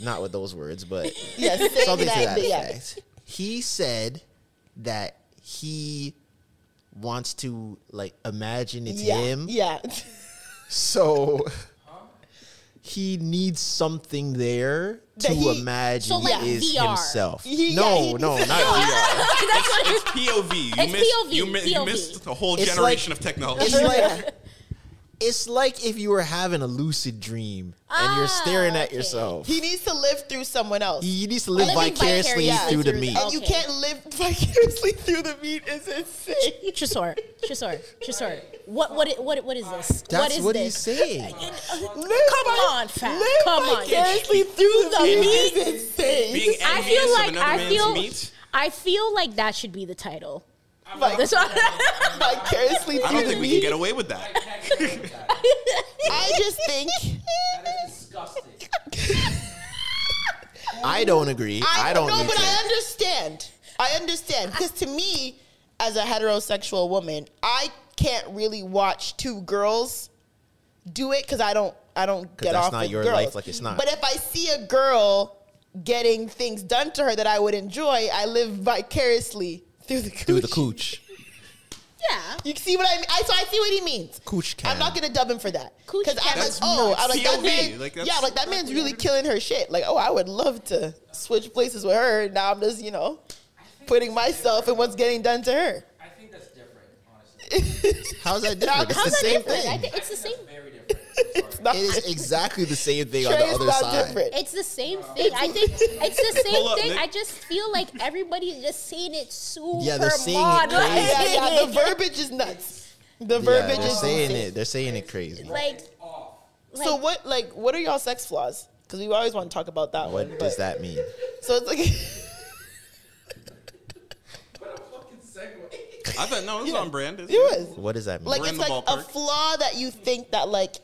not with those words, but Yes, say something to that, that yeah. effect. He said that he wants to like imagine it's yeah, him. Yeah. So he needs something there That to he- imagine So, like, is VR. himself. He- no, yeah, he- no, not VR. That's what It's POV. You It's missed, POV, You, mi- you missed a whole It's generation like- of technology. It's like it's like if you were having a lucid dream and you're staring Ah, at okay. yourself. he needs to live through someone else. He needs to live vicariously vicariously through the meat. and you can't live vicariously through the meat is insane. Chisor, Chisor, Chisor. What what what what is this? That's what is what this? he's saying. Come on, fam. Live Come on. vicariously through the The meat meat? is insane. Being I feel like another I feel meat. I feel like that should be the title. Like, That's vicariously I don't think we can get away with that. I just think That is disgusting. I don't agree. I, don't know, but to. I understand. I understand because to me, as a heterosexual woman, I can't really watch two girls do it because I don't. I don't get that's off not with your girls. life, like it's not. But if I see a girl getting things done to her that I would enjoy, I live vicariously through the cooch. Through the cooch. Yeah. You see what I mean? I, so I see what he means. Cooch I'm not gonna dub him for that Cooch because I'm cam. like, That's oh, I'm like that POV, man. like, yeah, that's- like that man's really killing her shit. Like, oh, I would love to switch places with her. Now I'm just, you know, putting myself in what's getting done to her. I think that's different, honestly. How's that different? It's How's the that same different? I thing. think it's the same. Very different. It's not, It is exactly the same thing on the other side. different. It's the same thing. I think it's the same up, thing. Nick. I just feel like everybody's just saying it super Yeah, they're saying it crazy. yeah, yeah, the verbiage is nuts. The Yeah, verbiage they're is saying insane. it. They're saying it crazy. like, So what, like, what are y'all sex flaws? Because we always want to talk about that one. What does that mean? So it's like, I thought no, it it's on brand. It was. What does that mean? Like We're in it's the like a flaw that you think that like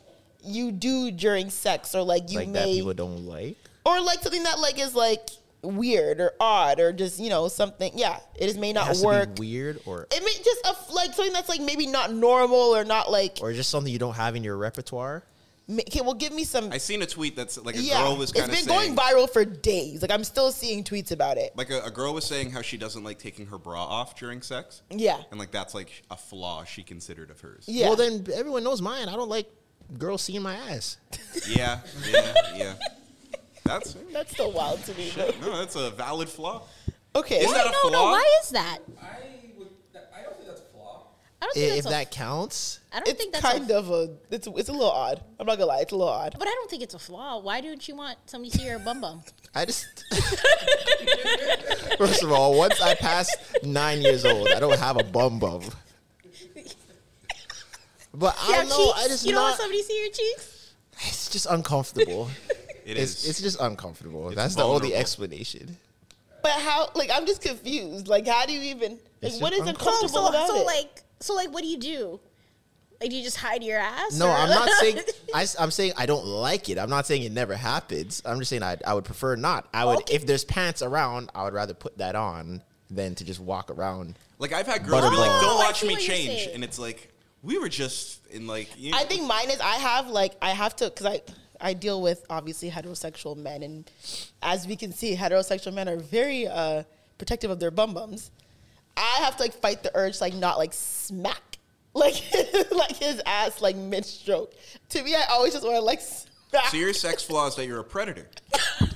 you do during sex, or like you like that may, people don't like? or like something that like is like weird or odd or just you know something. Yeah, it just may It not has work. to be weird or It may just a, like something that's like maybe not normal or not like. or just something you don't have in your repertoire. Okay, well, give me some. I seen a tweet that's like a yeah, girl was it's kind of been saying, going viral for days. Like I'm still seeing tweets about it. like a, a girl was saying how she doesn't like taking her bra off during sex, Yeah, and like that's like a flaw she considered of hers. yeah. Well, then everyone knows mine. I don't like girls seeing my ass. Yeah, yeah, yeah. That's that's still wild to me. Though. no, that's a valid flaw. Okay, Is that a no, no. flaw? Why is that? I would. I don't think that's a flaw. I don't think If that's a, that counts, I don't it's think that's kind a, of a. It's it's a little odd. I'm not gonna lie, it's a little odd. But I don't think it's a flaw. Why don't you want somebody to see your bum bum? I just. First of all, once I pass nine years old, I don't have a bum bum. But I don't know. I just you don't want somebody to see your cheeks? It's just uncomfortable. It it's, is. it's just uncomfortable. It's That's the only explanation. But how? Like I'm just confused. Like how do you even? Like what is just uncomfortable so, about so it? like, so like, what do you do? Like, do you just hide your ass? No, or- I'm not saying. I, am saying I don't like it. I'm not saying it never happens. I'm just saying I, I would prefer not. I would Okay. if there's pants around. I would rather put that on than to just walk around. Like I've had girls be like, "Don't Oh, watch me change," and it's like we were just in like. You I think mine is I have like I have to because I I deal with obviously heterosexual men and as we can see heterosexual men are very uh, protective of their bum bums. I have to like fight the urge to, like not like smack like like his ass like mid stroke. To me, I always just want to like smack. So your sex flaw is that you're a predator.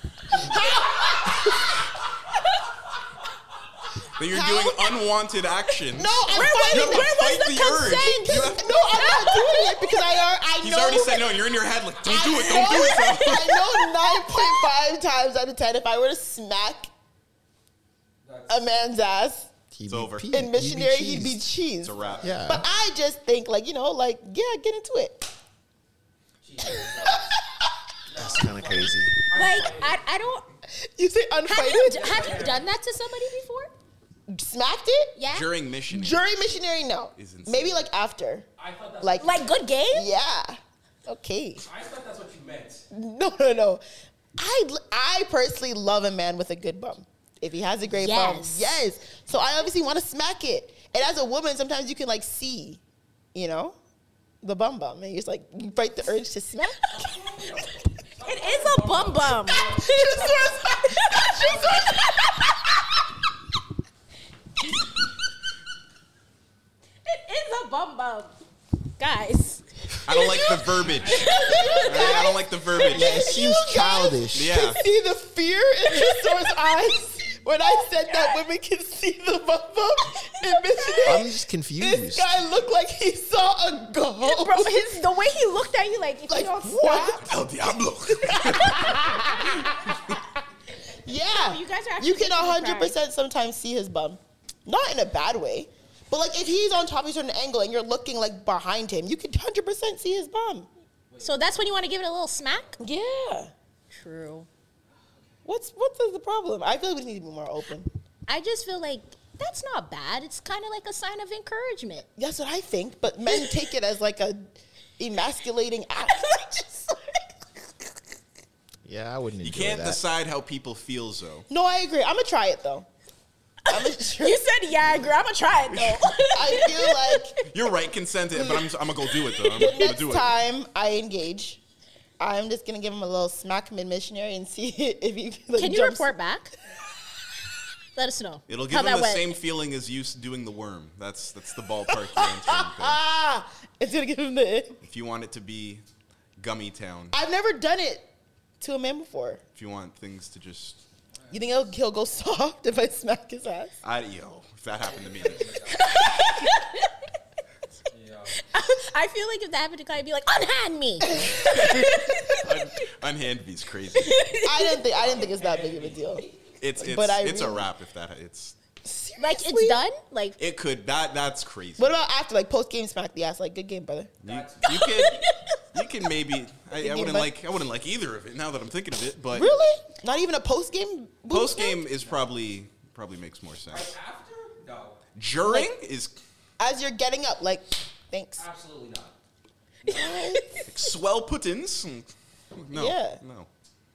that you're doing unwanted action. no, I'm Where fighting was- that. where was Fight the the urge. consent? You have- No, I'm not doing it because I are I He's know already said no, you're in your head like, "Don't do it, don't do it." know- I know nine point five times out of ten if I were to smack a man's ass It's over. pe- in missionary, he'd be cheese. cheesed. It's a wrap. Yeah. But I just think like you know like yeah, get into it. That's kind of crazy. Like, I, I don't. You say Have you, have you done that to somebody before? Smacked it Yeah. During mission. during missionary? No, maybe like after. I thought that's. Like Like good game? yeah, okay. I thought that's what you meant. No, no, no. I I personally love a man with a good bum. If he has a great bum, Yes. yes. So I obviously want to smack it. And as a woman, sometimes you can like see, you know. The bum bum. And you're just like, you fight the urge to smack. It is a bum bum. It is a bum bum. Guys. I don't like the verbiage. I, I don't like the verbiage. Yeah, it seems childish. Yeah. can see the fear in Tresor's eyes when I said that women can see the bum bum in Michigan. I'm just confused. This confused. guy looked like he saw a ghost. Bro, his the way he looked at you like if Like, you don't see. what? stop. El Diablo. Yeah. you guys are actually You can 100% sometimes see his bum. Not in a bad way. But like if he's on top of a certain angle and you're looking like behind him, you can 100% see his bum. So that's when you want to give it a little smack? Yeah. True. What's what's the problem? I feel like we need to be more open. I just feel like that's not bad. It's kind of like a sign of encouragement. That's what I think, but men take it as like a emasculating act. Yeah, I wouldn't You enjoy can't that. decide how people feel, though. no, I agree. I'm gonna try it though. I'm gonna. You said yeah, girl. I'm gonna try it though. I feel like You're right, consent it, but I'm, I'm gonna go do it though. I'm the gonna next do it. time I engage, I'm just gonna give him a little smack mid missionary and see if he like, Can you jumps- report back? Let us know. It'll give him that the went. same feeling as you s- doing the worm. That's that's the ballpark you're entering. there. Ah, it's gonna give him the. If you want it to be gummy town, I've never done it to a man before. if you want things to just, You think he'll, he'll go soft if I smack his ass? I yo, if that happened to me, I feel like if that happened to Kai, I'd be like, unhand me. un- unhand me's crazy. I didn't think I didn't think it's that big of a deal. It's it's But I it's a wrap if that it's like it's done. Like it could that that's crazy. What about after like post game smack the ass? Like good game, brother. You, you can you can maybe I, I wouldn't like I wouldn't like either of it now that I'm thinking of it, but Really? Not even a post game. post game is probably probably makes more sense. After? No. During is as you're getting up. Like, thanks. Absolutely not. like swell puttins. Mm, no, Yeah. no.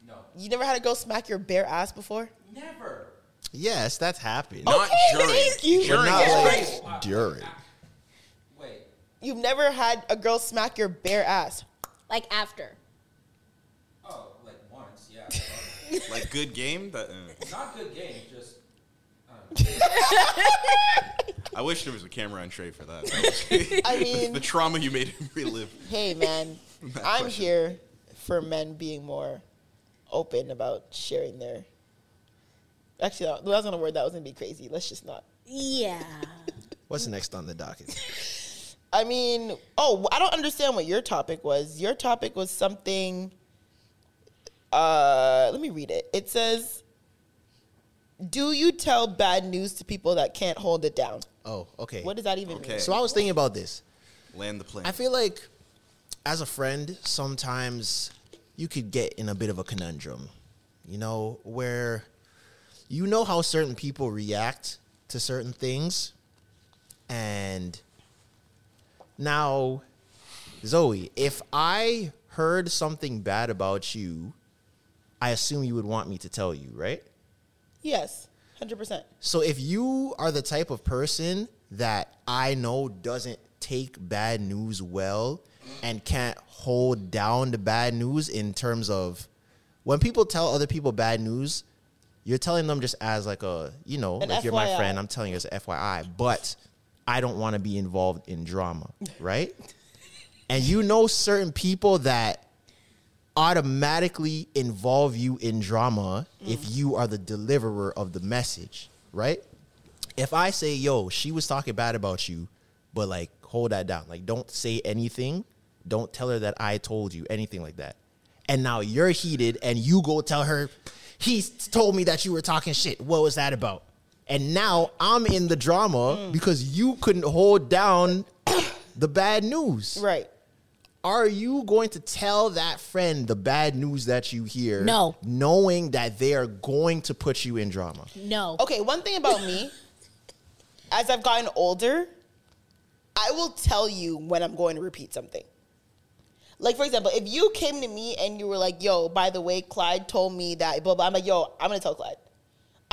No. You never had a girl smack your bare ass before? Never. yes, that's happened. Not during. thank you. But During not is like crazy. during. Wait. You've never had a girl smack your bare ass. Like after. Oh, like once, yeah. Like good game. but uh, not good game, just. I don't know. I wish there was a camera on Trae for that. That I mean- the trauma you made him relive. Hey man, I'm question. here for men being more open about sharing their. Actually, I was gonna word that was gonna be crazy. Let's just not. Yeah. What's next on the docket? I mean, oh, I don't understand what your topic was. Your topic was something. Uh, let me read it. It says, "Do you tell bad news to people that can't hold it down?" Oh, okay. What does that even Okay. mean? So I was thinking about this. Land the plane. I feel like as a friend, sometimes you could get in a bit of a conundrum, you know, where you know how certain people react to certain things. And now, Zoe, if I heard something bad about you, I assume you would want me to tell you, right? Yes, hundred percent. So if you are the type of person that I know doesn't take bad news well and can't hold down the bad news in terms of when people tell other people bad news, you're telling them just as like a, you know, An like you're my friend, I'm telling you as a FYI, but I don't want to be involved in drama, right? and you know certain people that automatically involve you in drama mm. if you are the deliverer of the message, right? If I say, yo, she was talking bad about you, but like hold that down. Like don't say anything. Don't tell her that I told you, anything like that. And now you're heated and you go tell her, he told me that you were talking shit. What was that about? And now I'm in the drama mm. because you couldn't hold down the bad news Right. are you going to tell that friend the bad news that you hear? No. Knowing that they are going to put you in drama. No. Okay, one thing about me, as I've gotten older, I will tell you when I'm going to repeat something. Like, for example, if you came to me and you were like, yo, by the way, Clyde told me that, blah, blah, I'm like, yo, I'm gonna tell Clyde.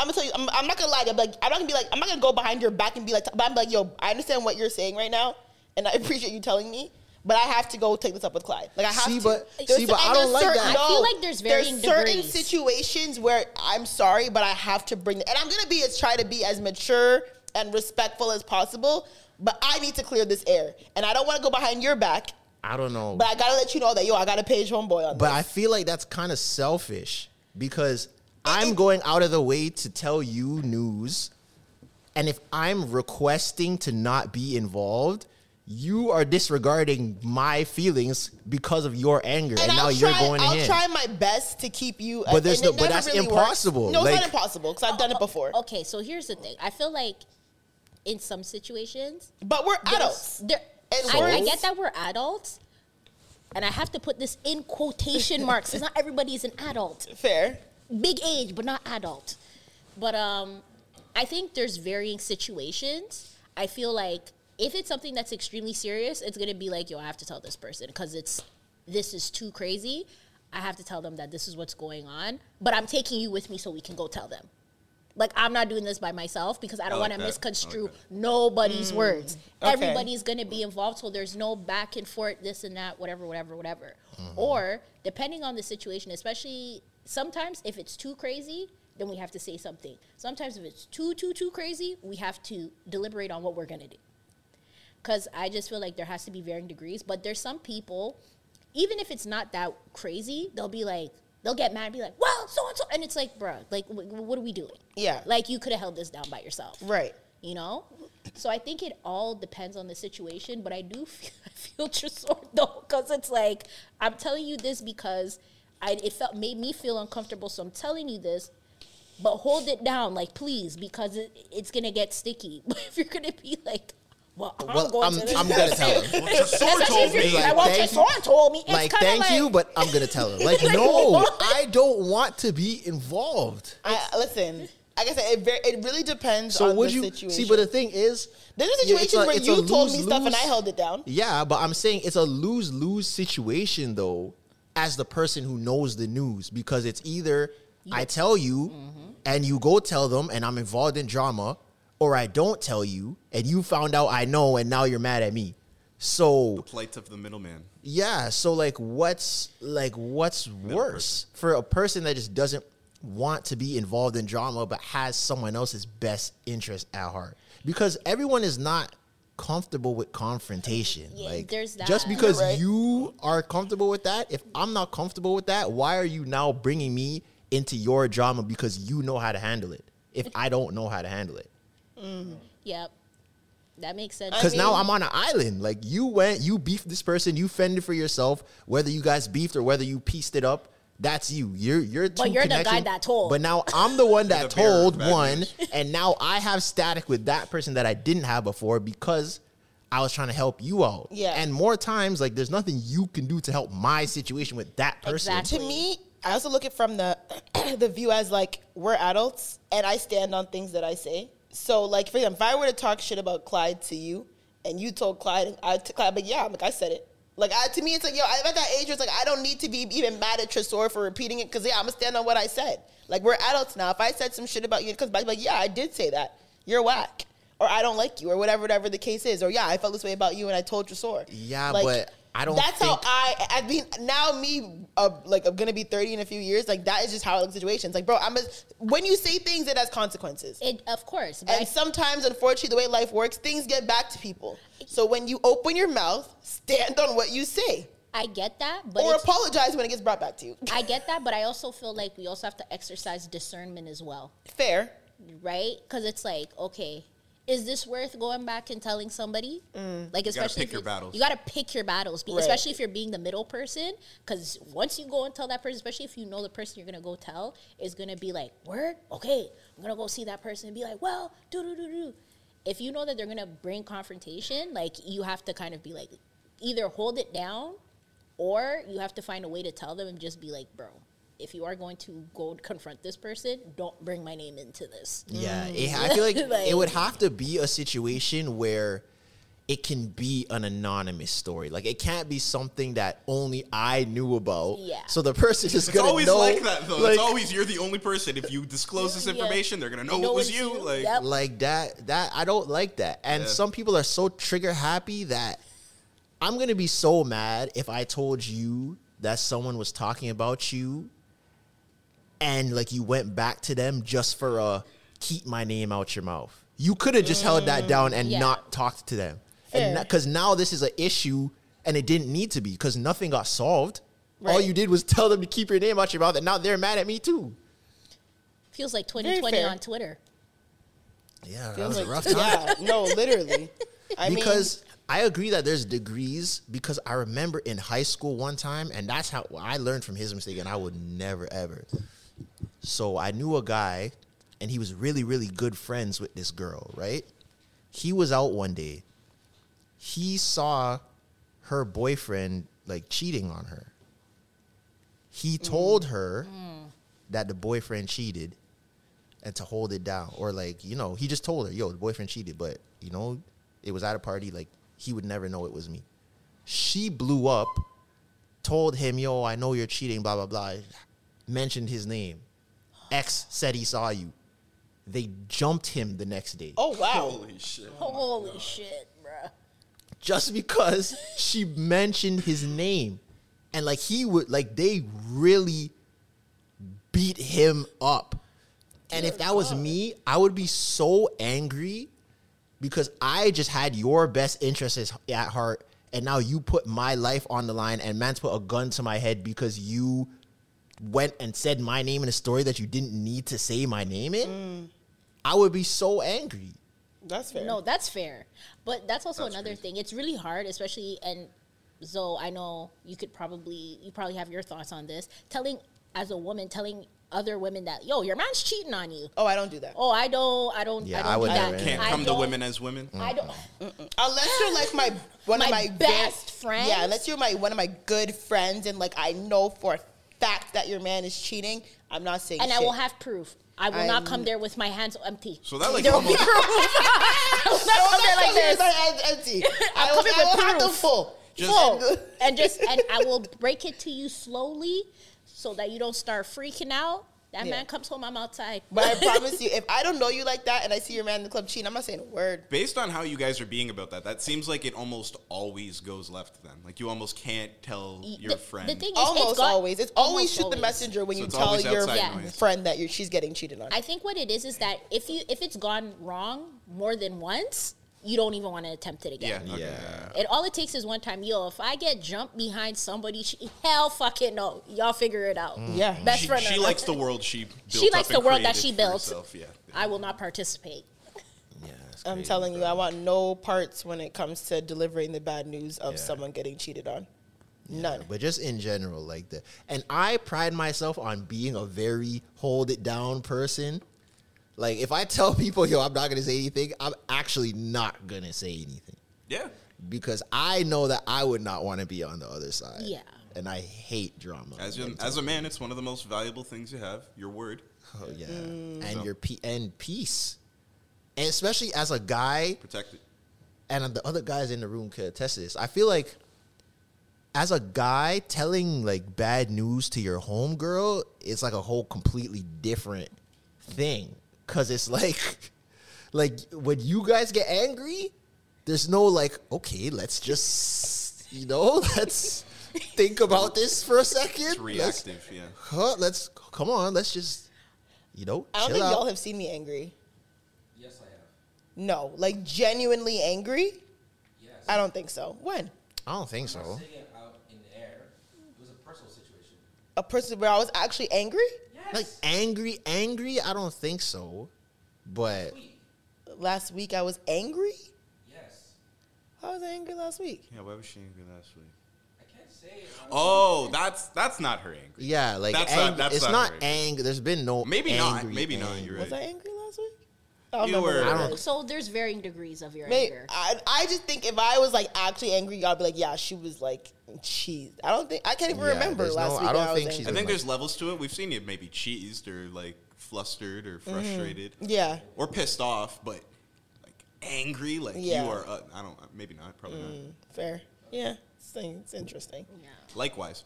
I'm gonna tell you, I'm, I'm not gonna lie. I'm like, I'm not gonna be like, I'm not gonna go behind your back and be like, but I'm like, yo, I understand what you're saying right now, and I appreciate you telling me, But I have to go take this up with Clyde. Like I have See, to. but- There's see, but I don't like certain- that. I feel like there's varying certain degrees. situations where I'm sorry, but I have to bring. And I'm gonna be as try to be as mature and respectful as possible. But I need to clear this air, and I don't want to go behind your back. I don't know. But I gotta let you know that yo, I gotta page homeboy on But this. I feel like that's kind of selfish because I'm going out of the way to tell you news. And if I'm requesting to not be involved, you are disregarding my feelings because of your anger. And, And now I'll you're try, going I'll ahead. try my best to keep you. But there's and no- it but never that's really works. impossible. No, it's not impossible because I've done it oh, oh, before. Okay, so here's the thing. I feel like in some situations, But we're adults. There, I, I get that we're adults, and I have to put this in quotation marks because not everybody is an adult. Fair. Big age, but not adult. But um, I think there's varying situations. I feel like if it's something that's extremely serious, it's gonna be like, yo, I have to tell this person because it's this is too crazy. I have to tell them that this is what's going on, but I'm taking you with me so we can go tell them. Like I'm not doing this by myself because I don't I like want to misconstrue like that. nobody's words. okay. Everybody's going to be involved, so there's no back and forth, this and that, whatever, whatever, whatever. Or depending on the situation, especially sometimes if it's too crazy, then we have to say something. Sometimes if it's too, too, too crazy, we have to deliberate on what we're going to do. Because I just feel like there has to be varying degrees. But there's some people, even if it's not that crazy, they'll be like, they'll get mad and be like, well, so and so. And it's like, bruh, like, wh- wh- what are we doing? Yeah. Like, you could have held this down by yourself. Right. You know? So I think it all depends on the situation. But I do feel, I feel Tresor though, because it's like, I'm telling you this because I, it felt made me feel uncomfortable. So I'm telling you this. But hold it down, like please, because it, it's gonna get sticky. If you're gonna be like, well, I'm Well, going I'm- to. I'm gonna tell her. Well, Tresor told me. Like, well, thank you. Told me. It's like, kinda thank you, but I'm gonna tell her. Like, no, I don't want to be involved. I listen. Like I said, it, very, it really depends So on would the you situation. see? But the thing is, There's yeah, it's situations a- where it's a you told me stuff and. I held it down. Yeah, but I'm saying it's a lose lose situation though, as the person who knows the news, because it's either I tell you Mm-hmm. and you go tell them and I'm involved in drama, or I don't tell you and you found out I know and now you're mad at me. So the Plight of the middleman. yeah, so like what's like what's worse for a person that just doesn't want to be involved in drama but has someone else's best interest at heart? Because everyone is not comfortable with confrontation. Yeah, like there's just because You're right. you are comfortable with that, if I'm not comfortable with that, why are you now bringing me into your drama because you know how to handle it? If I don't know how to handle it. Mm, Yep, that makes sense. Because now mean- I'm on an island. Like you went, you beefed this person, you fended for yourself. Whether you guys beefed or whether you pieced it up, that's you. You're you're. But you're the guy that told. But now I'm the one that the told one, and now I have static with that person that I didn't have before because I was trying to help you out. Yeah. And more times, like there's nothing you can do to help my situation with that person. Exactly. To me, I also look at from the the view as like we're adults and I stand on things that I say. So like for example, if I were to talk shit about Clyde to you and you told Clyde and I to Clyde, but yeah, I'm like I said it. Like I, to me, it's like yo, I'm at that age where it's like I don't need to be even mad at Tresor for repeating it because yeah, I'm gonna stand on what I said. Like we're adults now. If I said some shit about you, it comes back like yeah, I did say that. You're whack. Or I don't like you, or whatever, whatever the case is. Or yeah, I felt this way about you, and I told Tresor. Yeah, Like, but I don't That's how I. I mean, now me, uh, like I'm gonna be 30 in a few years. Like that is just how I look at situations. Like, bro, I'm. A, when you say things, it has consequences. It, of course, but I And sometimes, unfortunately, the way life works, things get back to people. So when you open your mouth, stand on what you say, I get that, but or apologize when it gets brought back to you. I get that, but I also feel like we also have to exercise discernment as well, Fair. right? Because it's like, okay, is this worth going back and telling somebody? Mm. Like, especially pick if your you- battles. You got to pick your battles, be- Right. especially if you're being the middle person. Because once you go and tell that person, especially if you know the person you're gonna go tell is gonna be like, "Word, okay, I'm gonna go see that person and be like, well, do do do do." If you know that they're gonna bring confrontation, like you have to kind of be like, either hold it down or you have to find a way to tell them and just be like, bro, if you are going to go confront this person, don't bring my name into this. Yeah, it, I feel like, Like- it would have to be a situation where it can be an anonymous story. Like it can't be something that only I knew about. Yeah. So the person is It's gonna always know, like that though. Like, it's always you're the only person. If you disclose this Yeah. information, they're gonna know, Know it was you. you. Like Yep. like that. That I don't like that. And Yeah. some people are so trigger happy that I'm gonna be so mad if I told you that someone was talking about you and like you went back to them just for a keep my name out your mouth. You could have just held that mm, down and Yeah. not talked to them. Fair. And because now this is an issue and it didn't need to be because nothing got solved. All you did was tell them to keep your name out your mouth, and now they're mad at me too. Feels like 2020 on Twitter. Yeah, that Feels was a rough time. Yeah, no, literally. I because I agree that there's degrees because I remember in high school one time, and that's how I learned from his mistake, and I would never ever. So I knew a guy, and he was really, really good friends with this girl, right? He was out one day. He saw her boyfriend like cheating on her. He mm. told her mm. that the boyfriend cheated and to hold it down. Or like, you know, he just told her, yo, the boyfriend cheated, but you know, it was at a party, like he would never know it was me. She blew up, told him, yo, I know you're cheating, blah, blah, blah. Mentioned his name. X said he saw you. They jumped him the next day. Oh wow. Holy shit. Oh Holy shit, bruh. just because she mentioned his name. And like he would like they really beat him up. And if that was me, I would be so angry because I just had your best interests at heart and now you put my life on the line and man's put a gun to my head because you went and said my name in a story that you didn't need to say my name in. Mm. I would be so angry. That's fair. No, that's fair. But that's also another thing. It's really hard, especially and Zoe, I know you could probably you probably have your thoughts on this. Telling as a woman, telling other women that, yo, your man's cheating on you. Oh, I don't do that. Oh, I don't I don't Yeah, I don't I would do that. never. Can't I come to don't- women as women. Mm. I don't Unless you're like my one My of my best ve- friends? Yeah, unless you're my one of my good friends and like I know for a fact that your man is cheating, I'm not saying and I will have proof. I will not I'm- come there with my hands empty. So that like There will be almost proof. I will not No, come there that's like this. not empty. I will, coming I will with have the proof. full. Just- full and just and I will break it to you slowly so that you don't start freaking out. That Yeah. man comes home, I'm outside. But I promise you, if I don't know you like that and I see your man in the club cheating, I'm not saying a word. based on how you guys are being about that, that seems like it almost always goes left. Then, like you almost can't tell your the, friend. The thing is, Almost it's got- always. It's always almost shoot the messenger when So you tell your outside noise. friend that you're, she's getting cheated on. I think what it is is that if you if it's gone wrong more than once, you don't even want to attempt it yeah, again. okay. Yeah. And all it takes is one time. Yo, if I get jumped behind somebody, she, hell fucking no. Y'all figure it out. Mm. Yeah. best She, friend. she likes the world she. Built She likes up the and world that she for built. herself, Yeah. I will not participate. Yeah, it's I'm crazy, telling you. I want no parts when it comes to delivering the bad news of Yeah. someone getting cheated on. None. But just in general, like that. And I pride myself on being a very hold it down person. Like if I tell people, yo, I'm not gonna say anything, I'm actually not gonna say anything. Yeah. Because I know that I would not want to be on the other side. Yeah. And I hate drama. As, Let a, as a man, it's one of the most valuable things you have. Your word. Oh, yeah. Mm. And your pe- and peace. And especially as a guy, Protect it. and the other guys in the room could attest to this. I feel like as a guy telling like bad news to your homegirl is like a whole completely different thing. Cause it's like like when you guys get angry, there's no like, okay, let's just you know, let's think about this for a second. It's Let's, reactive. Yeah. huh, let's come on, let's just you know, I don't chill think out. y'all have seen me angry. Yes, I have. No, like genuinely angry. Yes. I don't think so. When I don't think so. it out in the air. It was a personal situation. a person where I was actually angry Yes. Like angry, angry, I don't think so. But last week, I was angry. Yes. I was angry last week. Yeah. Why was she angry last week? I can't say Oh, that's that's not her angry. Yeah, like That's ang- not- that's it's not not very- anger. There's been no Maybe not. angry Maybe not. anger. You're Was right. I angry last week? I don't You were- I don't- was. So there's varying degrees of your May- anger. I, I just think if I was like actually angry, I'd be like, yeah, she was like cheesed. I don't think I can't even Yeah, remember last no- week. I don't I think angry. she's I think like- there's levels to it. We've seen you maybe cheesed or like flustered or frustrated Yeah. or pissed off, but like angry, like Yeah. you are. Uh, I don't. Maybe not. Probably not. Fair. Yeah. It's, it's interesting. Likewise.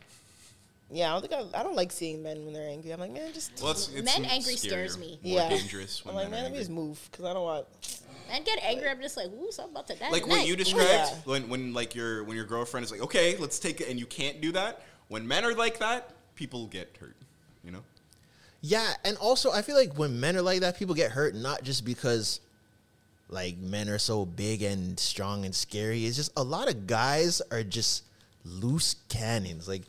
Yeah, I don't think I, I don't like seeing men when they're angry. I'm like, man, just Well, it's, it's Men angry scares me. More yeah. dangerous when I'm like, men man, are let me just move because I don't want. And get angry. I'm just like, ooh, something about to die. like night. what you described Yeah. when when like your when your girlfriend is like, okay, let's take it, and you can't do that. When men are like that, people get hurt. You know. Yeah, and also I feel like when men are like that, people get hurt not just because like men are so big and strong and scary. It's just a lot of guys are just loose cannons. Like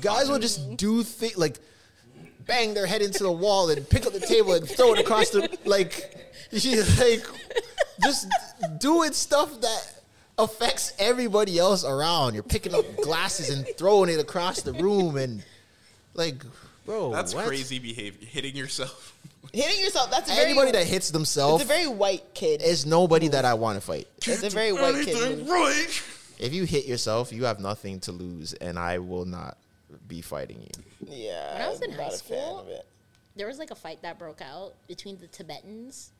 guys will just do things like bang their head into the wall and pick up the table and throw it across the like she's like just doing stuff that affects everybody else around. You're picking up glasses and throwing it across the room and like bro, That's what? crazy behavior. Hitting yourself. Hitting yourself. That's a very, Anybody that hits themselves It's a very white kid. is nobody that I want to fight. It's a very white kid. Right. If you hit yourself, you have nothing to lose, and I will not be fighting you. Yeah. When I was in I'm high not a fan school, there was like a fight that broke out between the Tibetans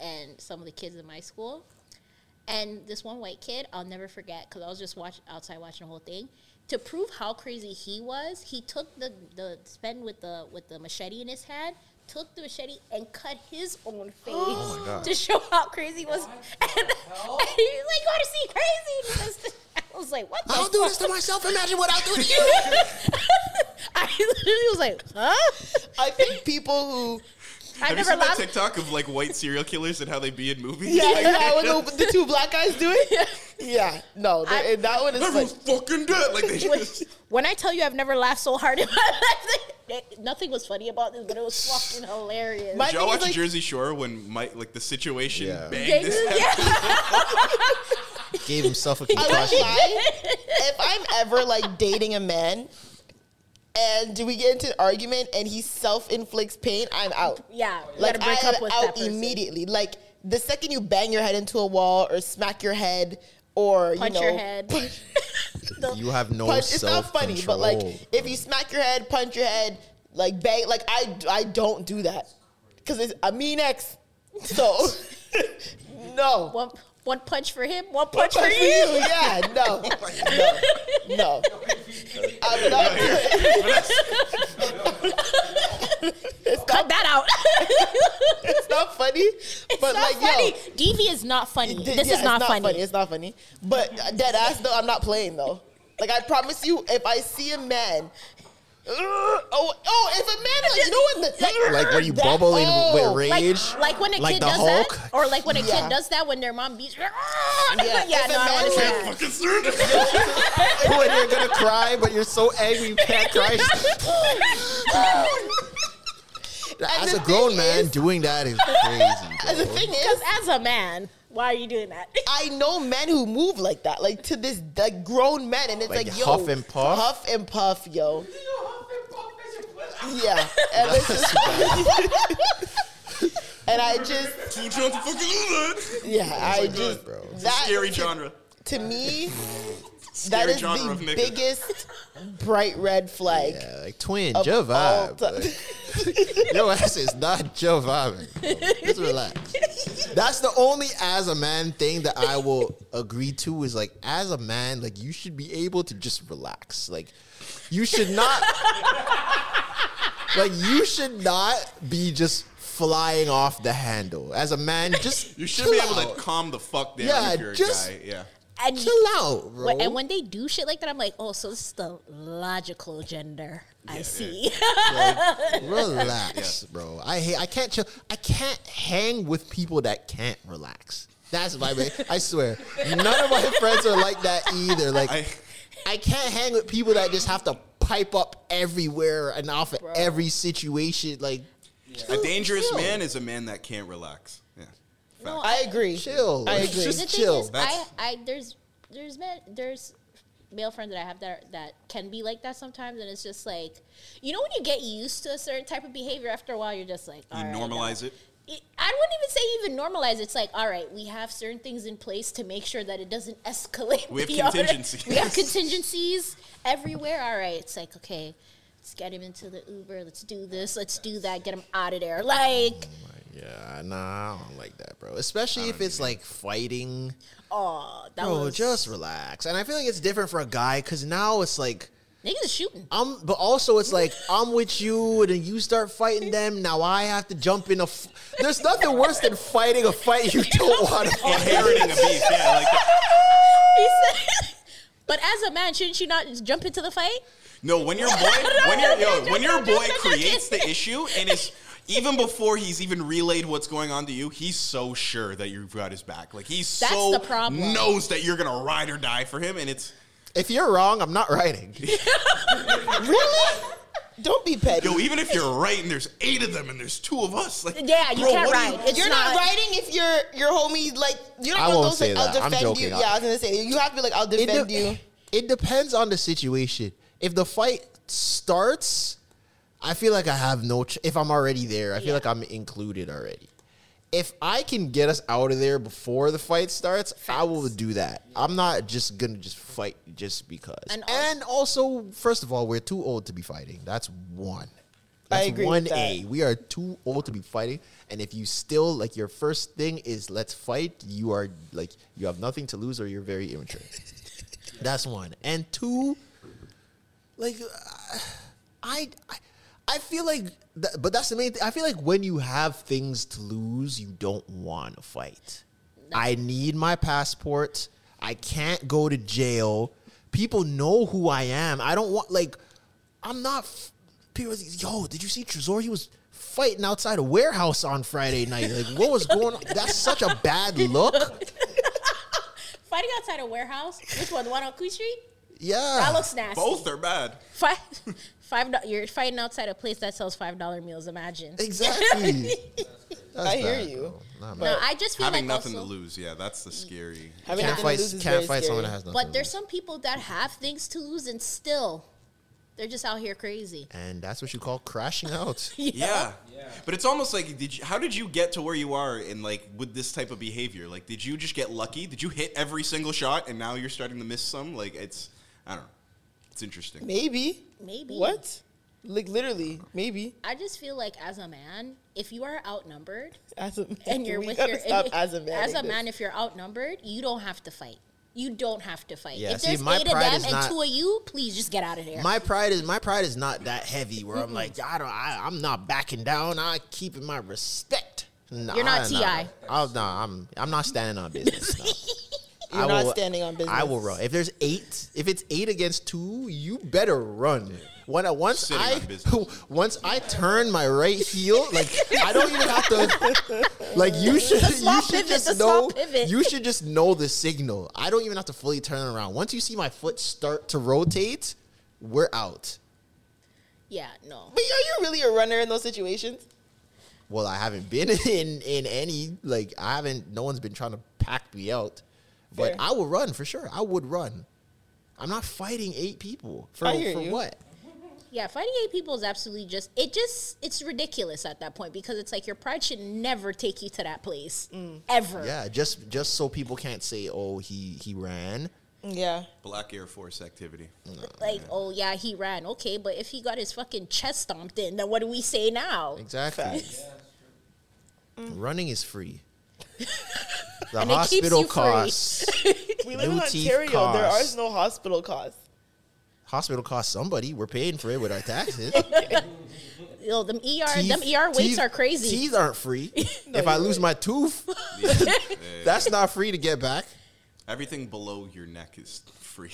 and some of the kids in my school. And this one white kid, I'll never forget because I was just watch, outside watching the whole thing. To prove how crazy he was, he took the the spend with the with the machete in his hand, took the machete and cut his own face oh God. to show how crazy he was. And, and he's like, "You want to see crazy?" And he was- I was like, "What the?" I'll do this to myself. Imagine what I'll do to you. I literally was like, "Huh?" I think people who I Have you never seen that. TikTok of like white serial killers and how they be in movies? yeah, Like, yeah, when the, the two black guys do it. Yeah, no, I- they- that one is like, fucking dead. Like they when, just. when I tell you I've never laughed so hard in my life, it- nothing was funny about this, but it was fucking hilarious. My Did y'all watch like- Jersey Shore when Mike, like the situation Yeah. banged his head? yeah. Gave himself a I won't concussion. If I'm ever like dating a man, and do we get into an argument and he self inflicts pain, I'm out. Yeah, you Like break I up am with out that immediately. Like the second you bang your head into a wall or smack your head or Punch you know, your head. You have no punch. It's not funny, but like if you smack your head, punch your head, like bang, like I I don't do that because it's a mean ex. So no. One, one punch for him, one punch, Punch for you. Yeah, no, no, no. I'm not Cut that out. it's not funny. it's but not like, funny. yo, Devi is not funny. th- this yeah, is not, it's funny. It's not funny. But dead ass though, I'm not playing though. Like I promise you, if I see a man. Oh, oh! If a man, like you know what, the, like when you that- bubble in oh, with Like, rage, like when a like kid the does Hulk. that, or like when a Yeah. kid does that when their mom beats. Yeah, Yeah, yeah if a no, I man want to is see like- that. Fucking when you're gonna cry, but you're so angry you can't cry. As a grown man, is- doing that is crazy. And the bro. thing Because is, as a man, why are you doing that? I know men who move like that, like to this like grown men, and it's Like like, yo, huff and puff? huff and puff, yo. Yeah, and, it's just- and I just, Too drunk to fucking do that. yeah, I just, bro. That Scary genre. to me, that Scary genre the biggest bright red flag. Yeah, like twin, of Joe all vibe. time. Like, your ass is not Joe vibing. Just relax. That's the only as a man thing that I will agree to is like as a man, like you should be able to just relax. Like you should not like you should not be just flying off the handle. As a man, just You should chill be able out. to calm the fuck down Yeah, if you're just- a guy. Yeah. And chill out, bro. When- and when they do shit like that, I'm like, oh, so this is the logical gender. I see. relax, bro. I hate. I can't chill. I can't hang with people that can't relax. That's my. man. I swear, none of my friends are like that either. Like, I, I, can't hang with people that just have to pipe up everywhere and off of every situation. Like, a dangerous chill. man is a man that can't relax. Yeah. No, I agree. chill. I Like, agree. Just the chill. thing is, I, That's- I there's there's men there's male friends that I have that that can be like that sometimes, and it's just like you know when you get used to a certain type of behavior, after a while you're just like You "All right, normalize it. It- I wouldn't even say even normalize. It's like, all right, we have certain things in place to make sure that it doesn't escalate. We have beyond- contingencies. We have contingencies everywhere. All right, it's like okay, let's get him into the Uber. Let's do this. Let's do that. Get him out of there. Like, oh Yeah, nah, I don't like that, bro. Especially if it's like fighting. oh, that Bro, was just relax. And I feel like it's different for a guy because now it's like Niggas is shooting. I'm, but also it's like I'm with you, and then you start fighting them. Now I have to jump in a. F- There's nothing worse than fighting a fight you don't want to fight. Inheriting a beef, yeah. Like, He said, but as a man, shouldn't you not just jump into the fight? no, when your boy, when your yo, when your boy creates the issue and is even before he's even relayed what's going on to you, he's so sure that you've got his back. Like he's That's so the problem. knows that you're gonna ride or die for him, and it's If you're wrong, I'm not writing. Really? Don't be petty. yo. Even if you're right, and there's eight of them, and there's two of us, like Yeah, you bro, can't what do ride. It's you're not, not- writing if your your homie like you're not I one won't those say like I'll that. I'm defend joking. you. Yeah, I was gonna say you have to be like I'll It, defend de- you. it depends on the situation. If the fight starts, I feel like I have no. Ch- if I'm already there, I feel Yeah. like I'm included already. If I can get us out of there before the fight starts, I will do that. I'm not just gonna just fight just because. And And, also- also, first of all, we're too old to be fighting. That's one. I That's agree one with A. We are too old to be fighting. And if you still like your first thing is let's fight, you are like you have nothing to lose or you're very immature. That's one. And two, like uh, I, I I feel like th- but that's the main thing. I feel like when you have things to lose, you don't want to fight. I need my passport. I can't go to jail. People know who I am. I don't want like I'm not f- people are like, yo, did you see Tresor? He was fighting outside a warehouse on Friday night. Like what was going on? That's such a bad look. Fighting outside a warehouse. Which one? The one on Queen Street? Yeah. That looks nasty. both are bad. Five, five. do- You're fighting outside a place that sells five dollar meals. Imagine. Exactly. That's I hear bad, you. Nah. No, I just feel Having like nothing also, to lose, yeah, that's the scary. Having can't nothing to fight, lose can't fight someone that has nothing. But to there's lose. some people that have things to lose and still, they're just out here crazy. and that's what you call crashing out. Yeah. But it's almost like did you, how did you get to where you are in like with this type of behavior? Like did you just get lucky? Did you hit every single shot and now you're starting to miss some? Like it's I don't know. It's interesting. Maybe. Maybe. What? Like literally, maybe. I just feel like as a man, if you are outnumbered As a man, and you're we with your stop if- as a man. as a like this. if you're outnumbered, you don't have to fight. You don't have to fight. Yeah, if see, there's my eight of them is and not- two of you, please just get out of there. My pride is my pride is not that heavy where I'm like I don't I, I'm not backing down. I keeping my respect. Nah, You're not I- T.I.. nah. I'll, nah, I'm I'm not standing on business. no. You're I not will- standing on business. I will run. If there's eight, if it's eight against two, you better run. When I, once Sitting I on once I turn my right heel, like I don't even have to. Like you should, you should pivot, just know. You should just know the signal. I don't even have to fully turn around. Once you see my foot start to rotate, we're out. yeah, no. But are you really a runner in those situations? Well, I haven't been in in any like I haven't. No one's been trying to pack me out, but I would run for sure. I would run. I'm not fighting eight people for I hear for you. what? Yeah, fighting eight people is absolutely just it just it's ridiculous at that point because it's like your pride should never take you to that place Mm. ever. Yeah, just just so people can't say, "Oh, he he ran." Yeah. Black Air Force activity. Like, oh yeah, he ran. Okay, but if he got his fucking chest stomped in, then what do we say now? Exactly. Facts. Running is free. The And it keeps hospital you free. costs. We live New in teeth Ontario. There are no hospital costs. hospital costs somebody. We're paying for it with our taxes. Yo, them ER, Teeth- them ER waits teeth- are crazy. Teeth aren't free. if I lose my tooth, that's not free to get back. Everything below your neck is free.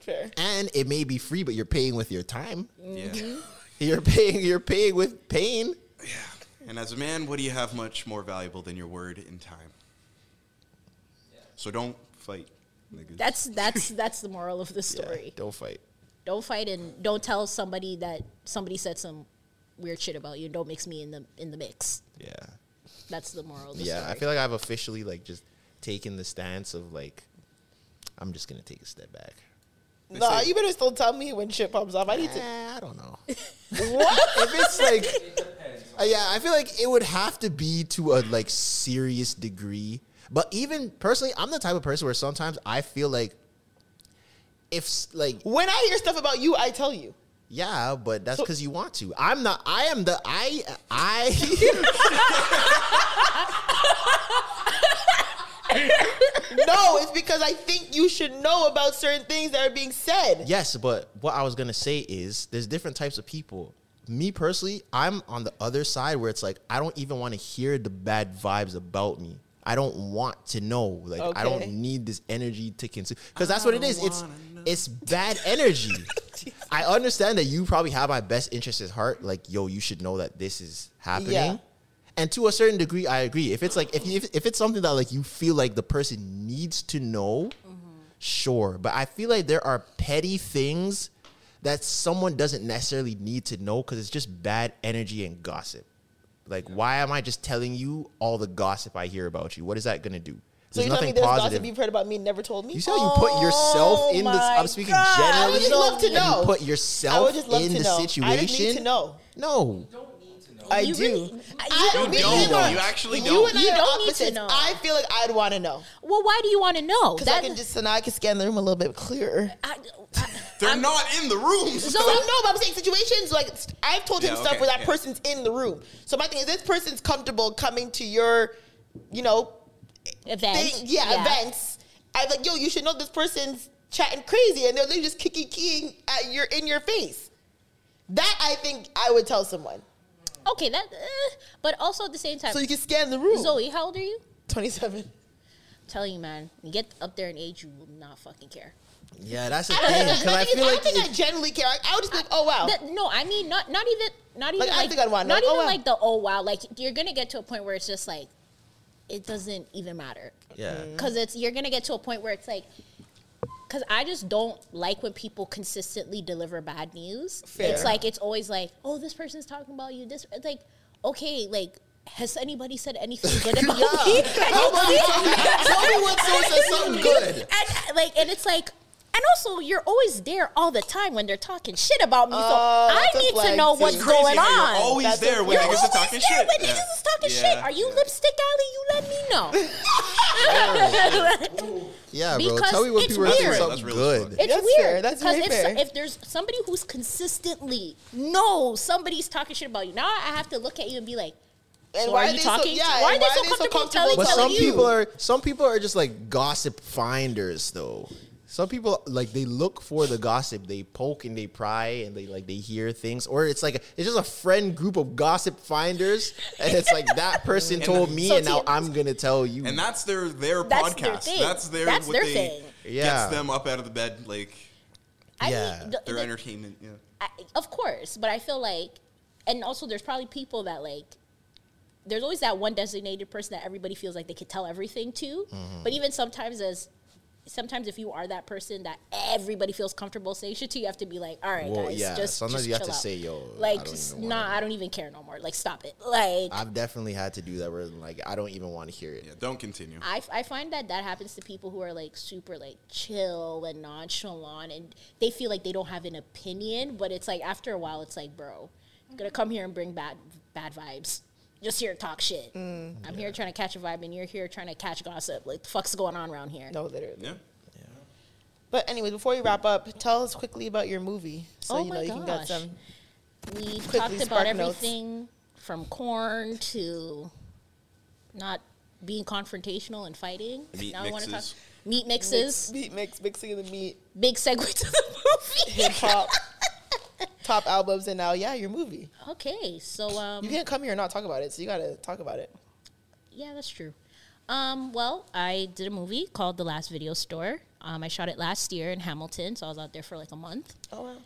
Fair. And it may be free, but you're paying with your time. Mm-hmm. yeah. You're paying. You're paying with pain. And as a man, what do you have much more valuable than your word and time? So don't fight. niggas. That's that's that's the moral of the Yeah, story. don't fight. Don't fight and don't tell somebody that somebody said some weird shit about you. Don't mix me in the in the mix. Yeah. That's the moral of the Yeah, story. I feel like I've officially like just taken the stance of like, I'm just gonna take a step back. Nah, say- you better still tell me when shit pops off. I need to. Eh, I don't know. what if it's like? Uh, yeah, I feel like it would have to be to a like serious degree. But even personally, I'm the type of person where sometimes I feel like if like When I hear stuff about you, I tell you. yeah, but that's because you want to. I'm not. I am the I I. no, it's because I think you should know about certain things that are being said. Yes, but what I was gonna say is there's different types of people. Me personally, I'm on the other side where it's like I don't even want to hear the bad vibes about me. I don't want to know. Like I don't need this energy to consume because that's what it is. It's it's bad energy. I understand that you probably have my best interest at heart. Like yo, you should know that this is happening. Yeah. And to a certain degree, I agree. If it's like if you, if, if it's something that like you feel like the person needs to know, sure. But I feel like there are petty things that someone doesn't necessarily need to know because it's just bad energy and gossip. Like, why am I just telling you all the gossip I hear about you? What is that gonna do? So you're telling me there's gossip you've heard about me and never told me? You see how you put yourself Oh in the. my I'm speaking God. generally. I would just love to know. You put I yourself would just love in to the know. situation. I just need to know. No. I You do. really- I you me don't. and her- You actually don't. and I You don't need to know. I feel like I'd want to know Well, why do you want to know? because I can just so now I can scan the room a little bit clearer. I, I, They're not in the room. So no, but I'm saying situations like I've told him Yeah, stuff okay, where that yeah. person's in the room. So my thing is, this person's comfortable coming to your, you know, event. thing, yeah, events. I'm like, yo, you should know this person's chatting crazy, and they're literally just kiki keying at your in your face. That I think I would tell someone. Okay, that. Uh, but also at the same time, So you can scan the room. Zoe, how old are you? 27. telling you, man, you get up there in age, you will not fucking care. Yeah, that's the thing. Because I feel I like think I it- genuinely care. I, I would just be like, oh wow. That- no, I mean not not even not even Like, like, I think I'd wanna not know, oh, even wow. like the oh wow. Like you're gonna get to a point where it's just like it doesn't even matter. Yeah. because it's you're gonna get to a point where it's like. Because I just don't like when people consistently deliver bad news. Fair. It's like it's always like, oh, this person's talking about you. This it's like, okay, like has anybody said anything good about Yeah. me? How about you tell me, tell me what source said something good? and like and it's like and also you're always there all the time when they're talking shit about me so Oh, i that's a need to flag know too. what's It's crazy going how on You're always That's there when You're niggas are always talking there shit. when Yeah. niggas is talking Yeah, shit are you yeah. lipstick alley you let me know Yeah, bro. Because Tell me what it's people are saying weird. something That's real good. as fuck. it's That's weird fair. That's very if, fair. if there's somebody who's consistently knows somebody's talking shit about you now i have to look at you and be like And so why are are you they so- talking yeah, why are and they why so are they so comfortable comfortable telling, But telling some you people are some people are just like gossip finders though. Some people like they look for the gossip, they poke and they pry and they like they hear things, or it's like it's just a friend group of gossip finders, and it's like that person told the- me, So and now I'm gonna tell you. And that's their their That's their podcast. thing. That's their That's what their they thing. Yeah. gets them up out of the bed, like I Yeah. mean, the- their the- entertainment. Yeah. I, of course, but I feel like, and also there's probably people that like, there's always that one designated person that everybody feels like they could tell everything to. Mm-hmm. But even sometimes, as sometimes if you are that person that everybody feels comfortable saying shit to, you have to be like, all right, Well, guys, yeah, just sometimes just you have chill to out. say, yo, like, don't s- even nah, I don't even care no more. Like, stop it. Like, I've definitely had to do that where like I don't even want to hear it. Yeah. Don't continue. I, I find that that happens to people who are like super like chill and nonchalant and they feel like they don't have an opinion but it's like after a while it's like bro you're gonna come here and bring bad bad vibes just here to talk shit mm. i'm here trying to catch a vibe and you're here trying to catch gossip like the fuck's going on around here no, literally. Yeah. But anyway, before we wrap up, tell us quickly about your movie, so Oh you know my you can get some. we've talked about spark notes. everything from corn to not being confrontational and fighting Meat now we want to talk mixes. meat mixes meat mix, mixing of the meat, big segue to the movie hip hop, top albums, and now yeah, your movie. okay so um You can't come here and not talk about it, so you gotta talk about it. Yeah, that's true. Um, well, I did a movie called The Last Video Store. Um, I shot it last year in Hamilton, so I was out there for like a month. Oh wow,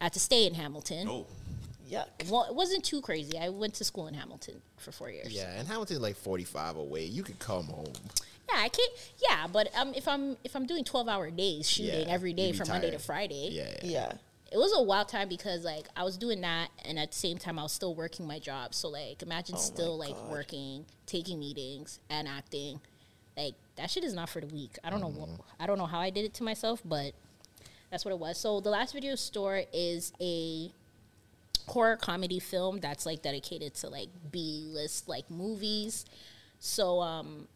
I had to stay in Hamilton. Oh. yuck. Well, it wasn't too crazy. I went to school in Hamilton for four years. Yeah, and Hamilton's like 45 away. You could come home. Yeah, I can't. Yeah, but um, if I'm if I'm doing twelve hour days shooting Yeah, every day you'd be from Monday to tired. Friday, Yeah. Yeah, it was a wild time because like I was doing that, and at the same time I was still working my job. So like, imagine Oh still like God. working, taking meetings, and acting. Like that shit is not for the weak. I don't know. Mm-hmm. What, I don't know how I did it to myself, but that's what it was. So the last video store is a horror comedy film that's like dedicated to like B list like movies. So um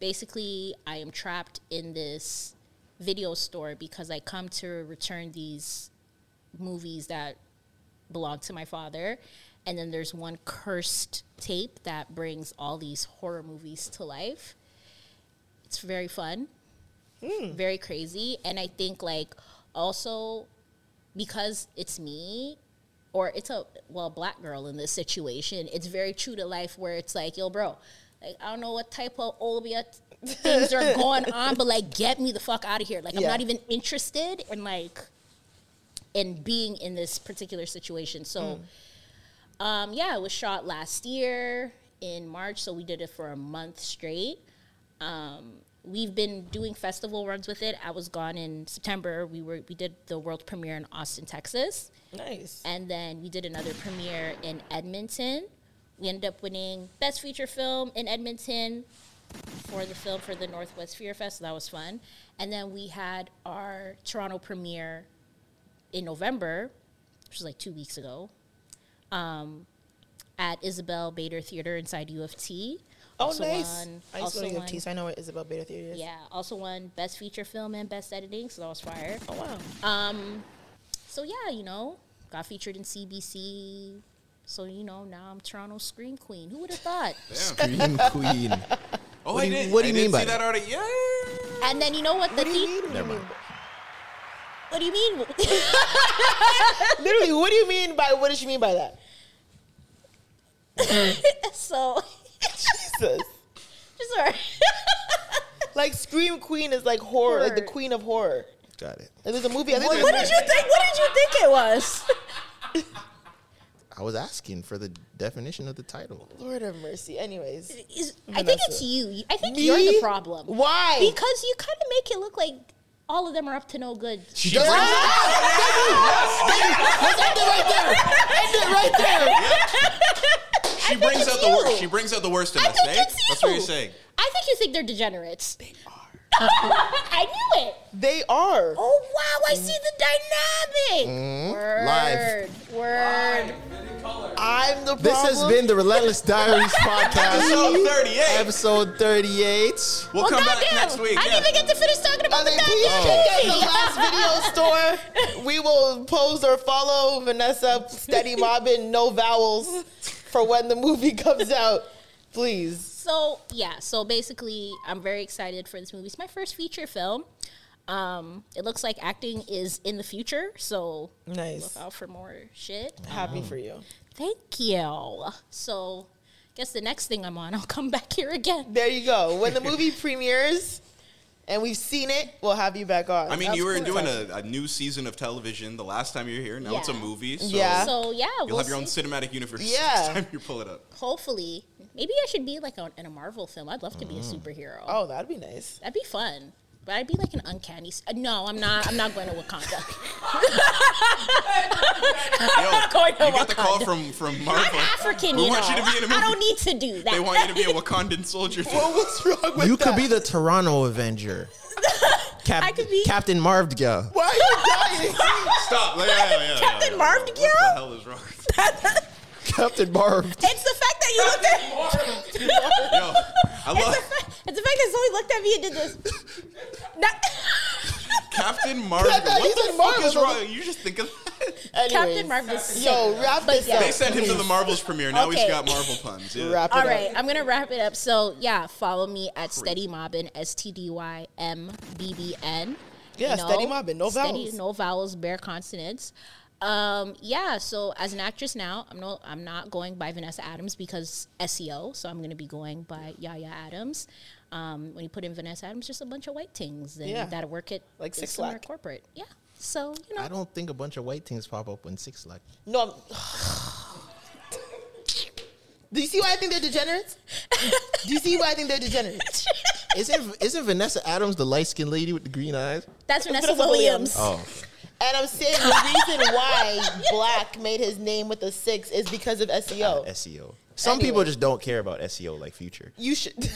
basically I am trapped in this video store because I come to return these movies that belong to my father. And then there's one cursed tape that brings all these horror movies to life. it's very fun, hmm. very crazy, and I think like also because it's me or it's a well black girl in this situation. It's very true to life where it's like, yo, bro, like I don't know what type of Obeah things are going on, but like get me the fuck out of here. Like I'm not even interested in like in being in this particular situation. So um, yeah, it was shot last year in March, so we did it for a month straight. Um, we've been doing festival runs with it. I was gone in September. We were we did the world premiere in Austin, Texas, Nice. and then we did another premiere in Edmonton. We ended up winning best feature film in Edmonton for the film for the Northwest Fear Fest. So that was fun. And then we had our Toronto premiere in November, which was like two weeks ago, um, at Isabel Bader Theater inside U of T. Oh, Also nice. won- I used to also go to U of T, so I know what Isabel Bader Theater is. Yeah, also won best feature film and best editing, so that was fire. Oh wow. Um, so yeah, you know, got featured in CBC. So you know, now I'm Toronto Scream Queen. Who would have thought? Scream Queen. Oh, What I do you- didn't. what do you mean by that? that already. Yeah. And then you know what? The What do you thing- mean? Never mind. What do you mean? Literally, what do you mean by what does she mean by that? so Jesus. just sorry. Like Scream Queen is like horror, like the Horror. queen of horror. Got it. And there's a movie. I think what, there's- what did you think? What did you think it was? I was asking for the definition of the title. Lord have mercy. Anyways, Is- I think it's you. I think Me? you're the problem. Why? Because you kind of make it look like all of them are up to no good. She does. right there. End it right there. She brings out the worst. She brings out the worst in I us, think eh? That's what you're saying. I think you think they're degenerates. They are. I knew it. They are. Oh wow! I see the dynamic. Mm-hmm. Word. Live. Word. I'm the problem. This has been the Relentless Diaries podcast, Episode 38. episode 38. We'll Well, come back goddamn, next week. I yeah. didn't even get to finish talking about I the mean, please goddamn check out movie. the last video store. We will post or follow Vanessa Steady Mobbin, no vowels, for when the movie comes out. Please. So yeah, so basically, I'm very excited for this movie. It's my first feature film. Um, it looks like acting is in the future, so Nice. look out for more shit. Happy for you. Thank you. So, guess the next thing I'm on, I'll come back here again. There you go. When the movie premieres and we've seen it, we'll have you back on. I mean, That's you were cool. doing a, a new season of television the last time you were here. Now it's a movie. So Yeah. So yeah, You'll we'll have your own see. cinematic universe Yeah. next time you pull it up. Hopefully, maybe I should be like on, in a Marvel film. I'd love to be a superhero. Oh, that'd be nice. That'd be fun. But I'd be like an uncanny. s- uh, No, I'm not. I'm not going to Wakanda. Yo, going to you got the call Wakanda. from from Marvel. I'm African, We you want know. you to be in a movie. I don't need to do that. They want you to be a Wakandan soldier. What's wrong with that? You that? could be the Toronto Avenger. Cap- I could be- Captain Marv girl. Why are you dying? Stop. Yeah, yeah, yeah, yeah, Captain yeah. Marvel What the hell is wrong? Captain Marv. It's the fact that you looked at. Yo, I love It's the fact that Zoe looked at me and did this. Not- Captain Marvel. Yeah, What the in fuck Marvel. is wrong? You just think of that? Anyways, Captain Marvel is sick. Yo, wrap this yeah. up. They sent him to the Marvels premiere. Now Okay. he's got Marvel puns. Yeah. Wrap it All up. right, I'm gonna wrap it up. So yeah, follow me at Steady Mobbin, S T D Y M B B N. Yeah, Steady Mobbin, no Steady- vowels. no vowels, bare consonants. Um, yeah, so as an actress now, I'm no, I'm not going by Vanessa Adams because SEO. So I'm gonna be going by Yaya Adams. Um, when you put in Vanessa Adams, just a bunch of white things and Yeah. that work at Like Six similar Flag. corporate. Yeah. So you know, I don't think a bunch of white things pop up when Six Flags. No. I'm- Do you see why I think they're degenerates? Do you see why I think they're degenerates? Isn't isn't Vanessa Adams the light skinned lady with the green eyes? that's Vanessa Vanessa Williams. Oh, And I'm saying the reason why Black made his name with a six is because of SEO. Uh, SEO. Some people just don't care about SEO like Future. You should.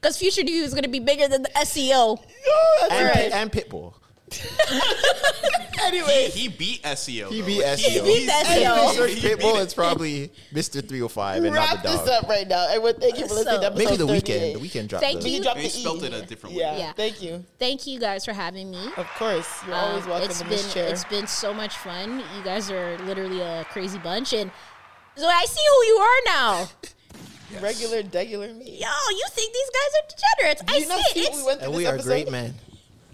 Because Future View is gonna be bigger than the SEO. That's And, right. And Pitbull. He, he beat SEO. He though. beat SEO. He beat If SEO. you search He beat Pitbull, it's probably Mr. 305 and wrap not the dog. Wrap this up right now. Everyone, thank you for listening to So- episode Maybe the Weeknd. The Weeknd dropped. Thank the, you. You dropped He the spelled E. it a different Yeah, way. Yeah. thank you. Thank you guys for having me. Of course, you're always Um, welcome it's in been this chair. it's been so much fun. You guys are literally a crazy bunch, and so I see who you are now. Regular, degular me. Yo, you think these guys are degenerates? Do I you not see see it. what we went through And this we are episode? great men.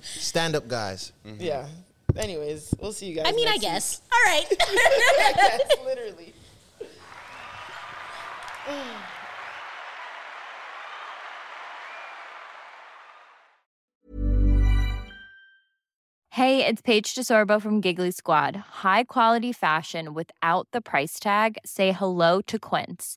Stand up guys. Mm-hmm. Yeah. Anyways, we'll see you guys. I mean, I next week. guess. All right. I guess, literally. Hey, it's Paige DeSorbo from Giggly Squad. High quality fashion without the price tag. Say hello to Quince.